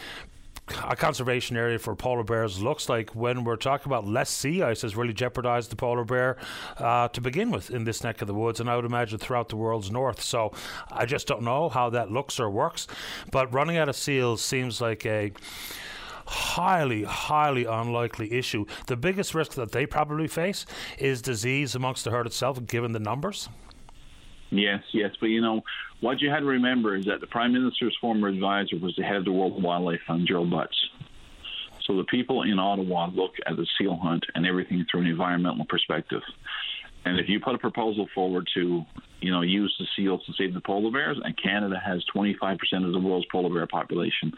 a conservation area for polar bears looks like when we're talking about less sea ice has really jeopardized the polar bear uh, to begin with in this neck of the woods, and I would imagine throughout the world's north. So I just don't know how that looks or works. But running out of seals seems like a highly, highly unlikely issue. The biggest risk that they probably face is disease amongst the herd itself, given the numbers. Yes, yes, but you know what you had to remember is that the prime minister's former advisor was the head of the World Wildlife Fund, Gerald Butts. So the people in Ottawa look at the seal hunt and everything through an environmental perspective. And if you put a proposal forward to, you know, use the seals to save the polar bears, and Canada has 25% of the world's polar bear population,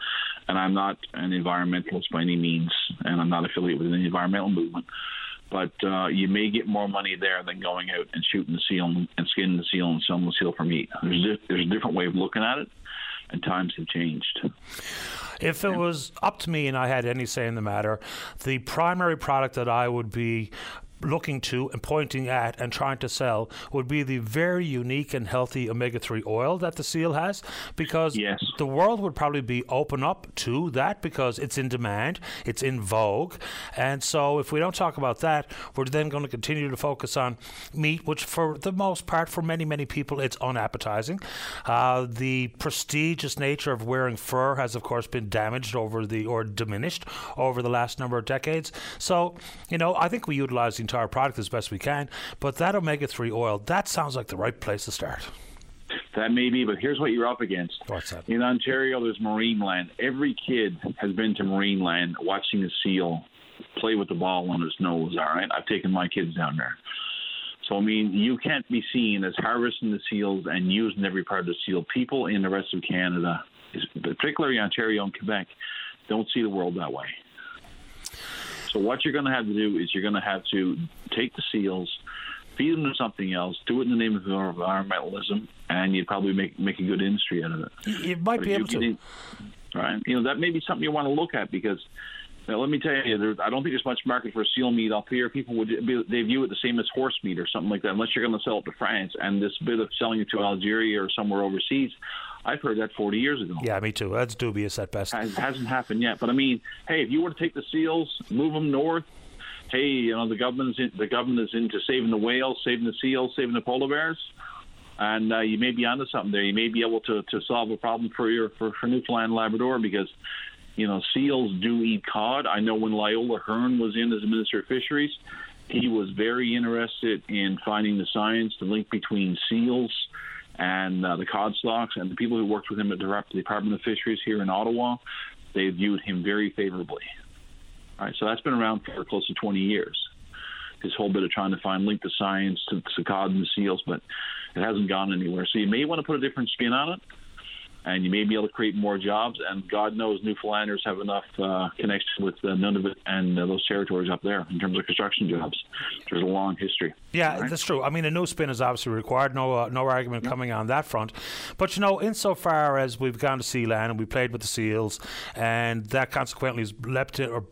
and I'm not an environmentalist by any means, and I'm not affiliated with any environmental movement, but uh, you may get more money there than going out and shooting the seal and skinning the seal and selling the seal for meat. There's a, there's a different way of looking at it, and times have changed. If it was up to me and I had any say in the matter, the primary product that I would be looking to and pointing at and trying to sell would be the very unique and healthy omega 3 oil that the seal has because yes. the world would probably be open up to that because it's in demand, it's in vogue. And so if we don't talk about that, we're then going to continue to focus on meat, which for the most part, for many, many people, it's unappetizing. Uh, the prestigious nature of wearing fur has, of course, been damaged over the or diminished over the last number of decades. So, you know, I think we utilize entire product as best we can. But that omega 3 oil, that sounds like the right place to start. That may be, but here's what you're up against. What's that? In Ontario, there's Marineland. Every kid has been to Marineland watching a seal play with the ball on his nose, all right? I've taken my kids down there. So, I mean, you can't be seen as harvesting the seals and using every part of the seal. People in the rest of Canada, particularly Ontario and Quebec, don't see the world that way. So what you're going to have to do is you're going to have to take the seals, feed them to something else, do it in the name of environmentalism, and you'd probably make make a good industry out of it. You might be able to. In, right? You know that may be something you want to look at because. Now, let me tell you, there, I don't think there's much market for seal meat up here. People would be, they view it the same as horse meat or something like that, unless you're going to sell it to France. And this bit of selling it to Algeria or somewhere overseas, I've heard that 40 years ago. Yeah, me too. That's dubious at best. It hasn't happened yet. But I mean, hey, if you were to take the seals, move them north, hey, you know the government's in, the government is into saving the whales, saving the seals, saving the polar bears, and uh, you may be onto something there. You may be able to, to solve a problem for your for, for Newfoundland Labrador because you know seals do eat cod. I know when Loyola Hearn was in as Minister of Fisheries, he was very interested in finding the science, the link between seals and uh, the cod stocks, and the people who worked with him at the Department of Fisheries here in Ottawa, they viewed him very favorably. All right, so that's been around for close to 20 years. This whole bit of trying to find link the science to the cod and the seals, but it hasn't gone anywhere. So you may want to put a different spin on it and you may be able to create more jobs. And God knows Newfoundlanders have enough uh, connection with uh, Nunavut and uh, those territories up there in terms of construction jobs. There's a long history. Yeah, right? that's true. I mean, a new spin is obviously required. No, uh, no argument yeah. coming on that front. But you know, insofar as we've gone to Sealand and we played with the seals, and that consequently has leapt or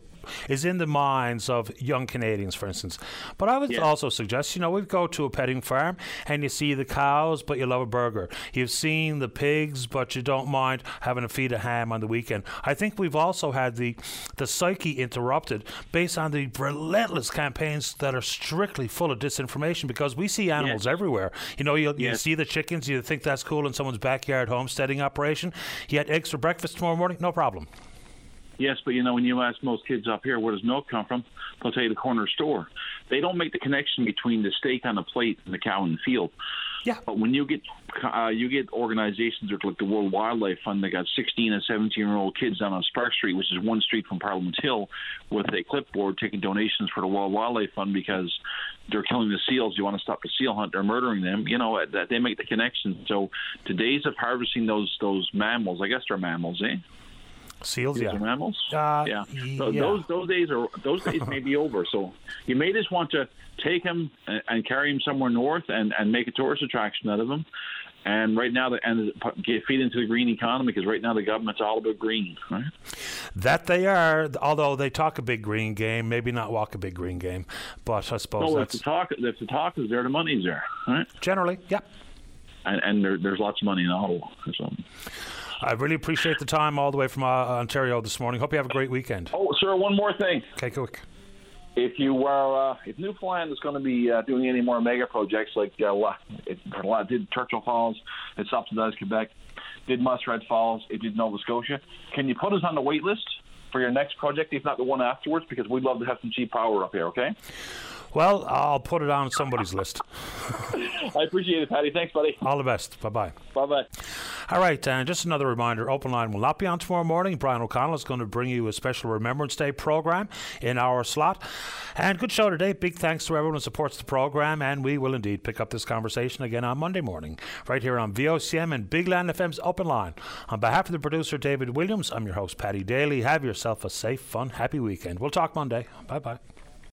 is in the minds of young Canadians, for instance. But I would yeah. also suggest, you know, we go to a petting farm and you see the cows, but you love a burger. You've seen the pigs, but you don't mind having a feed of ham on the weekend. I think we've also had the the psyche interrupted based on the relentless campaigns that are strictly full of disinformation because we see animals yes. everywhere. You know, you, you see the chickens, you think that's cool in someone's backyard homesteading operation. You had eggs for breakfast tomorrow morning, no problem. Yes, but you know, when you ask most kids up here where does milk come from, they'll tell you the corner store. They don't make the connection between the steak on the plate and the cow in the field. Yeah. But when you get uh, you get organizations like the World Wildlife Fund that got 16 and 17 year old kids down on Spark Street, which is one street from Parliament Hill, with a clipboard taking donations for the World Wildlife Fund because they're killing the seals. You want to stop the seal hunt? They're murdering them. You know that they make the connection. So today's of harvesting those those mammals, I guess they're mammals, eh? Seals, yeah. mammals. Uh, yeah. So yeah. Those those days are those days may be over. So you may just want to take him and, and carry him somewhere north and, and make a tourist attraction out of him. And right now, the, and get feed into the green economy because right now the government's all about green. Right? That they are, although they talk a big green game, maybe not walk a big green game. But I suppose No, if that's the talk if the talk is there, the money's there. Right? generally, yeah. And, and there, there's lots of money in Ottawa. So. I really appreciate the time all the way from uh, Ontario this morning. Hope you have a great weekend. Oh, sir, one more thing. Okay, quick. If you are, uh, if Newfoundland is going to be uh, doing any more mega projects like uh, it did Churchill Falls, it subsidized Quebec, did Muskrat Falls, it did Nova Scotia, can you put us on the wait list for your next project, if not the one afterwards? Because we'd love to have some cheap power up here. Okay. Well, I'll put it on somebody's list. I appreciate it, Paddy. Thanks, buddy. All the best. Bye bye. Bye bye. All right, and just another reminder Open Line will not be on tomorrow morning. Brian O'Connell is going to bring you a special Remembrance Day program in our slot. And good show today. Big thanks to everyone who supports the program, and we will indeed pick up this conversation again on Monday morning, right here on VOCM and Big Land FM's Open Line. On behalf of the producer, David Williams, I'm your host, Paddy Daly. Have yourself a safe, fun, happy weekend. We'll talk Monday. Bye bye.